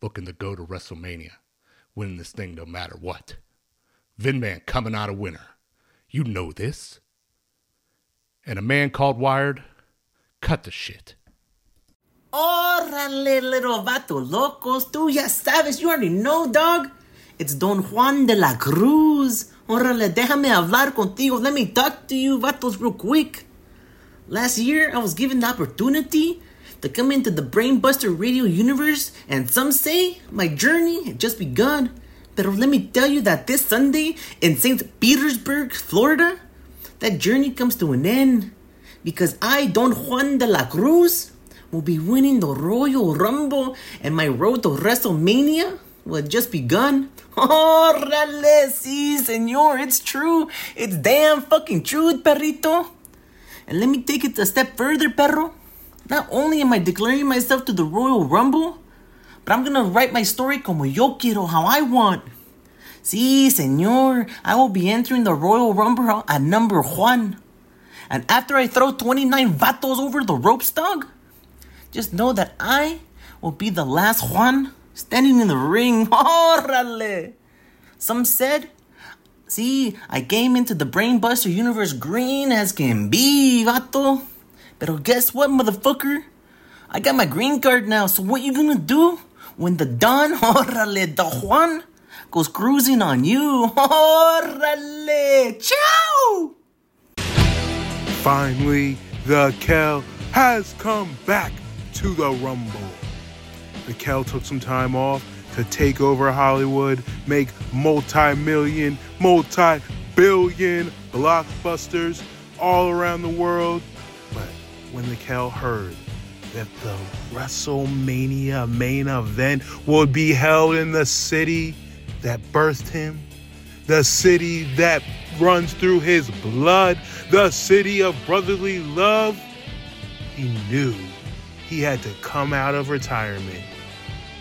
looking to go to WrestleMania, winning this thing no matter what. Vin Man coming out a winner. You know this. And a man called Wired, cut the shit. Órale, little vato locos. Tú ya sabes, you already know, dog. It's Don Juan de la Cruz. Órale, déjame hablar contigo. Let me talk to you, vatos, real quick. Last year, I was given the opportunity to come into the Brainbuster radio universe, and some say my journey had just begun. But let me tell you that this Sunday in St. Petersburg, Florida, that journey comes to an end because I, Don Juan de la Cruz, will be winning the Royal Rumble, and my road to WrestleMania have just begun. <laughs> Órale, sí, senor, it's true. It's damn fucking true, perrito. And let me take it a step further, perro. Not only am I declaring myself to the Royal Rumble, but I'm gonna write my story como yo quiero, how I want. Sí, senor, I will be entering the Royal Rumble at number one. And after I throw 29 vatos over the ropes, dog, just know that I will be the last Juan standing in the ring. <laughs> Órale! Some said, see, I came into the Brainbuster universe green as can be, vato. Pero guess what, motherfucker? I got my green card now, so what you gonna do when the Don, <laughs> órale, the Juan, goes cruising on you? <laughs> Órale! Ciao! Finally, the Kel has come back to the Rumble. The Kel took some time off to take over Hollywood, make multi million, multi billion blockbusters all around the world. But when the Kel heard that the WrestleMania main event would be held in the city that birthed him, the city that runs through his blood, the city of brotherly love, he knew he had to come out of retirement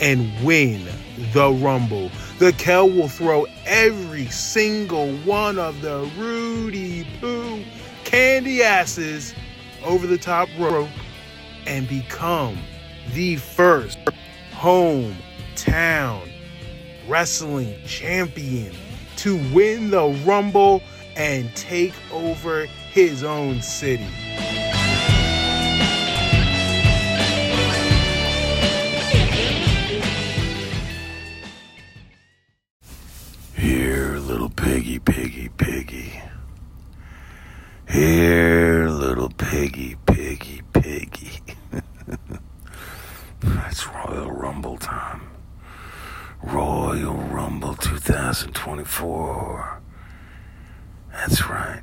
and win the Rumble. The Kel will throw every single one of the Rudy Poo candy asses over the top rope and become the first hometown wrestling champion to win the Rumble and take over his own city. Here, little piggy, piggy, piggy. Here, little piggy, piggy, piggy. <laughs> it's Royal Rumble time. Royal Rumble 2024. That's right.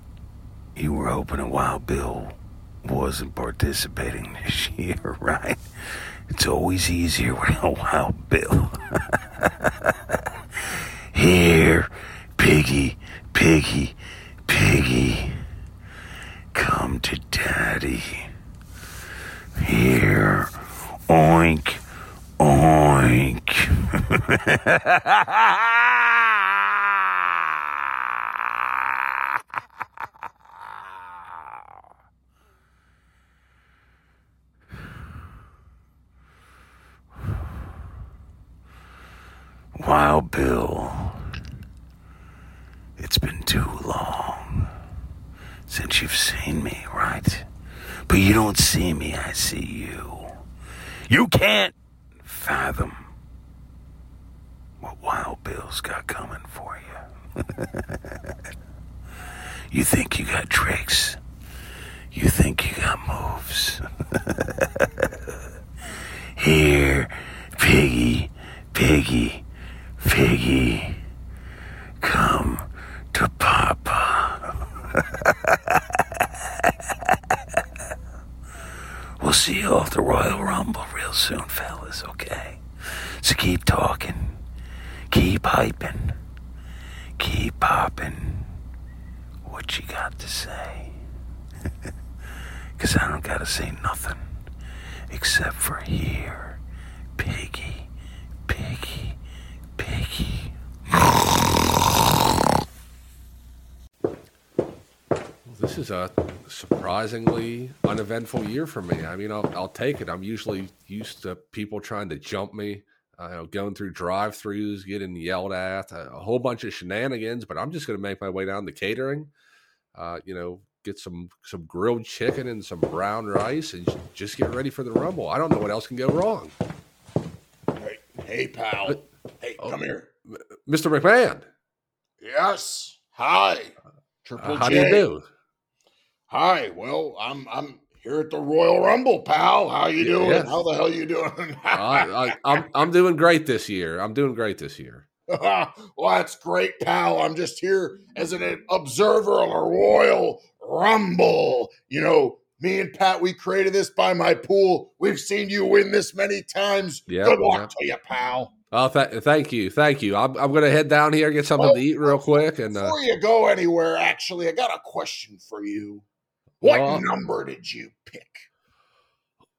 You were hoping a Wild Bill wasn't participating <laughs> this year, right? It's always easier with a Wild Bill. <laughs> Here, piggy, piggy, piggy. Come to daddy. Here, oink, oink. <laughs> Wild Bill. It's been too long since you've seen me, right? But you don't see me, I see you. You can't fathom what Wild Bill's got coming for you. <laughs> you think you got tricks. You think you got moves. <laughs> Here, piggy, piggy, piggy, come to Papa. we'll see you off the Royal Rumble real soon, fellas, okay? So keep talking, keep hyping, keep popping what you got to say. <laughs> Cause I don't gotta say nothing except for here. Piggy, piggy, piggy. This is a surprisingly uneventful year for me. I mean, I'll, I'll take it. I'm usually used to people trying to jump me, uh, you know, going through drive-throughs, getting yelled at, a, a whole bunch of shenanigans. But I'm just going to make my way down to catering. Uh, you know, get some some grilled chicken and some brown rice, and just get ready for the rumble. I don't know what else can go wrong. Hey, hey, pal. Hey, oh. come here. Mr. McMahon, Yes. Hi. Triple uh, how J. do you do? Hi. Well, I'm I'm here at the Royal Rumble, pal. How you doing? Yes. How the hell you doing? <laughs> I, I, I'm I'm doing great this year. I'm doing great this year. <laughs> well, that's great, pal. I'm just here as an observer of a Royal Rumble. You know, me and Pat, we created this by my pool. We've seen you win this many times. Yeah, Good luck yeah. to you, pal. Oh, th- thank you, thank you. I'm I'm gonna head down here and get something Oh, to eat real quick, and uh, Before you go anywhere, actually, I got a question for you. What Well- number did you pick?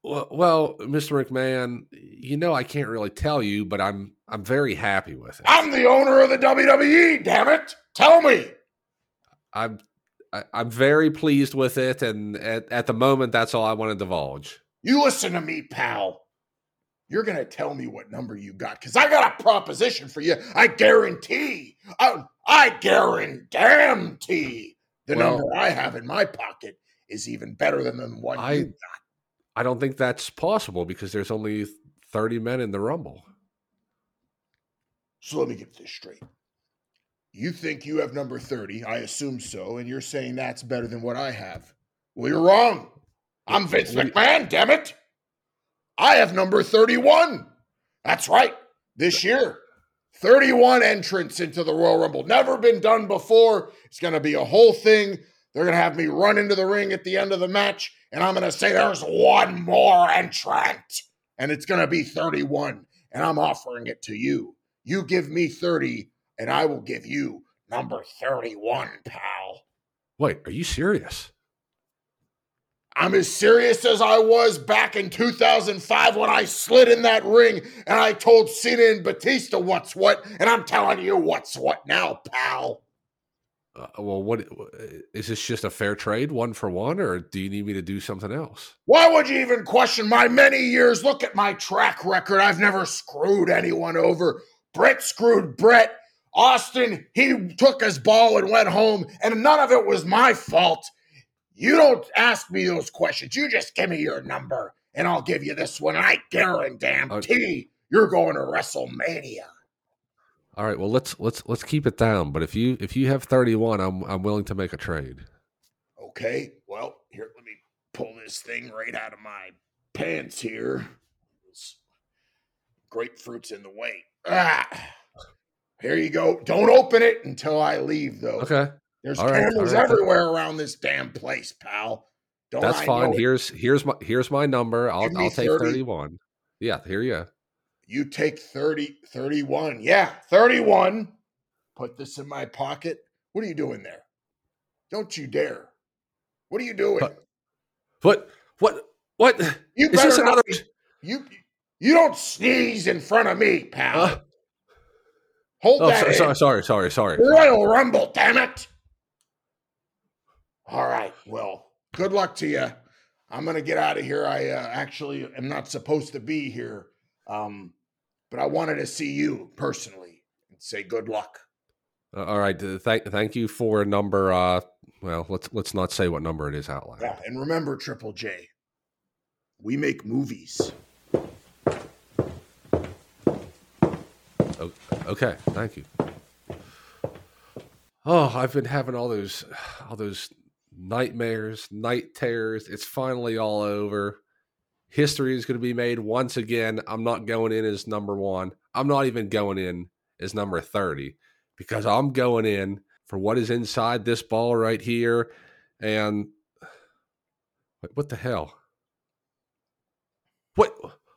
well, well, Mr. McMahon, you know I can't really tell you, but I'm I'm very happy with it. I'm the owner of the WWE. Damn it! Tell me. I'm I, I'm very pleased with it, and at, at the moment, that's all I want to divulge. You listen to me, pal. You're gonna tell me what number you got, because I got a proposition for you. I guarantee. I, I guarantee the Well- number I have in my pocket is even better than the one I you got. I don't think that's possible because there's only 30 men in the Rumble. So let me get this straight. You think you have number 30, I assume so, and you're saying that's better than what I have. Well, you're wrong. I'm Vince What do you- McMahon, damn it. I have number 31. That's right. This year, 31 entrants into the Royal Rumble. Never been done before. It's going to be a whole thing. They're going to have me run into the ring at the end of the match, and I'm going to say there's one more entrant, and it's going to be 31, and I'm offering it to you. You give me 30, and I will give you number 31, pal. Wait, are you serious? I'm as serious as I was back in 2005 when I slid in that ring and I told Cena and Batista what's what, and I'm telling you what's what now, pal. Uh, well, what is this just a fair trade, one for one, or do you need me to do something else? Why would you even question my many years? Look at my track record. I've never screwed anyone over. Bret screwed Bret. Austin, he took his ball and went home, and none of it was my fault. You don't ask me those questions. You just give me your number, and I'll give you this one. I guarantee you're going to WrestleMania. All right, well let's let's let's keep it down. But if you if you have 31, I'm I'm willing to make a trade. Okay, well, here, let me pull this thing right out of my pants here. This grapefruit's in the way. Ah, here you go. Don't open it until I leave, though. Okay. There's All cameras right. everywhere around this damn place, pal. Don't That's I fine. Here's here's my here's my number. I'll I'll take 30. 31. Yeah, here you go. You take 30, 31. Yeah, 31. Put this in my pocket. What are you doing there? Don't you dare. What are you doing? What what what You is better not another be- you you don't sneeze in front of me, pal. Uh, Hold Oh, that so- in. sorry, sorry, sorry, sorry. Royal Rumble, damn it. All right. Well, good luck to you. I'm going to get out of here. I uh, actually am not supposed to be here. Um, but I wanted to see you personally and say good luck. Uh, all right. Thank thank you for a number. Uh, well, let's let's not say what number it is out loud. Yeah, and remember, Triple J, we make movies. Okay, thank you. Oh, I've been having all those all those nightmares, night terrors. It's finally all over. History is going to be made once again. I'm not going in as number 1. I'm not even going in as number 30 because I'm going in for what is inside this ball right here and what the hell? What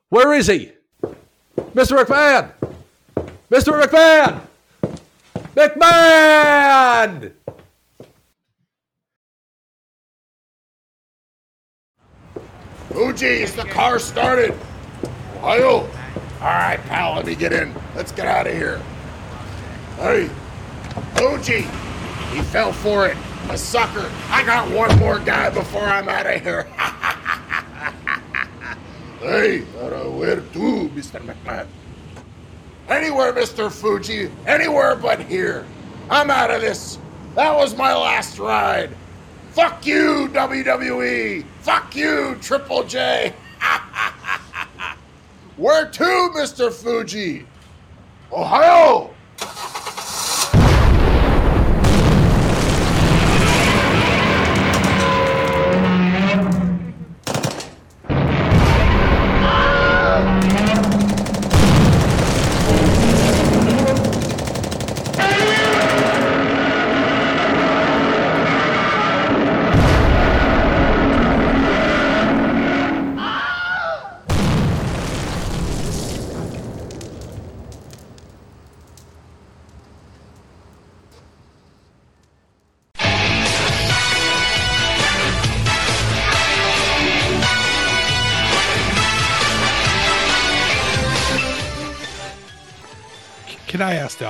where is he? Mr. McMahon! Mr. McMahon! McMahon! Fuji, is the car started? Ohio. All right, pal, let me get in. Let's get out of here. Hey, Fuji, he fell for it. A sucker. I got one more guy before I'm out of here. <laughs> hey, where to, Mr. McMahon? Anywhere, Mr. Fuji. Anywhere but here. I'm out of this. That was my last ride. Fuck you, WWE. Fuck you, Triple J. <laughs> Where to, Mr. Fuji? Ohio.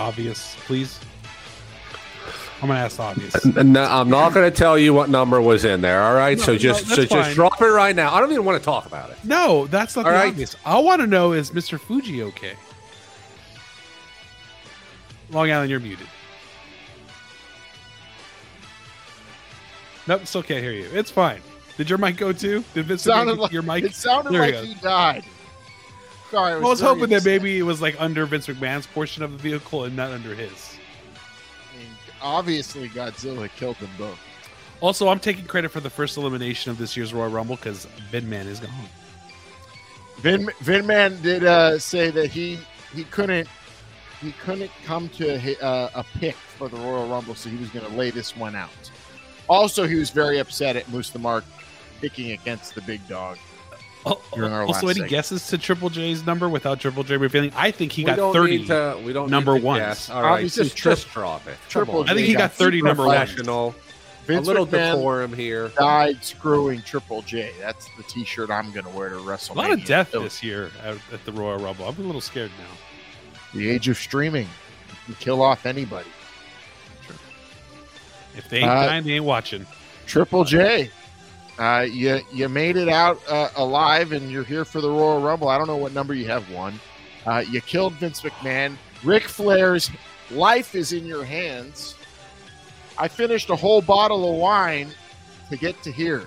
Obvious, please? I'm gonna ask the obvious. No, I'm not going to tell you what number was in there. All right, No, so just that's so fine. just drop it right now. I don't even want to talk about it. No, that's not All the right. obvious. I want to know is Mr. Fuji okay? Long Island, you're muted. Nope, still can't hear you. It's fine. Did your mic go too? Did Vincent Sounded like- your mic? it sounded There like goes. he died. Sorry, I I was, was hoping that maybe it was like under Vince McMahon's portion of the vehicle and not under his. I mean, obviously, Godzilla killed them both. Also, I'm taking credit for the first elimination of this year's Royal Rumble because Vin Man is gone. Vin Vin Man did uh, say that he he couldn't he couldn't come to uh, a pick for the Royal Rumble, so he was going to lay this one out. Also, he was very upset at Moose the Mark picking against the big dog. During our Also, last any segment. guesses to Triple J's number without Triple J revealing? I think he We got 30 need to- we don't number need to ones. guess. All right, Obviously, just, tri- just drop it. Triple on. I think he got 30 number one. Vince a little McMahon decorum here. Died screwing Triple J. That's the T-shirt I'm going to wear to WrestleMania. A WrestleMania. lot of death this year at, at the Royal Rumble. I'm a little scared now. The age of streaming. You can kill off anybody. If they ain't Uh, dying, they ain't watching. Triple J, uh, you you made it out uh, alive, and you're here for the Royal Rumble. I don't know what number you have won. Uh, you killed Vince McMahon. Ric Flair's life is in your hands. I finished a whole bottle of wine to get to here.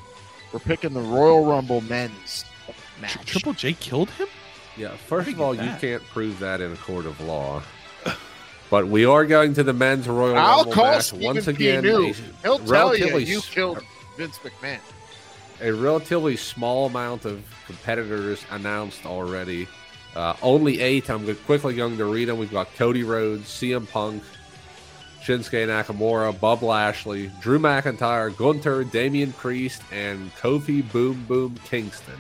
We're picking the Royal Rumble men's match. Triple J killed him? Yeah, first of all, you can't prove that in a court of law. But we are going to the men's Royal I'll Rumble call match Stephen once P. again. New. He'll tell you you killed Vince McMahon. A relatively small amount of competitors announced already. Uh, only eight. I'm quickly going to read them. We've got Cody Rhodes, CM Punk, Shinsuke Nakamura, Bob Lashley, Drew McIntyre, Gunther, Damian Priest, and Kofi Boom Boom Kingston.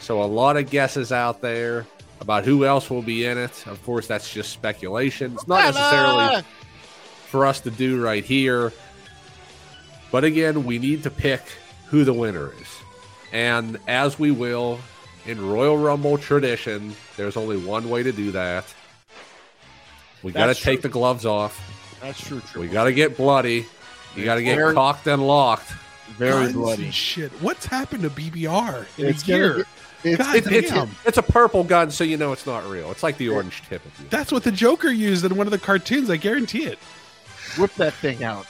So a lot of guesses out there about who else will be in it. Of course, that's just speculation. It's not necessarily for us to do right here. But again, we need to pick who the winner is. And as we will in Royal Rumble tradition, there's only one way to do that. We got to take the gloves off. That's true. We got to get bloody. You got to get Very- cocked and locked. Very Guns bloody. shit. What's happened to BBR in It's a gonna year? be- it's- God It's, it's, damn. it's a purple gun, so you know it's not real. It's like the orange tip. Of you. That's what the Joker used in one of the cartoons. I guarantee it. Whip that thing out.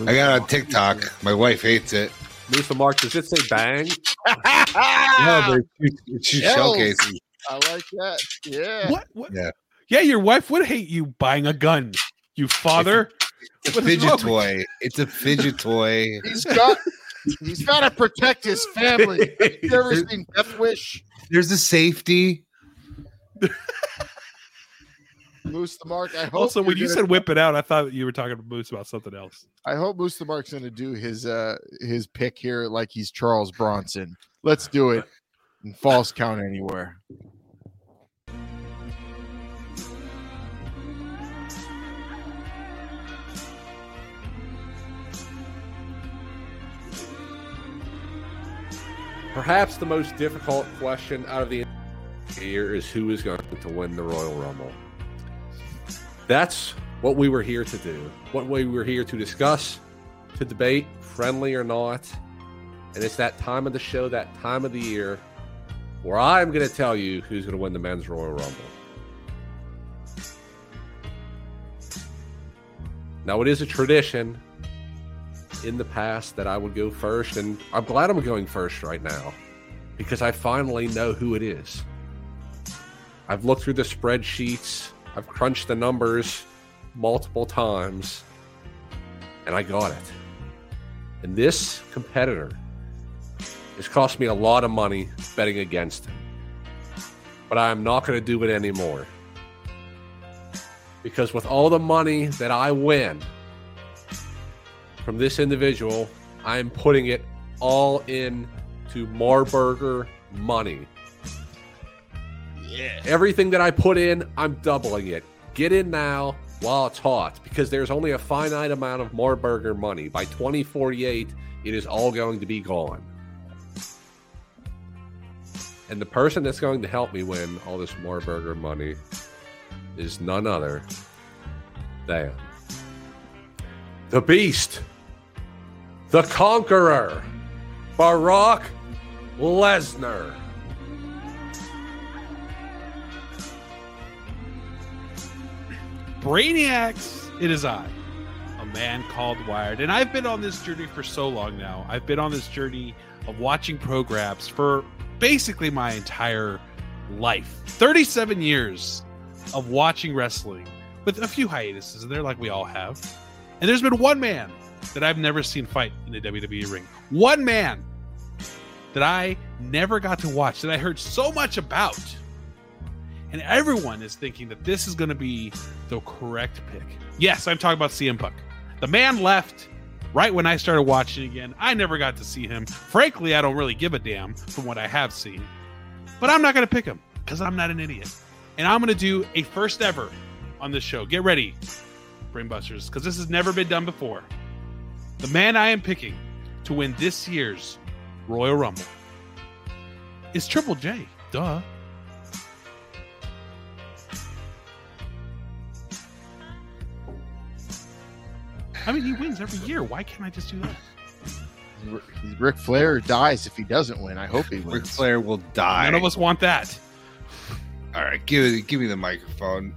I got it on TikTok. My wife hates it. Moose the Mark, does it say bang? <laughs> No, but it's, it's showcasing. I like that. Yeah. What? What? Yeah. Yeah, your wife would hate you buying a gun. You father. It's a What is fidget toy. It's a fidget toy. He's got. He's got to protect his family. you ever seen Death Wish? There's a safety. <laughs> Moose the Mark. I hope. Also, when you're gonna- said whip it out, I thought you were talking to Moose about something else. I hope Moose the Mark's going to do his uh his pick here like he's Charles Bronson. Let's do it. And false count anywhere. Perhaps the most difficult question out of the year is who is going to win the Royal Rumble. That's what we were here to do. What we were here to discuss, to debate, friendly or not. And it's that time of the show, that time of the year, where I'm going to tell you who's going to win the men's Royal Rumble. Now, it is a tradition in the past that I would go first, and I'm glad I'm going first right now because I finally know who it is. I've looked through the spreadsheets, I've crunched the numbers multiple times, and I got it. And this competitor has cost me a lot of money betting against him. But I'm not going to do it anymore. Because with all the money that I win from this individual, I'm putting it all in to Marburger money. Yeah. Everything that I put in, I'm doubling it. Get in now while it's hot because there's only a finite amount of Marburger money. By 2048, it is all going to be gone. And the person that's going to help me win all this Marburger money is none other than the Beast, the Conqueror, Brock Lesnar. Brainiacs, it is I, a man called Wired. And I've been on this journey for so long now. I've been on this journey of watching programs for basically my entire life 37 years of watching wrestling with a few hiatuses in there, like we all have. And there's been one man that I've never seen fight in the WWE ring. One man that I never got to watch, that I heard so much about. And everyone is thinking that this is going to be the correct pick. Yes, I'm talking about CM Punk. The man left right when I started watching again. I never got to see him. Frankly, I don't really give a damn from what I have seen. But I'm not going to pick him because I'm not an idiot. And I'm going to do a first ever on this show. Get ready, Brainbusters, because this has never been done before. The man I am picking to win this year's Royal Rumble is Triple J. Duh. I mean, he wins every year. Why can't I just do that? He's Ric Flair dies if he doesn't win. I hope he wins. Ric Flair will die. None of us want that. All right, give it, give me the microphone.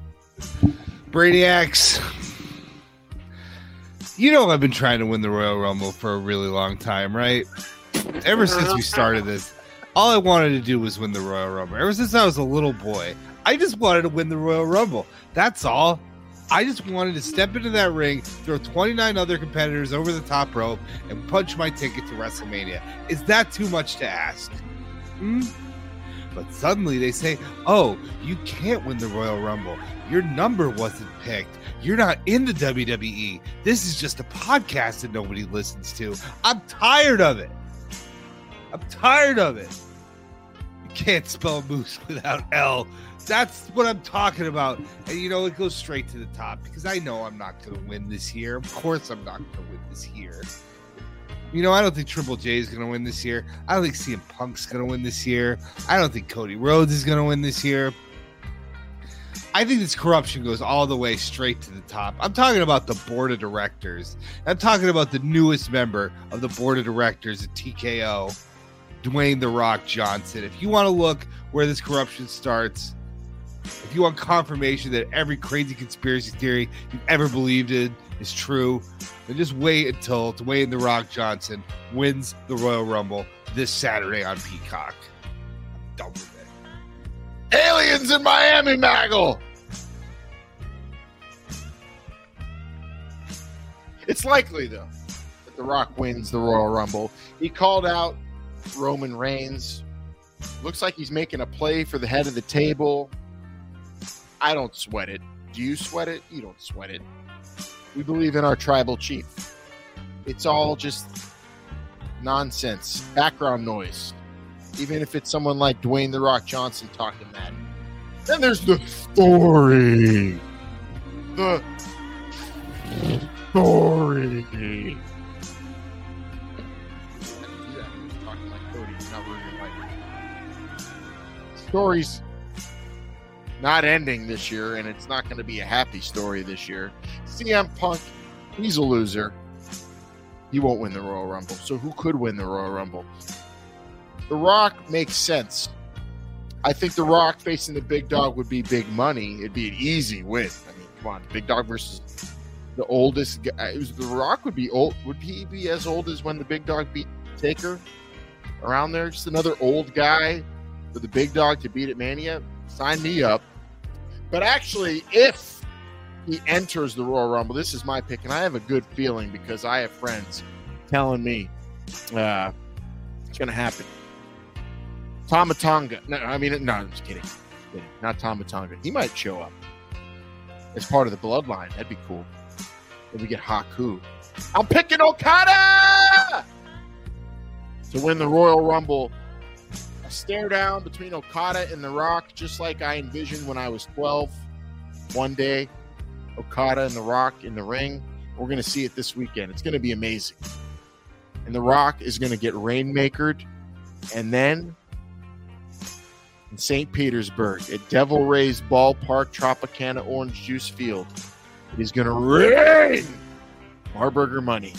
Brainiacs. You know I've been trying to win the Royal Rumble for a really long time, right? Ever since we started this, all I wanted to do was win the Royal Rumble. Ever since I was a little boy, I just wanted to win the Royal Rumble. That's all. I just wanted to step into that ring, throw 29 other competitors over the top rope, and punch my ticket to WrestleMania. Is that too much to ask? Hmm? But suddenly they say, oh, you can't win the Royal Rumble. Your number wasn't picked. You're not in the WWE. This is just a podcast that nobody listens to. I'm tired of it. I'm tired of it. You can't spell moose <laughs> without L. That's what I'm talking about. And you know, it goes straight to the top because I know I'm not going to win this year. Of course, I'm not going to win this year. You know, I don't think Triple J is going to win this year. I don't think CM Punk's going to win this year. I don't think Cody Rhodes is going to win this year. I think this corruption goes all the way straight to the top. I'm talking about the board of directors. I'm talking about the newest member of the board of directors at TKO, Dwayne The Rock Johnson. If you want to look where this corruption starts, if you want confirmation that every crazy conspiracy theory you've ever believed in is true, then just wait until Dwayne The Rock Johnson wins the Royal Rumble this Saturday on Peacock. I'm done with it. Aliens in Miami, Maggle. It's likely though that The Rock wins the Royal Rumble. He called out Roman Reigns. Looks like he's making a play for the head of the table. I don't sweat it. Do you sweat it? You don't sweat it. We believe in our tribal chief. It's all just nonsense, background noise. Even if it's someone like Dwayne the Rock Johnson talking that. Then there's the story. The story. Talking like Cody, you're not ending this year, and it's not going to be a happy story this year. CM Punk, he's a loser. He won't win the Royal Rumble. So who could win the Royal Rumble? The Rock makes sense. I think The Rock facing the Big Dog would be big money. It'd be an easy win. I mean, come on, Big Dog versus the oldest guy. It was The Rock would be old. Would he be as old as when the Big Dog beat Taker? Around there, just another old guy for the Big Dog to beat at Mania. Sign me up. But actually, if he enters the Royal Rumble, this is my pick, and I have a good feeling because I have friends telling me uh, it's going to happen. Tama Tonga. No, I mean, no, I'm just kidding. Not Tama Tonga. He might show up as part of the bloodline. That'd be cool. Then we get Haku. I'm picking Okada to win the Royal Rumble. Stare down between Okada and The Rock, just like I envisioned when I was 12. One day, Okada and The Rock in the ring. We're going to see it this weekend. It's going to be amazing. And The Rock is going to get rainmakered. And then in St. Petersburg at Devil Rays Ballpark Tropicana Orange Juice Field, it is going to rain Marburger money.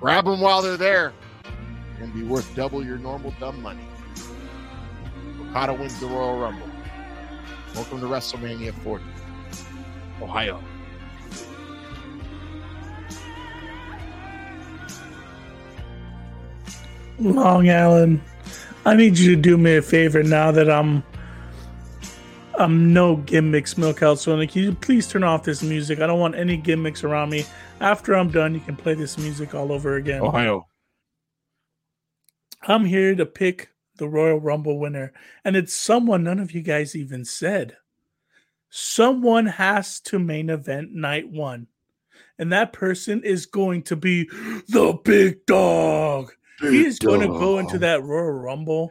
Grab them while they're there and be worth double your normal dumb money. Okada wins the Royal Rumble. Welcome to WrestleMania 40. Ohio. Long Island, I need you to do me a favor now that I'm I'm no gimmicks milk so Can you please turn off this music? I don't want any gimmicks around me. After I'm done, you can play this music all over again. Ohio. I'm here to pick the Royal Rumble winner, and it's someone none of you guys even said. Someone has to main event night one, and that person is going to be the big dog. he is going to go into that Royal Rumble,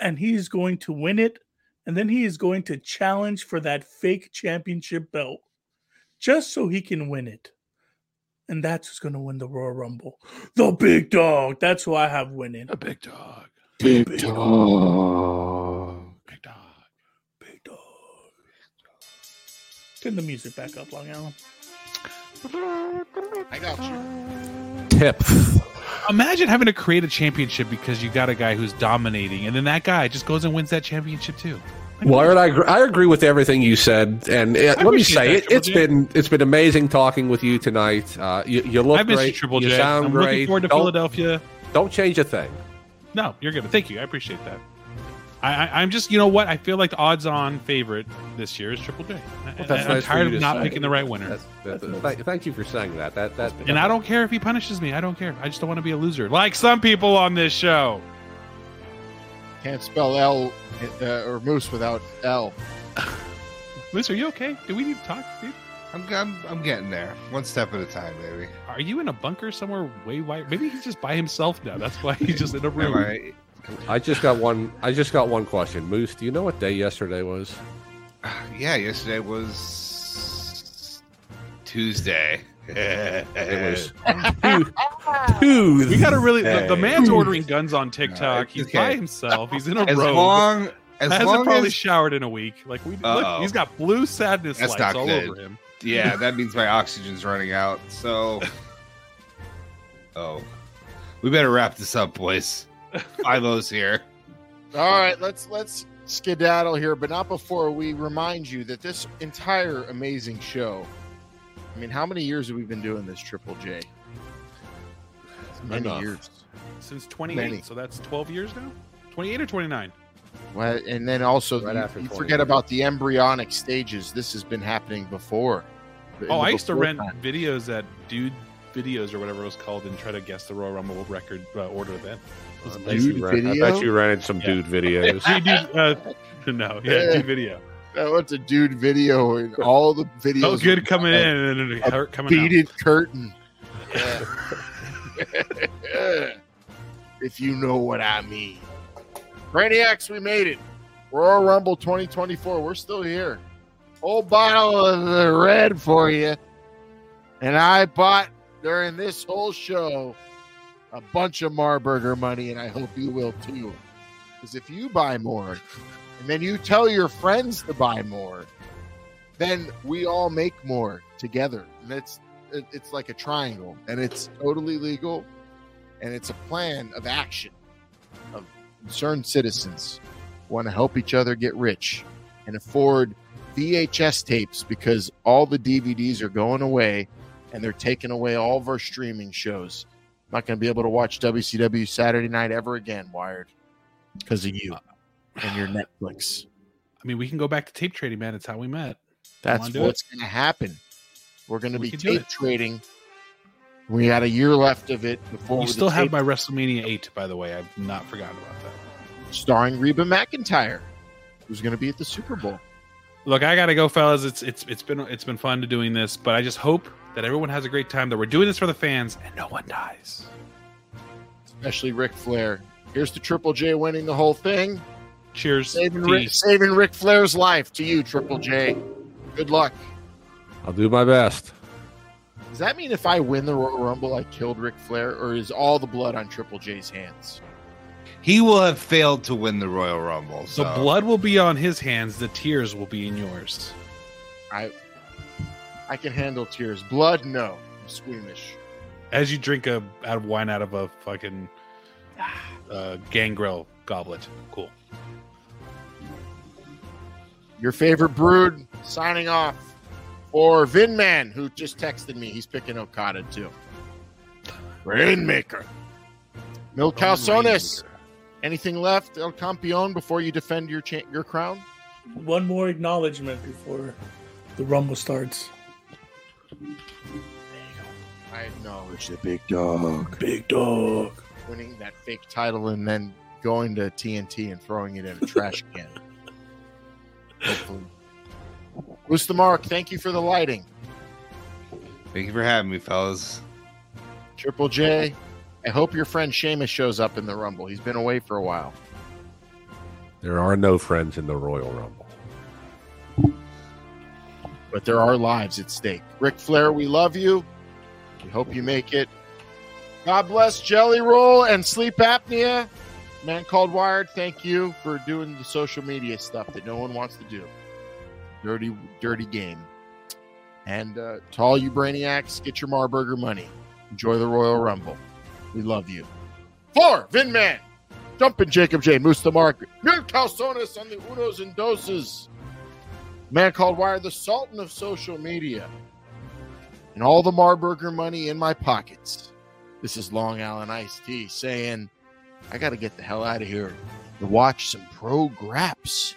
and he is going to win it, and then he is going to challenge for that fake championship belt just so he can win it. And that's who's going to win the Royal Rumble. The big dog. That's who I have winning. The big dog. Big, dog. Big dog. Big dog. Turn the music back up, Long Island. I got you. Tip. Imagine having to create a championship because you got a guy who's dominating, and then that guy just goes and wins that championship too. Well, I agree, I agree with everything you said, and uh, let me say that, it, it's Triple J. been it's been amazing talking with you tonight. Uh, you, you look I miss you, great, Triple you J. sound I'm great. looking forward to Don't- Philadelphia. Don't change a thing. No, you're good. Thank you. I appreciate that. I, I, I'm just, you know what? I feel like the odds-on favorite this year is Triple J. I- Well, that's I'm nice for tired of not say. picking the right winner. That's- that- thank, thank you for saying that. That that and I don't care if he punishes me. I don't care. I just don't want to be a loser, like some people on this show. Can't spell L uh, or moose without L. Moose, are you okay? Do we need to talk, dude? I'm, I'm, I'm getting there. One step at a time, baby. Are you in a bunker somewhere way wide? Maybe he's just by himself now. That's why he's just in a <laughs> room. I- I just got one. I just got one question. Moose, do you know what day yesterday was? <sighs> Yeah, yesterday was Tuesday. it <laughs> Dude, dude, we gotta really. The, the man's ordering guns on TikTok. Uh, he's okay. by himself. He's in a room. As robe. long- as hasn't long probably as- showered in a week. Like we look, Uh-oh. he's got blue sadness That's lights all good. over him. Yeah, <laughs> that means my oxygen's running out. So, oh, we better wrap this up, boys. Philo's here. All right, let's let's skedaddle here, but not before we remind you that this entire amazing show. I mean, how many years have we been doing this, Triple J? Many Enough. years. Since 28, Many. so that's 12 years now. 28 or 29. Well, and then also Right you, after you forget years. about the embryonic stages. This has been happening before. Oh, I used to rent time. videos at Dude Videos or whatever it was called and try to guess the Royal Rumble record uh, order then. I bet, you ran- I bet you rented some dude videos. <laughs> Dude, dude, uh, <laughs> no, yeah, Dude Video. I went to dude video and all the videos. Oh, good coming a- in and then it a hurt coming out. beaded curtain. <laughs> if you know what I mean. Brainiacs, we made it. Royal Rumble 2024. We're still here. Whole bottle of the red for you. And I bought during this whole show a bunch of Marburger money, and I hope you will too. Because if you buy more, and then you tell your friends to buy more, then we all make more together. And it's it- it's like a triangle, and it's totally legal, and it's a plan of action concerned citizens want to help each other get rich and afford VHS tapes because all the DVDs are going away, and they're taking away all of our streaming shows. I'm not going to be able to watch WCW Saturday Night ever again, Wired, because of you and your Netflix. I mean, we can go back to tape trading, man. It's how we met. That's what's going to happen. We're going to We be tape trading. We had a year left of it before You still have my WrestleMania 8, by the way. I've not forgotten about that. starring Reba McEntire, who's going to be at the Super Bowl. Look, I gotta go, fellas. It's it's it's been it's been fun to doing this, but I just hope that everyone has a great time. That we're doing this for the fans, and no one dies. especially Ric Flair. Here's to Triple J winning the whole thing. Cheers. Saving, Ric, saving Ric Flair's life to you, Triple J. Good luck. I'll do my best. Does that mean if I win the Royal Rumble, I killed Ric Flair, or is all the blood on Triple J's hands? He will have failed to win the Royal Rumble. So The blood will be on his hands. The tears will be in yours. I I can handle tears. Blood, no. I'm squeamish. As you drink a out of wine out of a fucking <sighs> uh, gangrel goblet. Cool. Your favorite brood signing off for Vinman, who just texted me. He's picking Okada too. Rainmaker. Mil oh, Calzones. Anything left, El Campeon, before you defend your cha- your crown? One more acknowledgement before the rumble starts. I acknowledge the big dog. Big dog. Winning that fake title and then going to TNT and throwing it in a trash can. <laughs> Hopefully. Moose the Mark, thank you for the lighting. Thank you for having me, fellas. Triple J, I hope your friend Sheamus shows up in the Rumble. He's been away for a while. There are no friends in the Royal Rumble. but there are lives at stake. Ric Flair, we love you. We hope you make it. God bless Jelly Roll and Sleep Apnea. Man called Wired, thank you for doing the social media stuff that no one wants to do. Dirty, dirty game. And uh, to all you brainiacs, get your Marburger money. Enjoy the Royal Rumble. We love you. For Vinman, Dumpin' Jacob J, Moose the Mark, Mil Calzones on the Unos and Doses. Man called Wire, the Sultan of social media, and all the Marburger money in my pockets. This is Long Island Iced Tea saying, I got to get the hell out of here to watch some pro graps.